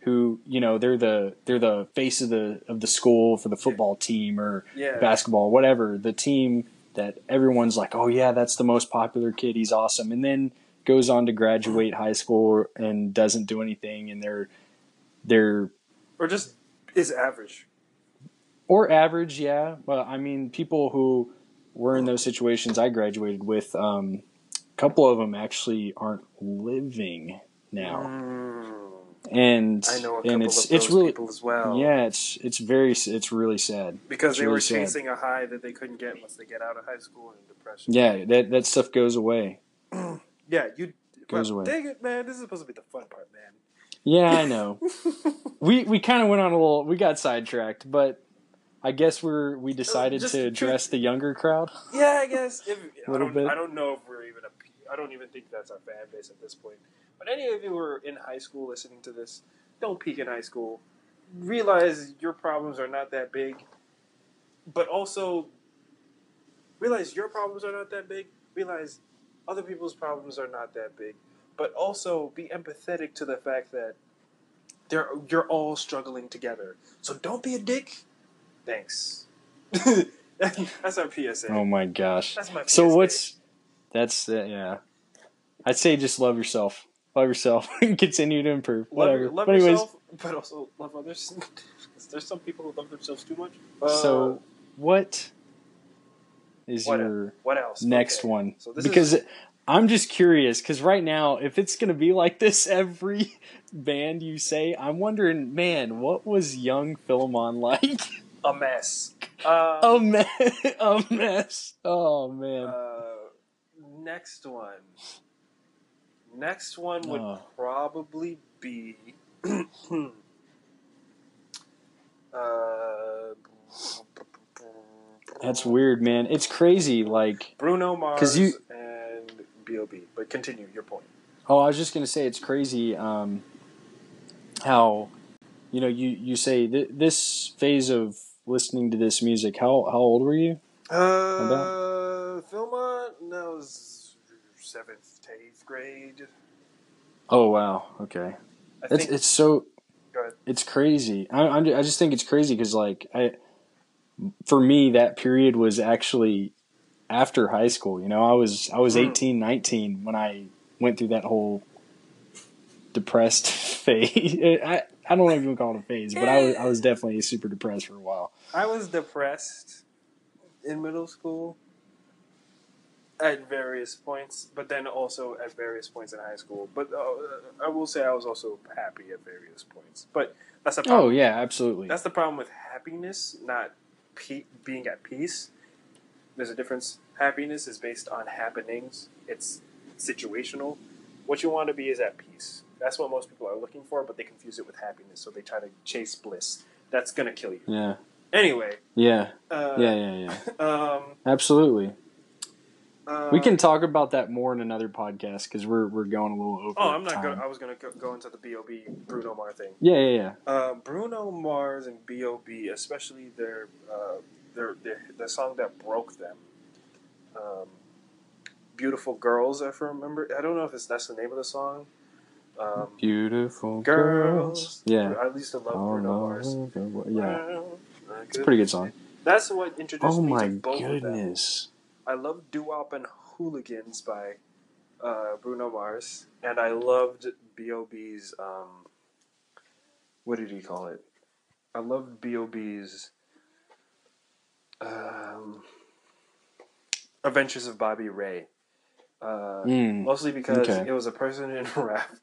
S1: who you know they're the they're the face of the of the school for the football team or
S2: yeah.
S1: basketball whatever the team that everyone's like oh yeah that's the most popular kid he's awesome and then goes on to graduate high school and doesn't do anything and they're they're
S2: or just is average.
S1: or average, yeah. But I mean, people who were in those situations I graduated with, um, a couple of them actually aren't living now,
S2: Mm,
S1: and
S2: I know a couple
S1: and it's
S2: of
S1: it's really
S2: people as well.
S1: yeah, it's it's very it's really sad.
S2: because
S1: It's
S2: they
S1: really
S2: were
S1: sad.
S2: chasing a high that they couldn't get once they get out of high school and depression.
S1: Yeah, that that stuff goes away.
S2: Yeah, you.
S1: Goes
S2: well,
S1: away.
S2: Dang it, man! This is supposed to be the fun part, man.
S1: Yeah, I know. we we kind of went on a little. We got sidetracked, but I guess we're we uh, decided
S2: just
S1: to address the younger crowd.
S2: Yeah, I guess. If, I
S1: Little
S2: don't.
S1: bit.
S2: I don't know if we're even a. I don't even think that's our fan base at this point. But any of you who are in high school listening to this, don't peak in high school. Realize your problems are not that big, but also realize your problems are not that big. Realize other people's problems are not that big, but also be empathetic to the fact that they're you're all struggling together. So don't be a dick. Thanks. That's our PSA.
S1: Oh my gosh.
S2: That's my PSA.
S1: So what's that's uh, yeah. I'd say just love yourself. Love yourself continue to improve.
S2: love,
S1: Whatever.
S2: love
S1: but anyways,
S2: yourself, but also love others. There's some people who love themselves too much. Uh,
S1: so what is
S2: what,
S1: your
S2: what else?
S1: next
S2: Okay.
S1: one?
S2: So this
S1: because
S2: is
S1: I'm just curious because right now, if it's gonna be like this every band you say, I'm wondering, man, what was young Philemon like?
S2: a mess. Um,
S1: a mess. A mess. Oh man.
S2: Uh, next one. Next one would
S1: Oh.
S2: probably be. uh,
S1: That's weird, man. It's crazy. Like,
S2: Bruno Mars
S1: you-
S2: and B.O.B. But continue your point.
S1: oh, I was just gonna say, it's crazy. Um, how, you know, you you say th- this phase of listening to this music. How how old were you?
S2: Uh, Philmont, was seventh to eighth grade.
S1: Oh wow. Okay.
S2: I
S1: It's
S2: think.
S1: it's so
S2: go ahead.
S1: it's crazy. I I'm, I just think it's crazy because like I, for me that period was actually after high school. You know, I was I was
S2: Mm.
S1: 18, 19 when I went through that whole depressed phase. I I don't know if you would call it a phase, but I was I was definitely super depressed for a while.
S2: I was depressed in middle school at various points, but then also at various points in high school. But uh, I will say I was also happy at various points. But that's the
S1: Oh yeah, absolutely.
S2: That's the problem with happiness, not pe- being at peace. There's a difference. Happiness is based on happenings. It's situational. What you want to be is at peace. That's what most people are looking for, but they confuse it with happiness, so they try to chase bliss. That's gonna kill you.
S1: Yeah,
S2: Anyway,
S1: yeah,
S2: uh,
S1: yeah, yeah, yeah.
S2: Um,
S1: Absolutely.
S2: Uh,
S1: We can talk about that more in another podcast because we're we're going a little over.
S2: Oh, I'm not.
S1: time.
S2: Go, I was gonna go, go into the B.O.B. Bruno Mars thing.
S1: Yeah, yeah, yeah.
S2: Uh, Bruno Mars and B.O.B. Especially their uh, their, their the song that broke them. Um, Beautiful girls, if I remember. I don't know if it's that's the name of the song. Um,
S1: Beautiful
S2: girls.
S1: girls. Yeah.
S2: I least to love
S1: Oh,
S2: Bruno
S1: no.
S2: Mars.
S1: Yeah.
S2: It's
S1: It's a pretty good song.
S2: That's what introduced
S1: Oh
S2: me
S1: my
S2: to both of them. I love Doo-Wop and Hooligans by uh, Bruno Mars, and I loved B.O.B.'s, um, what did he call it? I loved B.O.B.'s um, Adventures of Bobby Ray. Uh,
S1: Mm.
S2: Mostly because
S1: Okay.
S2: it was a person in rap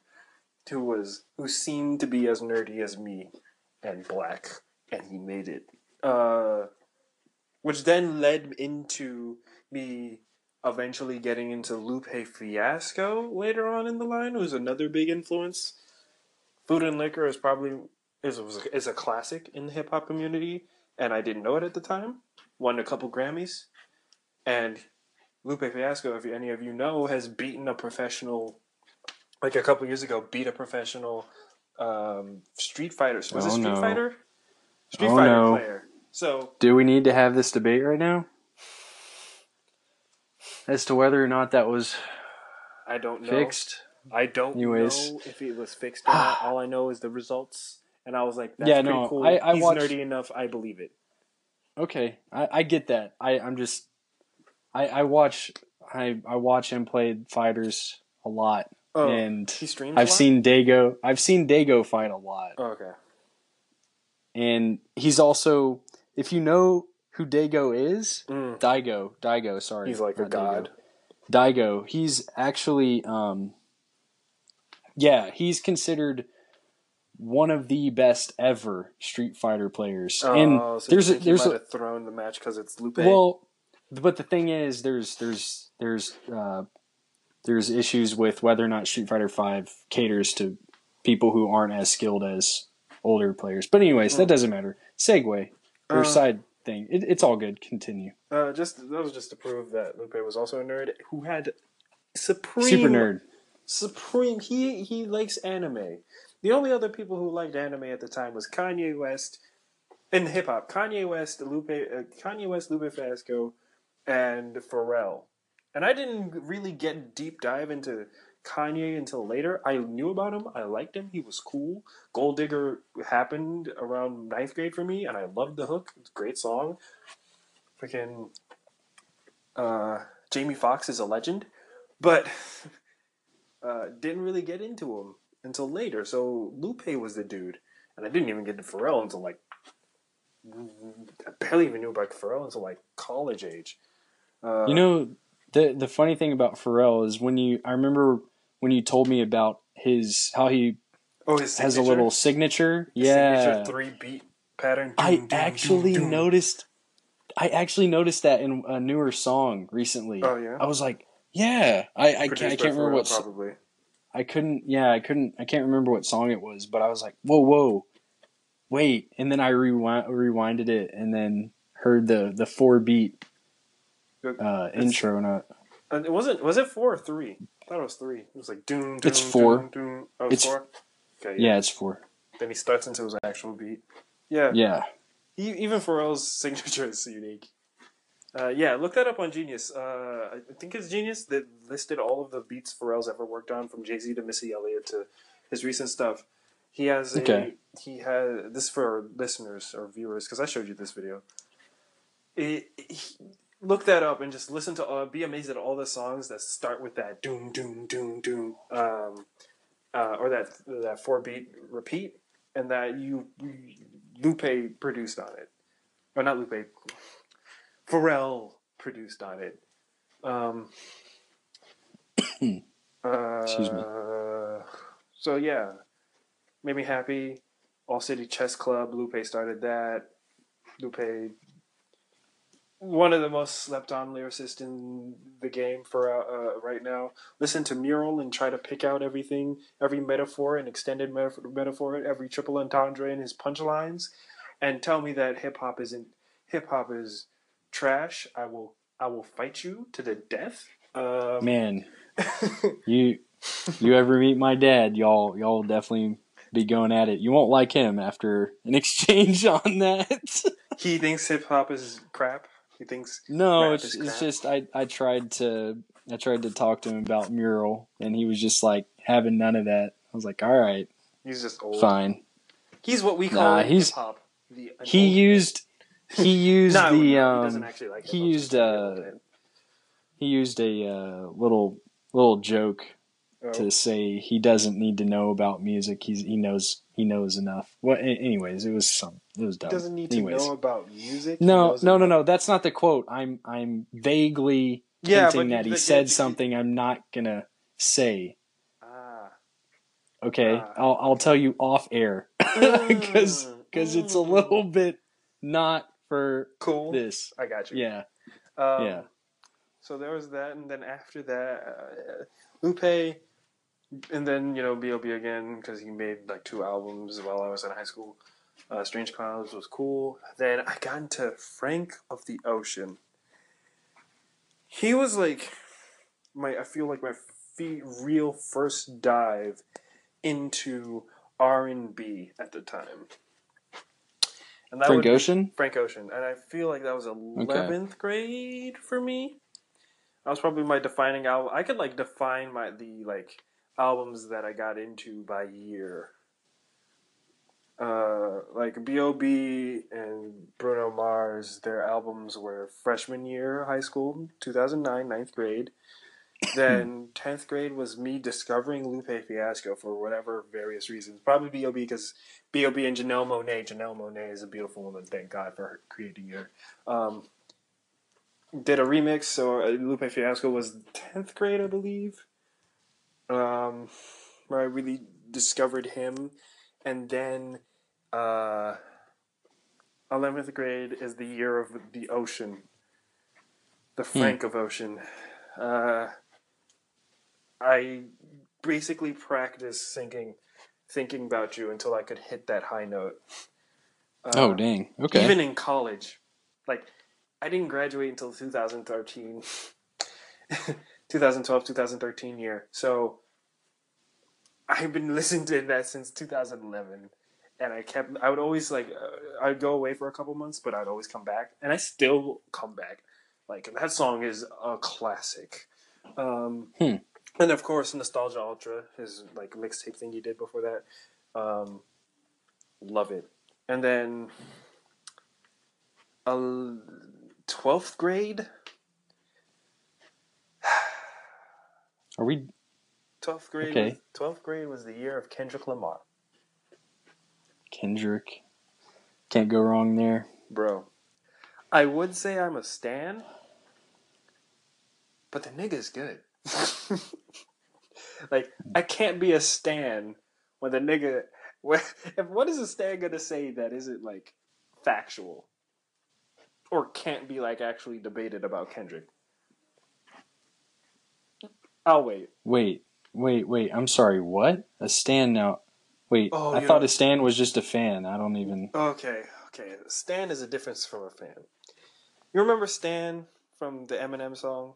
S2: who was who seemed to be as nerdy as me and black, and he made it. Uh, which then led into me eventually getting into Lupe Fiasco later on in the line, who's another big influence. Food and Liquor is probably is is a classic in the hip hop community, and I didn't know it at the time. Won a couple Grammys, and Lupe Fiasco, if any of you know, has beaten a professional, like a couple years ago, beat a professional um, Street Fighter. Was it
S1: Oh,
S2: Street
S1: no.
S2: Fighter? Street
S1: Oh,
S2: Fighter
S1: no.
S2: player. So
S1: Do we need to have this debate right now? As to whether or not that was
S2: I don't know.
S1: fixed?
S2: I don't
S1: Anyways.
S2: know if it was fixed or not. All I know is the results, and I was like, "That's
S1: Yeah,
S2: pretty
S1: no,
S2: cool."
S1: I- I
S2: He's
S1: watched-
S2: nerdy enough. I believe it.
S1: Okay, I, I get that. I, I'm just I, I watch I, I watch him play fighters a lot. Oh, and
S2: he streams. a
S1: I've
S2: lot?
S1: seen Dago I've seen Dago fight a lot.
S2: Oh, okay.
S1: And he's also if you know who Dago is,
S2: Mm.
S1: Daigo, Daigo, sorry.
S2: He's like a god.
S1: Daigo, he's actually um yeah, he's considered one of the best ever Street Fighter players. and
S2: Oh, so
S1: there's a, there's
S2: he
S1: a,
S2: might have thrown the match because it's Lupe.
S1: well, but the thing is, there's there's there's uh, there's issues with whether or not Street Fighter Five caters to people who aren't as skilled as older players. But anyways, that doesn't matter. Segue or
S2: Uh,
S1: side thing. It, it's all good. Continue.
S2: Uh, just that was just to prove that Lupe was also a nerd who had supreme
S1: Super nerd.
S2: Supreme. He he likes anime. The only other people who liked anime at the time was Kanye West in hip hop. Kanye West, Lupe, uh, Kanye West, Lupe Fiasco, and Pharrell. and I didn't really get deep dive into Kanye until later. I knew about him. I liked him. He was cool. Gold Digger happened around ninth grade for me, and I loved the hook. Great song. Freaking uh, Jamie Foxx is a legend, but uh, didn't really get into him until later. So Lupe was the dude, and I didn't even get to Pharrell until like I barely even knew about Pharrell until like college age. Uh,
S1: You know, the the funny thing about Pharrell is when you I remember when you told me about his how he
S2: oh, his
S1: has a little signature.
S2: His
S1: yeah.
S2: signature three beat pattern.
S1: I
S2: Doom, doom,
S1: actually
S2: doom, doom.
S1: noticed I actually noticed that in a newer song recently.
S2: Oh yeah,
S1: I was like, yeah. I I, can't, I can't remember what
S2: probably.
S1: I couldn't yeah, I couldn't I can't remember what song it was, but I was like, "Whoa, whoa. Wait." And then I rewind, rewinded it and then heard the the 4 beat. Uh intro.
S2: And it wasn't. Was it four or three? I thought it was three. It was like doom. doom
S1: It's four.
S2: Doom, doom. Oh,
S1: It's-
S2: four. Okay.
S1: Yeah, it's 4.
S2: Then he starts into his actual beat. Yeah.
S1: Yeah.
S2: He, even Pharrell's signature is unique. Uh, yeah, look that up on Genius. Uh, I think it's Genius that listed all of the beats Pharrell's ever worked on, from Jay Z to Missy Elliott to his recent stuff. He has a
S1: Okay.
S2: he has this for our listeners or viewers because I showed you this video. It, he- look that up and just listen to uh, be amazed at all the songs that start with that doom doom doom doom um, uh, or that that four beat repeat and that you Lupe produced on it or not Lupe Pharrell produced on it. Um, uh,
S1: Excuse me.
S2: So yeah, made me happy. All City Chess Club. Lupe started that. Lupe, one of the most slept on lyricists in the game for uh, uh, right now. Listen to Mural and try to pick out everything, every metaphor and extended metaphor, every triple entendre in his punchlines, and tell me that hip hop isn't hip hop is trash. I will I will fight you to the death. Um,
S1: Man, you you ever meet my dad, y'all y'all definitely be going at it. You won't like him after an exchange on that.
S2: he thinks hip hop is crap. He thinks
S1: no, it's it's just I I tried to I tried to talk to him about mural and he was just like having none of that. I was like, "All right,
S2: he's just old.
S1: fine."
S2: He's what we call
S1: Nah,
S2: hip
S1: he's-
S2: hop. The
S1: He used he used.
S2: No,
S1: the
S2: he doesn't
S1: um
S2: actually like
S1: he used,
S2: he's just an old
S1: uh, he used a uh, little little joke
S2: Oh.
S1: to say he doesn't need to know about music. He's he knows he knows enough. Well, anyways, it was some it was
S2: He
S1: dumb.
S2: doesn't need to know about music.
S1: No, no, no, no. That's not the quote. I'm I'm vaguely
S2: Yeah,
S1: hinting that he said something I'm not gonna say.
S2: Ah.
S1: Okay,
S2: Ah.
S1: I'll I'll tell you off air because because it's a
S2: Mm.
S1: little bit not for
S2: cool.
S1: this.
S2: I got you.
S1: Yeah,
S2: Um,
S1: yeah.
S2: So there was that, and then after that, uh, Lupe, and then you know B.O.B. again because he made like two albums while I was in high school. Uh, Strange Clouds was cool. Then I got into Frank of the Ocean. He was like my. I feel like my feet real first dive into R and B at the time. And that
S1: Frank
S2: would-
S1: Ocean.
S2: Frank Ocean, and I feel like that was eleventh grade for me. That was probably my defining album. I could like define my the like albums that I got into by year. Uh, like B.O.B. and Bruno Mars, their albums were freshman year high school, 2009, ninth grade. Then 10th grade was me discovering Lupe Fiasco for whatever various reasons. Probably B.O.B. because B.O.B. and Janelle Monet. Janelle Monet is a beautiful woman. Thank God for her creating her. Um, did a remix. So uh, Lupe Fiasco was 10th grade, I believe. Um, where I really discovered him. And then uh, 11th grade is the year of the ocean. The Frank of Ocean. Uh, I basically practiced thinking thinking about you until I could hit that high note. Uh,
S1: oh dang. Okay.
S2: Even in college, like I didn't graduate until 2013, 2012, 2013 year. So I've been listening to that since 2011, and I kept. I would always like. Uh, I'd go away for a couple months, but I'd always come back, and I still come back. Like that song is a classic. Um,
S1: Hmm.
S2: And of course, Nostalgia Ultra, his like mixtape thing he did before that. Um, love it. And then, uh, twelfth grade.
S1: Are we?
S2: Twelfth grade.
S1: Okay.
S2: Twelfth grade was the year of Kendrick Lamar,
S1: Kendrick. Can't go wrong there.
S2: bro. I would say I'm a stan, but the nigga's good. like I can't be a stan when the nigga. When, if what is a stan gonna say that isn't like factual, or can't be like actually debated about Kendrick? I'll wait.
S1: Wait, wait, wait. I'm sorry. What? A stand now? Wait,
S2: Oh,
S1: I thought
S2: know-
S1: a stand was just a fan. I don't even.
S2: Okay, okay. Stan is a difference from a fan. You remember Stan from the Eminem song?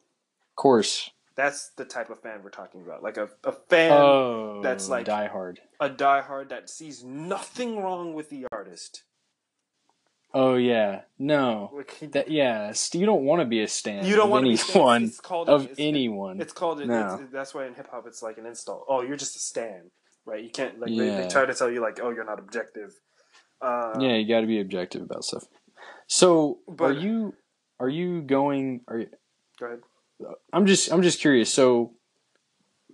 S1: Of course.
S2: That's the type of fan we're talking about. Like a, a fan,
S1: oh,
S2: that's like-
S1: Die Hard.
S2: a diehard that sees nothing wrong with the artist.
S1: Oh yeah, no.
S2: Like,
S1: That yeah. st- You don't want to be a stand.
S2: you don't want to be Stan.
S1: anyone
S2: It's called
S1: of
S2: it's,
S1: anyone.
S2: It's called. It,
S1: No.
S2: it's, that's why in hip hop it's like an install. Oh, you're just a stan, right? You can't like they, they try to tell you like, oh, you're not objective. Uh,
S1: yeah, you got to be objective about stuff. So, are you are you going? Are you,
S2: Go ahead.
S1: I'm just I'm just curious. So,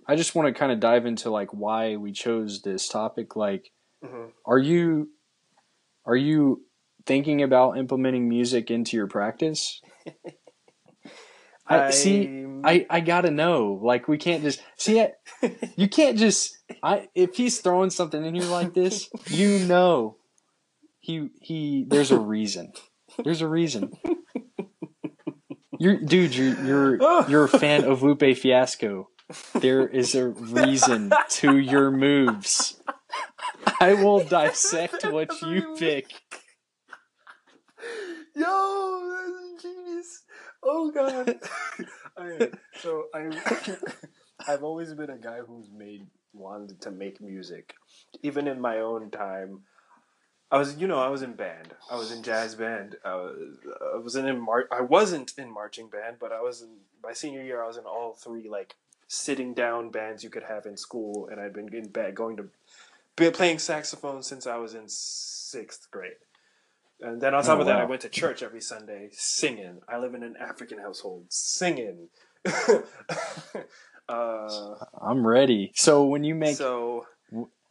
S1: I just want to kind of dive into like why we chose this topic. Like,
S2: hmm
S1: are you are you thinking about implementing music into your practice? I, see. I, I gotta know. Like we can't just see it. You can't just. I if he's throwing something in here like this, you know, he he. There's a reason. There's a reason. You're dude. You're you're you're a fan of Lupe Fiasco. There is a reason to your moves. I will dissect what you pick.
S2: Yo, that's genius. Oh god. I, so I I've always been a guy who's made wanted to make music. Even in my own time. I was you know, I was in band. I was in jazz band. I was, I wasn't in mar- I wasn't in marching band, but I was in my senior year I was in all three like sitting down bands you could have in school and I'd been in band going to been playing saxophone since I was in sixth grade. And then on top
S1: Oh,
S2: of that, I went to church every Sunday singing. I live in an African household, singing. uh,
S1: I'm ready. So when you make
S2: so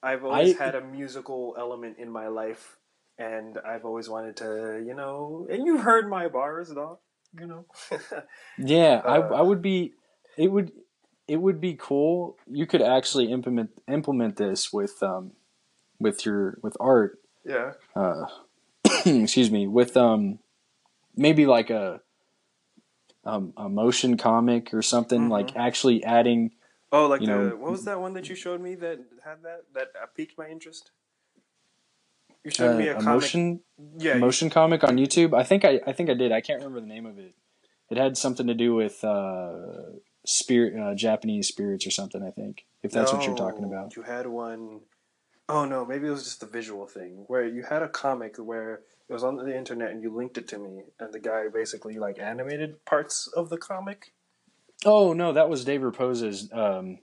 S2: I've always
S1: I-
S2: had a musical element in my life, and I've always wanted to, you know. And you've heard my bars, dog. You know.
S1: Yeah, I
S2: Uh,
S1: I would be it would it would be cool. You could actually implement implement this with um with your with art.
S2: yeah.
S1: Uh excuse me, with um maybe like a um, a motion comic or something
S2: Mhm.
S1: like actually adding
S2: Oh, like
S1: You
S2: the
S1: know-
S2: what was that one that you showed me that had that that uh, piqued my interest? You
S1: uh,
S2: showed me a,
S1: a
S2: comic.
S1: motion
S2: yeah, you-
S1: motion comic on YouTube. I think I I think I did. I can't remember the name of it. It had something to do with uh spirit uh, Japanese spirits or something, I think. If that's what you're talking about.
S2: You had one oh no, maybe it was just the visual thing where you had a comic where it was on the internet and you linked it to me, and the guy basically like animated parts of the comic.
S1: Oh no, that was Dave Rapoza's. um,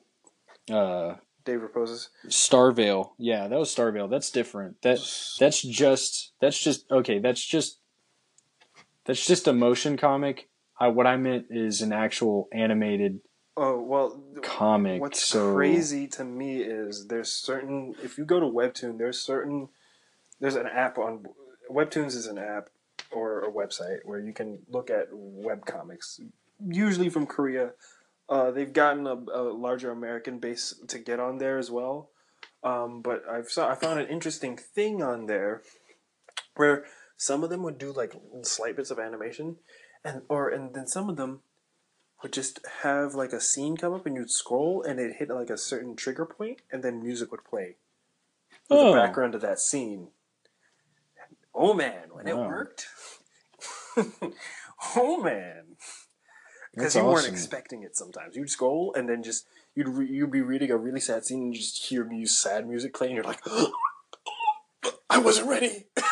S1: uh,
S2: Dave Rapoza's.
S1: Starvale. Yeah, that was Starvale. That's different. That that's just that's just okay. That's just that's just a motion comic. I, what I meant is an actual animated
S2: Oh well,
S1: comic.
S2: What's
S1: so
S2: crazy to me is there's certain if you go to Webtoon, there's certain there's an app on Webtoons is an app or a website where you can look at web comics, usually from Korea. Uh, they've gotten a, a larger American base to get on there as well. Um, but I've saw, I found an interesting thing on there where some of them would do like slight bits of animation, and or and then some of them would just have like a scene come up and you'd scroll and it hit like a certain trigger point and then music would play with
S1: Oh.
S2: the background of that scene. Oh man, when it worked. oh man. Because you weren't expecting it sometimes. You'd scroll and then just you'd re- you'd be reading a really sad scene and you just hear mu- sad music playing. And you're like, I wasn't ready.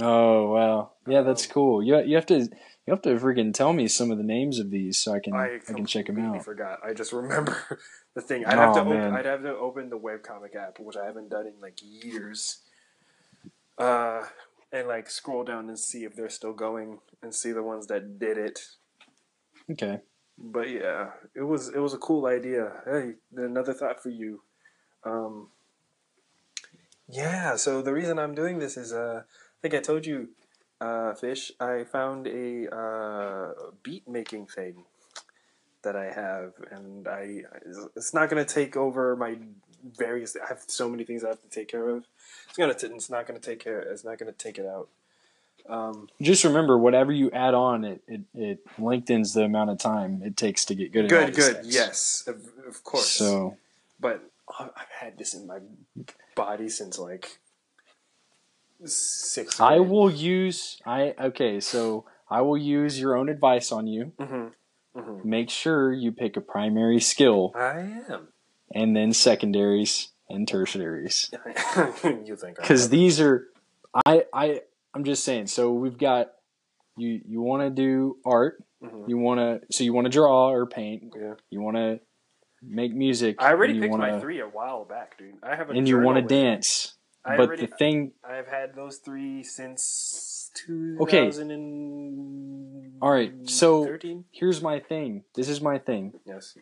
S1: Oh wow, yeah, that's
S2: Um,
S1: cool. You you have to You have to freaking tell me some of the names of these so I can I, I can check them out.
S2: Forgot. I just remember the thing. I'd have to
S1: Oh,
S2: open. I'd have to open the webcomic app, which I haven't done in like years. Uh, and like scroll down and see if they're still going and see the ones that did it.
S1: Okay.
S2: But yeah, it was it was a cool idea. Hey, another thought for you. Um, yeah, so the reason I'm doing this is uh, I think I told you, uh, Fish, I found a uh, beat making thing that I have, and I it's not gonna take over my various. I have so many things I have to take care of. It's gonna. T- it's not gonna take care. It's not gonna take it out. Um,
S1: Just remember, whatever you add on, it it, it LinkedIn's the amount of time it takes to get good.
S2: good, good.
S1: things.
S2: Yes, of, of course.
S1: So
S2: but I've had this in my body since like six.
S1: I will use I okay. So I will use your own advice on you.
S2: hmm hmm
S1: Make sure you pick a primary skill
S2: I am.
S1: and then secondaries and tertiaries.
S2: you think?
S1: Because these are i i i'm just saying so we've got you you want to do art
S2: Mhm.
S1: you want to so you want to draw or paint
S2: Yeah.
S1: you want to make music
S2: I already picked
S1: wanna,
S2: my three a while back, dude. I have a
S1: and you want to dance
S2: I
S1: but
S2: already,
S1: the thing
S2: I've had those three since
S1: 2000.
S2: Okay.
S1: All right, so- here's my thing this is my thing
S2: yes,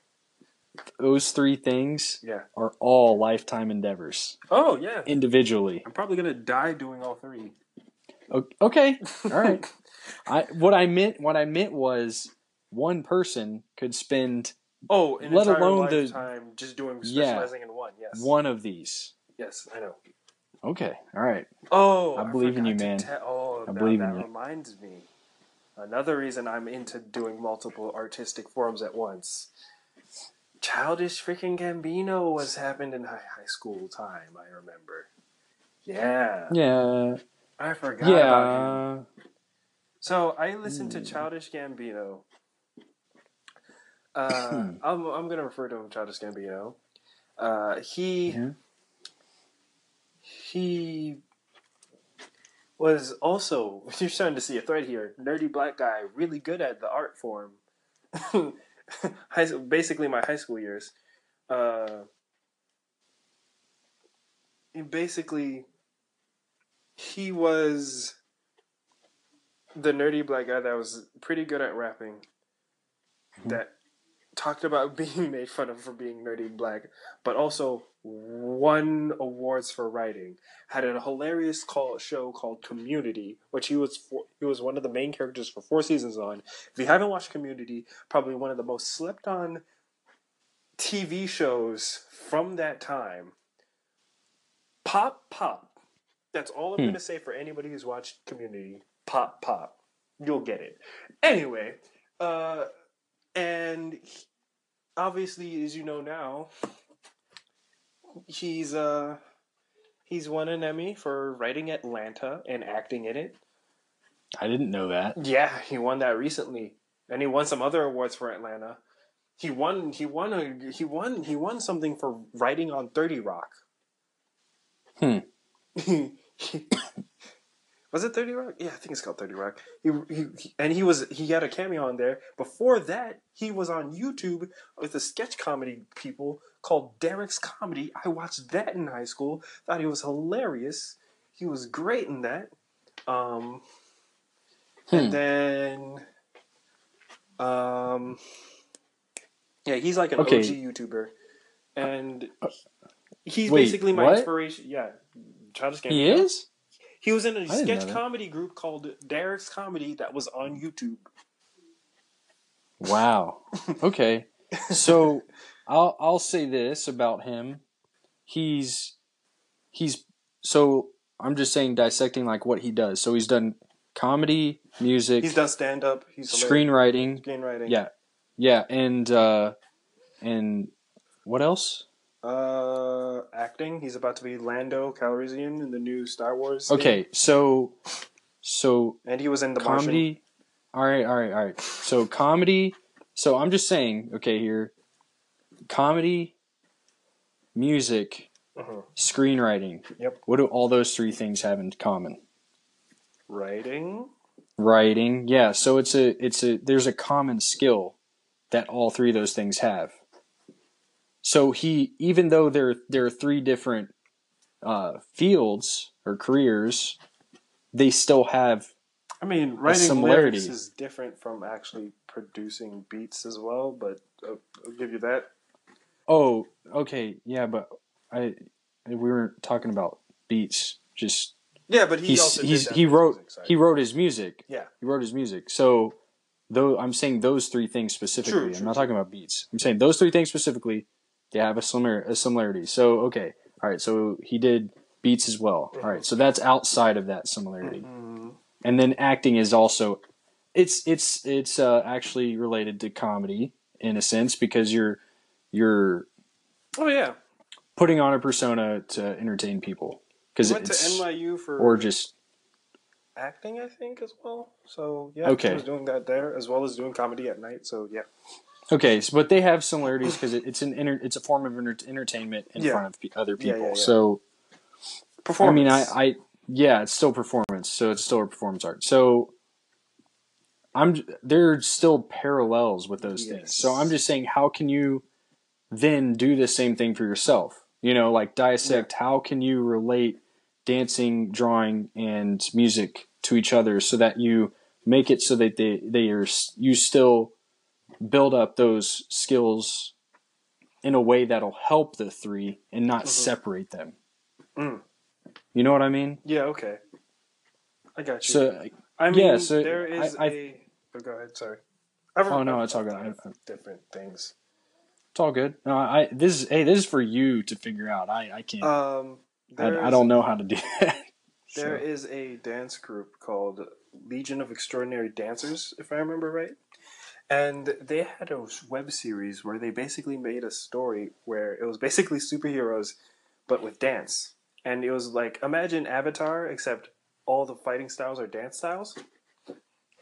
S1: those three things
S2: yeah.
S1: are all lifetime endeavors
S2: Oh yeah.
S1: individually
S2: I'm probably gonna die doing all three.
S1: Okay all right i what i meant what i meant was one person could spend
S2: Oh,
S1: Let alone the-
S2: time just doing
S1: Yeah.
S2: specializing in one. Yes.
S1: one of these
S2: Yes, I know.
S1: Okay all right
S2: Oh,
S1: I believe in you, man.
S2: te- oh,
S1: I believe in
S2: that
S1: you.
S2: reminds me. Another reason I'm into doing multiple artistic forms at once. Childish freaking Gambino was happened in high, high school time. I remember. Yeah,
S1: yeah
S2: I forgot about him.
S1: Yeah.
S2: So I listened
S1: Hmm.
S2: to Childish Gambino. Uh, I'm I'm gonna refer to him Childish Gambino. Uh, he. He was also you're starting to see a thread here. Nerdy black guy, really good at the art form. basically, my high school years. Uh, basically, he was the nerdy black guy that was pretty good at rapping. That talked about being made fun of for being nerdy and black, but also won awards for writing. Had a hilarious call show called Community, which he was for, he was one of the main characters for four seasons on. If you haven't watched Community, probably one of the most slept on TV shows from that time. Pop pop. That's all I'm
S1: Hmm.
S2: going to say for anybody who's watched Community. Pop pop. You'll get it. Anyway, uh and obviously as you know now, he's uh he's won an Emmy for writing Atlanta and acting in it.
S1: I didn't know that.
S2: Yeah, he won that recently, and he won some other awards for Atlanta. He won. He won a. He won. He won something for writing on Thirty Rock.
S1: Hmm.
S2: was it Thirty Rock? Yeah, I think it's called Thirty Rock. He, he, he- and he was he had a cameo on there. Before that, he was on YouTube with a sketch comedy people called Derrick's Comedy. I watched that in high school. Thought he was hilarious. He was great in that. Um,
S1: Hmm.
S2: and then, um, yeah, he's like an
S1: Okay.
S2: OG YouTuber, and he's
S1: Wait,
S2: basically my
S1: what?
S2: inspiration. Yeah, Childish
S1: He is?
S2: He was in a sketch comedy group called Derrick's Comedy that was on YouTube.
S1: Wow. Okay. So I'll I'll say this about him. He's he's so I'm just saying dissecting like what he does. So he's done comedy, music,
S2: He's done stand up. He's hilarious.
S1: screenwriting.
S2: screenwriting.
S1: Yeah. Yeah, and uh and what else?
S2: Uh, acting. He's about to be Lando Calrissian in the new Star Wars.
S1: Okay, so so
S2: and he was in the Martian.
S1: comedy all right all right all right so comedy so i'm just saying okay here comedy music
S2: Mhm.
S1: screenwriting
S2: Yep.
S1: what do all those three things have in common
S2: Writing.
S1: writing. Yeah, so it's a it's a there's a common skill that all three of those things have. So he even though there there are three different uh, fields or careers, they still have
S2: I mean, writing lyrics is different from actually producing beats as well, but uh, I'll give you that.
S1: Oh, okay, yeah, but I we weren't talking about beats. Just
S2: Yeah, but he
S1: he's,
S2: also
S1: he's he wrote
S2: music,
S1: he wrote his music.
S2: Yeah.
S1: he wrote his music. So though I'm saying those three things specifically.
S2: True,
S1: I'm
S2: true,
S1: not talking about beats. I'm saying those three things specifically. They have a similar a similarity. So okay, all right. So he did beats as well. All right. So that's outside of that similarity.
S2: Mhm.
S1: And then acting is also it's it's it's uh, actually related to comedy in a sense because you're you're
S2: Oh yeah,
S1: putting on a persona to entertain people because
S2: went to NYU for
S1: or just
S2: acting, I think, as well. So yeah,
S1: Okay.
S2: he was doing that there as well as doing comedy at night. So yeah,
S1: okay. So, but they have similarities because it, it's an enter, it's a form of enter, entertainment in
S2: Yeah.
S1: front of pe- other people.
S2: yeah, yeah.
S1: So I mean, I, I yeah, it's still performance. So it's still a performance art. So I'm j- there's still parallels with those things. So I'm just saying, how can you then do the same thing for yourself? You know, like dissect. How can you relate dancing, drawing, and music to each other so that you make it so that they they are you still build up those skills in a way that'll help the three and not
S2: Mhm.
S1: separate them.
S2: Mm.
S1: You know what I mean?
S2: yeah, okay, I got you.
S1: So
S2: I mean,
S1: yeah, so
S2: there is
S1: I- I-
S2: a. Oh, go ahead. Sorry. I've,
S1: Oh, no, it's all good. I-
S2: different things.
S1: it's all good. No, I this is hey, this is for you to figure out. I I can't.
S2: Um,
S1: I, I don't know how to do that.
S2: There
S1: So,
S2: is a dance group called Legion of Extraordinary Dancers, if I remember right. And they had a web series where they basically made a story where it was basically superheroes, but with dance. And it was like, imagine Avatar, except all the fighting styles are dance styles.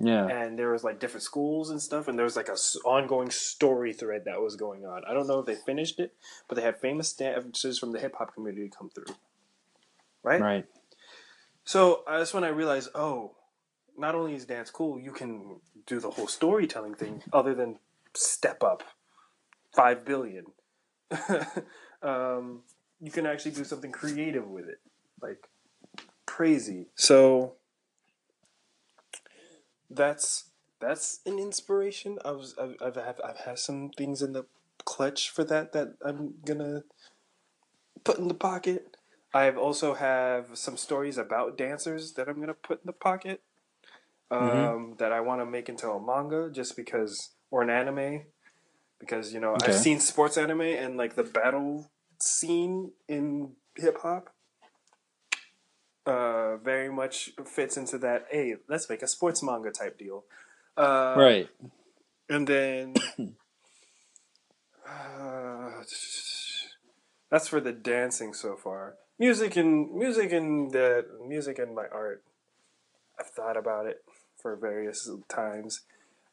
S1: yeah.
S2: And there was like different schools and stuff. And there was like a s- ongoing story thread that was going on. I don't know if they finished it, but they had famous dancers from the hip hop community come through. Right?
S1: Right.
S2: So uh, that's when I realized, oh, not only is dance cool, you can do the whole storytelling thing other than step up five billion. um, you can actually do something creative with it, like crazy. So that's that's an inspiration. I was I've I've, have, I've had some things in the clutch for that that I'm gonna put in the pocket. I've also have some stories about dancers that I'm gonna put in the pocket. Um,
S1: Mhm.
S2: That I want to make into a manga, just because, or an anime, because you know
S1: Okay.
S2: I've seen sports anime and like the battle scene in hip hop. Uh, very much fits into that. Hey, let's make a sports manga type deal. Uh,
S1: right.
S2: and then uh, that's for the dancing so far. Music and music and the music and my art. I've thought about it for various times.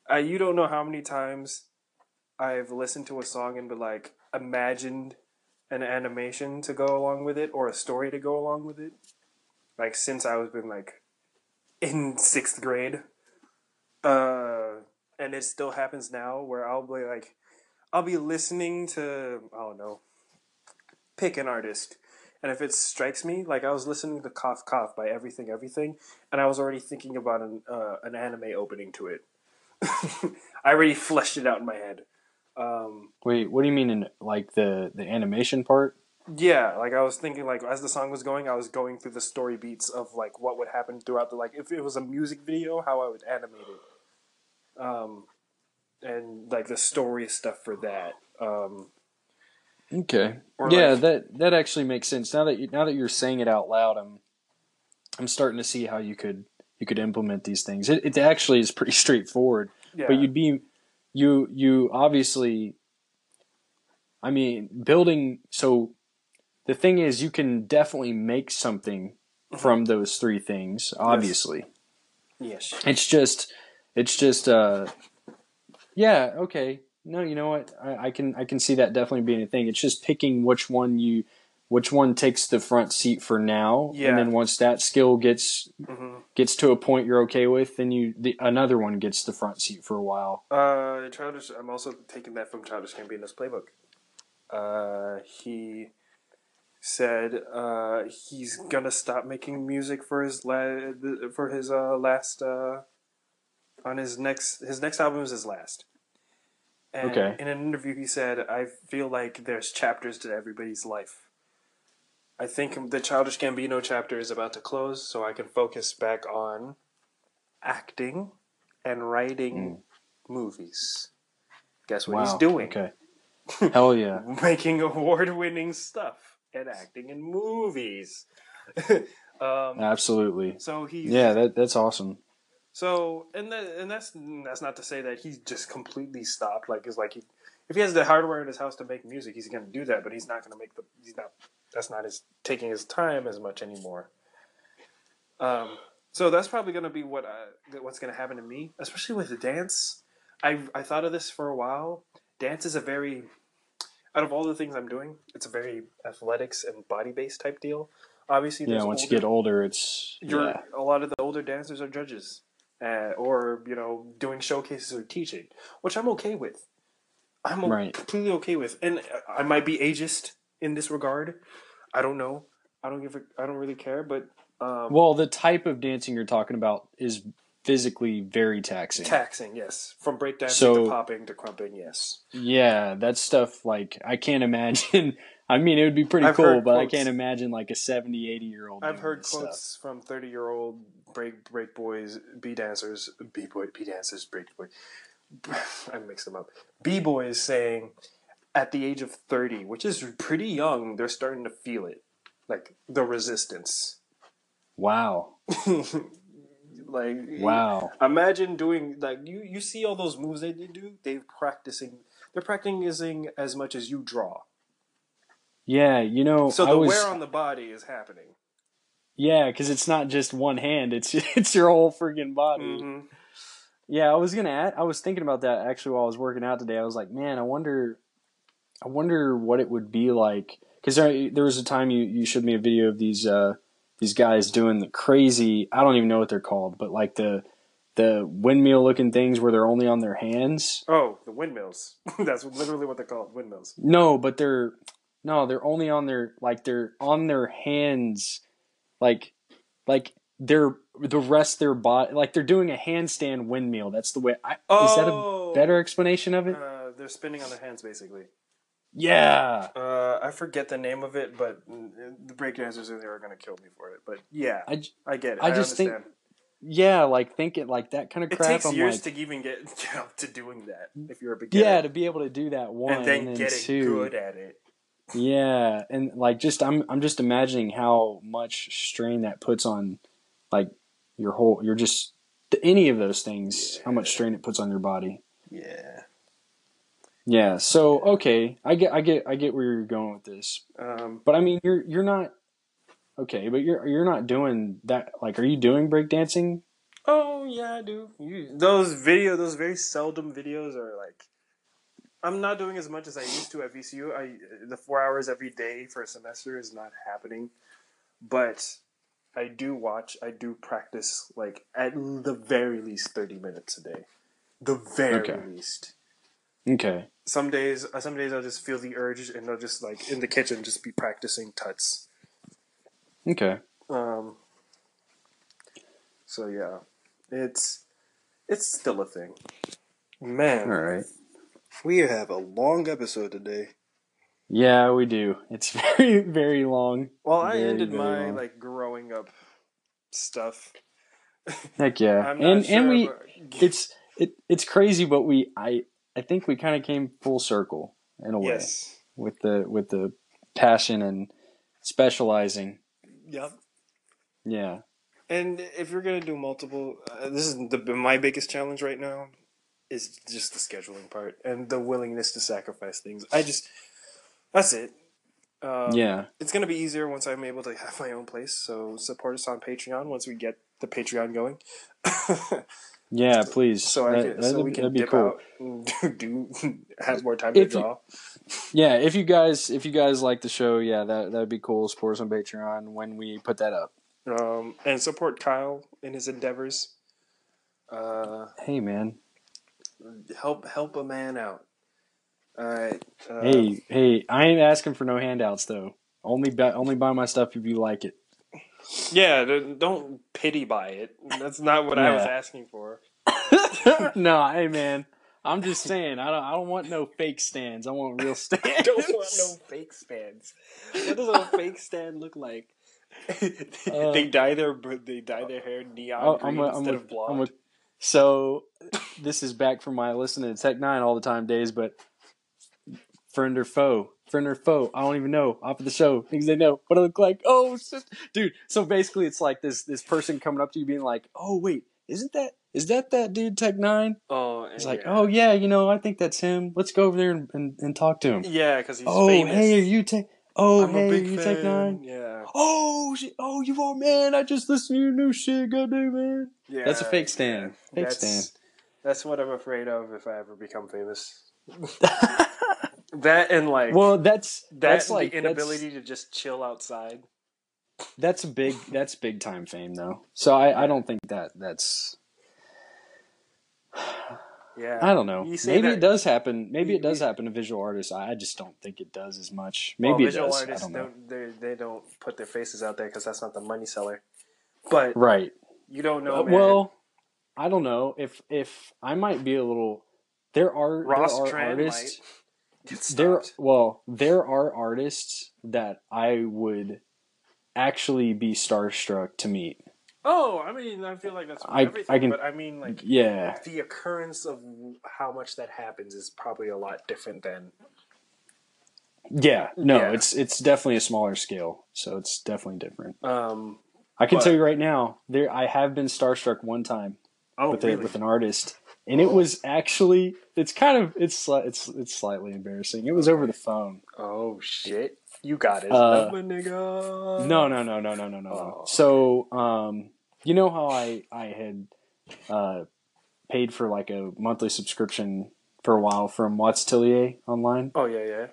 S2: Uh, you don't know how many times I've listened to a song and be like imagined an animation to go along with it or a story to go along with it. Like since I was been like in sixth grade. Uh, and it still happens now where I'll be like, I'll be listening to, I don't know, pick an artist. And if it strikes me, like I was listening to Cough Cough by Everything Everything, and I was already thinking about an, uh, an anime opening to it. I already fleshed it out in my head. Um,
S1: Wait, what do you mean in like the the animation part?
S2: yeah, like I was thinking, like as the song was going, I was going through the story beats of like what would happen throughout the like if it was a music video, how I would animate it, um, and like the story stuff for that. Um,
S1: Okay.
S2: Or
S1: yeah,
S2: like-
S1: that that actually makes sense. Now that you, now that you're saying it out loud, I'm I'm starting to see how you could you could implement these things. It, it actually is pretty straightforward.
S2: yeah,
S1: But you'd be you you obviously I mean, building so the thing is you can definitely make something from those three things, obviously.
S2: yes,
S1: It's just it's just uh yeah, okay. No, you know what? I, I can I can see that definitely being a thing. It's just picking which one you which one takes the front seat for now,
S2: Yeah.
S1: and then once that skill gets
S2: hmm
S1: gets to a point you're okay with, then you the another one gets the front seat for a while.
S2: Uh, Childish. I'm also taking that from Childish Gambino's playbook. Uh, he said uh, he's gonna stop making music for his la- for his uh, last uh, on his next his next album is his last. And
S1: Okay.
S2: In an interview, he said, "I feel like there's chapters to everybody's life. I think the Childish Gambino chapter is about to close, so I can focus back on acting and writing movies. Guess what he's doing?
S1: Okay. Hell yeah.
S2: Making award-winning stuff and acting in movies. um,
S1: Absolutely.
S2: so he's
S1: Yeah, that that's awesome.
S2: So and that, and that's that's not to say that he's just completely stopped. Like it's like he, if he has the hardware in his house to make music, he's gonna do that. But he's not gonna make the he's not that's not his taking his time as much anymore. Um, so that's probably gonna be what I, what's gonna happen to me, especially with the dance. I I thought of this for a while. Dance is a very out of all the things I'm doing, it's a very athletics and body based type deal. Obviously,
S1: Yeah, once
S2: older-
S1: you get older, it's
S2: you're
S1: yeah.
S2: a lot of the older dancers are judges, uh, or you know, doing showcases or teaching, which I'm okay with. I'm
S1: Right.
S2: completely okay with, and I might be ageist in this regard. I don't know. I don't give. A, I don't really care. But um,
S1: Well, the type of dancing you're talking about is physically very taxing.
S2: taxing, yes, from breakdancing
S1: So-
S2: to popping to krumping, yes.
S1: yeah, that stuff like I can't imagine. I mean, it would be pretty
S2: I've
S1: cool, but I can't imagine like a 70, 80 year old.
S2: I've heard
S1: this stuff.
S2: from thirty year old break break boys, b dancers, b boy, b dancers, break boy. I mixed them up. B boys saying, at the age of thirty, which is pretty young, they're starting to feel it, like the resistance.
S1: Wow.
S2: like
S1: Wow.
S2: Imagine doing like you. You see all those moves they do. They're practicing. They're practicing as much as you draw.
S1: Yeah, you know,
S2: So the
S1: was
S2: wear on the body is happening.
S1: yeah, because it's not just one hand; it's it's your whole freaking body.
S2: hmm
S1: Yeah, I was gonna add. I was thinking about that actually while I was working out today. I was like, man, I wonder, I wonder what it would be like. Because there, there was a time you, you showed me a video of these uh, these guys doing the crazy. I don't even know what they're called, but like the the windmill looking things where they're only on their hands.
S2: Oh, the windmills. That's literally what they're called. Windmills.
S1: No, but they're no, they're only on their like they're on their hands, like like they're the rest of their body like they're doing a handstand windmill. That's the way. I, Is that a
S2: Oh.
S1: better explanation of it?
S2: Uh, they're spinning on their hands, basically.
S1: Yeah,
S2: Uh, I forget the name of it, but the breakdancers in there are gonna kill me for it. But yeah,
S1: I,
S2: I get it.
S1: I
S2: I,
S1: just think yeah, like think it like that kind of crap.
S2: it takes
S1: I'm
S2: years
S1: like,
S2: to even get, get up to doing that if you're a beginner.
S1: yeah, to be able to do that one
S2: and then
S1: and
S2: getting
S1: two,
S2: good at it.
S1: Yeah, and like just I'm I'm just imagining how much strain that puts on like your whole you're just any of those things how much strain it puts on your body.
S2: Yeah.
S1: Yeah. So okay, I get I get I get where you're going with this,
S2: Um,
S1: but I mean you're you're not okay, but you're you're not doing that. Like, are you doing breakdancing?
S2: oh yeah, I do. You, those video, those very seldom videos are like. I'm not doing as much as I used to at VCU. I the four hours every day for a semester is not happening, but I do watch. I do practice like at the very least thirty minutes a day. The very
S1: Okay.
S2: least.
S1: Okay.
S2: Some days, uh, some days I'll just feel the urge, and I'll just like in the kitchen just be practicing tuts.
S1: Okay.
S2: Um, so yeah, it's it's still a thing. Man,
S1: All right.
S2: We have a long episode today.
S1: Yeah, we do. It's very very long.
S2: Well, I
S1: Very,
S2: ended
S1: very
S2: my
S1: long.
S2: like growing up stuff.
S1: Heck yeah.
S2: I'm not
S1: and
S2: sure.
S1: and we
S2: but-
S1: it's it it's crazy, but we I I think we kind of came full circle in a way
S2: yes,
S1: with the with the passion and specializing.
S2: yep.
S1: Yeah.
S2: And if you're gonna do multiple, uh, this is the my biggest challenge right now is just the scheduling part and the willingness to sacrifice things. I just that's it. Um,
S1: yeah.
S2: it's gonna be easier once I'm able to have my own place. So support us on Patreon once we get the Patreon going.
S1: Yeah, please.
S2: So I
S1: That-
S2: can, so we
S1: be-
S2: can
S1: that'd be
S2: dip
S1: cool.
S2: out do have more time
S1: If
S2: to
S1: you-
S2: draw.
S1: Yeah, if you guys if you guys like the show, yeah, that that'd be cool. Support us on Patreon when we put that up.
S2: Um, and support Kyle in his endeavors. Uh,
S1: Hey man.
S2: Help help a man out. All right. Uh,
S1: Hey, hey, I ain't asking for no handouts though. Only buy, only buy my stuff if you like it.
S2: Yeah, don't pity buy it. That's not what I was asking for.
S1: no, hey man. I'm just saying, I don't I don't want no fake stands. I want real stands.
S2: I don't want no fake stands. What does a fake stand look like?
S1: Uh,
S2: they dye their they dye their hair neon
S1: Oh,
S2: green
S1: I'm a, I'm
S2: instead
S1: a,
S2: of blonde.
S1: So this is back from my listening to Tech N9ne all the time days, but friend or foe, friend or foe, I don't even know. Off of the show, things they know. What I look like? Oh, shit. dude. So basically, it's like this this person coming up to you, being like, "Oh, wait, isn't that is that that dude Tech Nine?
S2: oh,
S1: It's like, "Oh yeah, you know, I think that's him. Let's go over there and, and, and talk to him."
S2: yeah, because he's
S1: oh,
S2: famous.
S1: hey, are you Tech? Oh,
S2: I'm
S1: hey, you
S2: fan.
S1: Tech N9ne?
S2: Yeah,
S1: Oh, shit. oh, you are man! I just listened to your new shit. Go do, man.
S2: Yeah.
S1: That's a fake stand. Fake
S2: that's,
S1: stand.
S2: That's what I'm afraid of if I ever become famous. That and like
S1: well, that's that's
S2: and
S1: like
S2: the inability to just chill outside.
S1: That's, that's a big that's big time fame though. So I, I don't think that that's
S2: Yeah,
S1: I don't know. Maybe
S2: that-
S1: it does happen. Maybe
S2: you-
S1: it does happen to visual artists. I just don't think it does as much.
S2: Well,
S1: Maybe it
S2: visual
S1: does.
S2: artists
S1: I don't
S2: don't they, they don't put their faces out there because that's not the money seller. But
S1: Right.
S2: You don't know.
S1: Uh,
S2: man.
S1: well, I don't know if if I might be a little. There are
S2: Ross
S1: there are artists. there well there are artists that I would actually be starstruck to meet.
S2: Oh, I mean, I feel like that's
S1: I-
S2: everything.
S1: I can-
S2: but I mean, like
S1: Yeah.
S2: the occurrence of how much that happens is probably a lot different than.
S1: Yeah, no,
S2: Yeah.
S1: it's it's definitely a smaller scale, so it's definitely different.
S2: Um,
S1: I can
S2: But-
S1: tell you right now, there I have been starstruck one time
S2: oh,
S1: with
S2: really?
S1: a, with an artist, and it was actually it's kind of it's it's it's slightly embarrassing. It was over the phone.
S2: oh shit! You got it,
S1: Uh,
S2: nigga.
S1: No, no, no, no, no, no, no.
S2: Oh.
S1: So, um, you know how I I had uh, paid for like a monthly subscription for a while from Watts Atelier online.
S2: Oh yeah, yeah.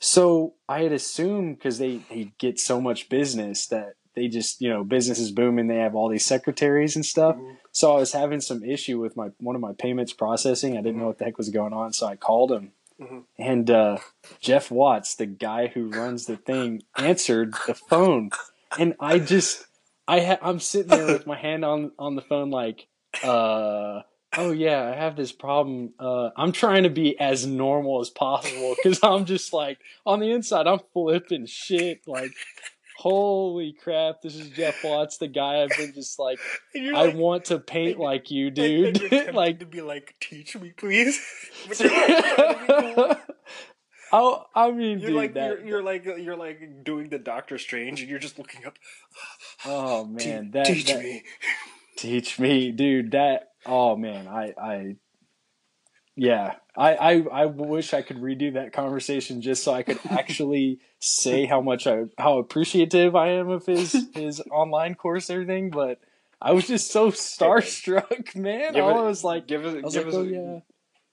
S1: So I had assumed because they, they get so much business that they just you know business is booming. They have all these secretaries and stuff.
S2: Mhm.
S1: So I was having some issue with my one of my payments processing. I didn't know what the heck was going on, so I called him.
S2: Mhm.
S1: And uh, Jeff Watts, the guy who runs the thing, answered the phone, and I just I ha- I'm sitting there with my hand on on the phone like, uh, oh yeah, I have this problem. Uh, I'm trying to be as normal as possible because I'm just like on the inside I'm flipping shit like. Holy crap! This is Jeff Watts, the guy I've been just like
S2: And
S1: I
S2: like-
S1: want to paint
S2: and-
S1: like you,
S2: and- and
S1: dude.
S2: you're
S1: like,
S2: to be like, teach me, please. But you're like, trying to be cool.
S1: oh, I mean,
S2: You're
S1: dude,
S2: like
S1: that.
S2: you're, you're like you're like doing the Doctor Strange, and you're just looking up.
S1: oh man, that
S2: teach
S1: that-
S2: me.
S1: teach me, dude. That. Oh man, I, I, yeah, I, I, I wish I could redo that conversation just so I could actually say how much I, how appreciative I am of his his online course, everything. But I was just so starstruck, man.
S2: Give
S1: All
S2: it-
S1: I was like,
S2: give us, give
S1: like,
S2: us,
S1: oh yeah.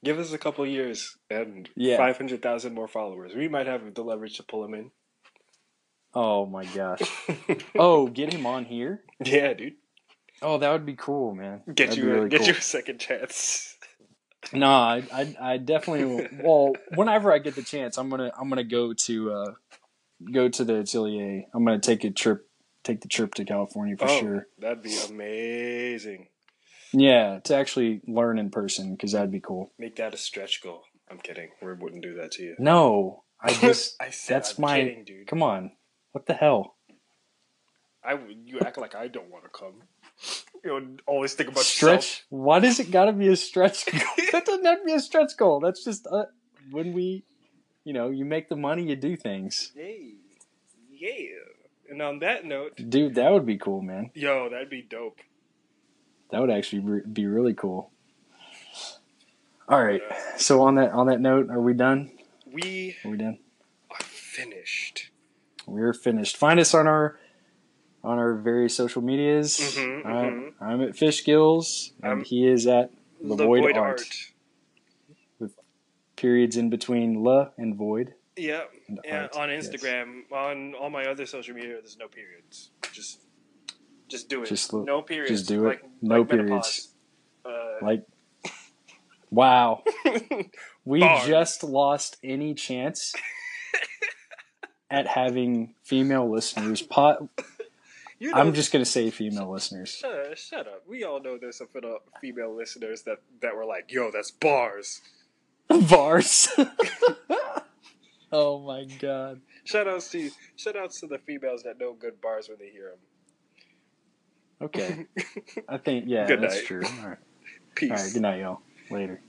S2: give us a couple years and
S1: Yeah.
S2: five hundred thousand more followers. We might have the leverage to pull him in.
S1: Oh my gosh. Oh, get him on here.
S2: yeah, dude.
S1: Oh, that would be cool, man.
S2: Get
S1: That'd
S2: you, a,
S1: really
S2: get
S1: cool.
S2: you a second chance.
S1: No, I, I, I definitely. Well, whenever I get the chance, I'm gonna, I'm gonna go to, uh, go to the Atelier. I'm gonna take a trip, take the trip to California for
S2: oh,
S1: sure.
S2: that'd be amazing.
S1: Yeah, to actually learn in person because that'd be cool.
S2: Make that a stretch goal. I'm kidding. We wouldn't do that to you.
S1: No, I just.
S2: I said
S1: that's
S2: I'm
S1: my.
S2: kidding, dude.
S1: Come on, what the hell?
S2: I you act like I don't want to come. You know, always think about
S1: Stretch. Why does it got to be a stretch goal? that doesn't have to be a stretch goal. That's just uh, when we, you know, you make the money, you do things.
S2: yourself. Hey, yeah. And on that note,
S1: Dude, that would be cool, man.
S2: yo, that'd be dope.
S1: That would actually be really cool. All right. So on that on that note, are we done?
S2: We
S1: Are we done?
S2: are finished.
S1: We're finished. Find us on our on our various social medias.
S2: Mhm,
S1: I,
S2: mhm.
S1: I'm at Fish Gills, and
S2: I'm-
S1: he is at the, Void, Art.
S2: Art.
S1: Periods in between la and void.
S2: Yeah,
S1: And
S2: yeah.
S1: art,
S2: On
S1: yes.
S2: Instagram, on all my other social media, there's no periods. Just, just do it.
S1: Just look-
S2: no periods.
S1: just do it.
S2: Like,
S1: No
S2: like
S1: periods.
S2: Uh,
S1: Like, wow, we
S2: Bars.
S1: just lost any chance at having female listeners. Pot.
S2: You know,
S1: I'm just gonna say female listeners.
S2: Shut up, shut up. We all know there's some female listeners that, that were like, yo, that's bars.
S1: Bars. oh my god.
S2: Shout outs to shout outs to the females that know good bars when they hear them. Okay.
S1: I think yeah,
S2: Good
S1: that's
S2: night.
S1: true. All right.
S2: Peace.
S1: All right. Good night, y'all. Later.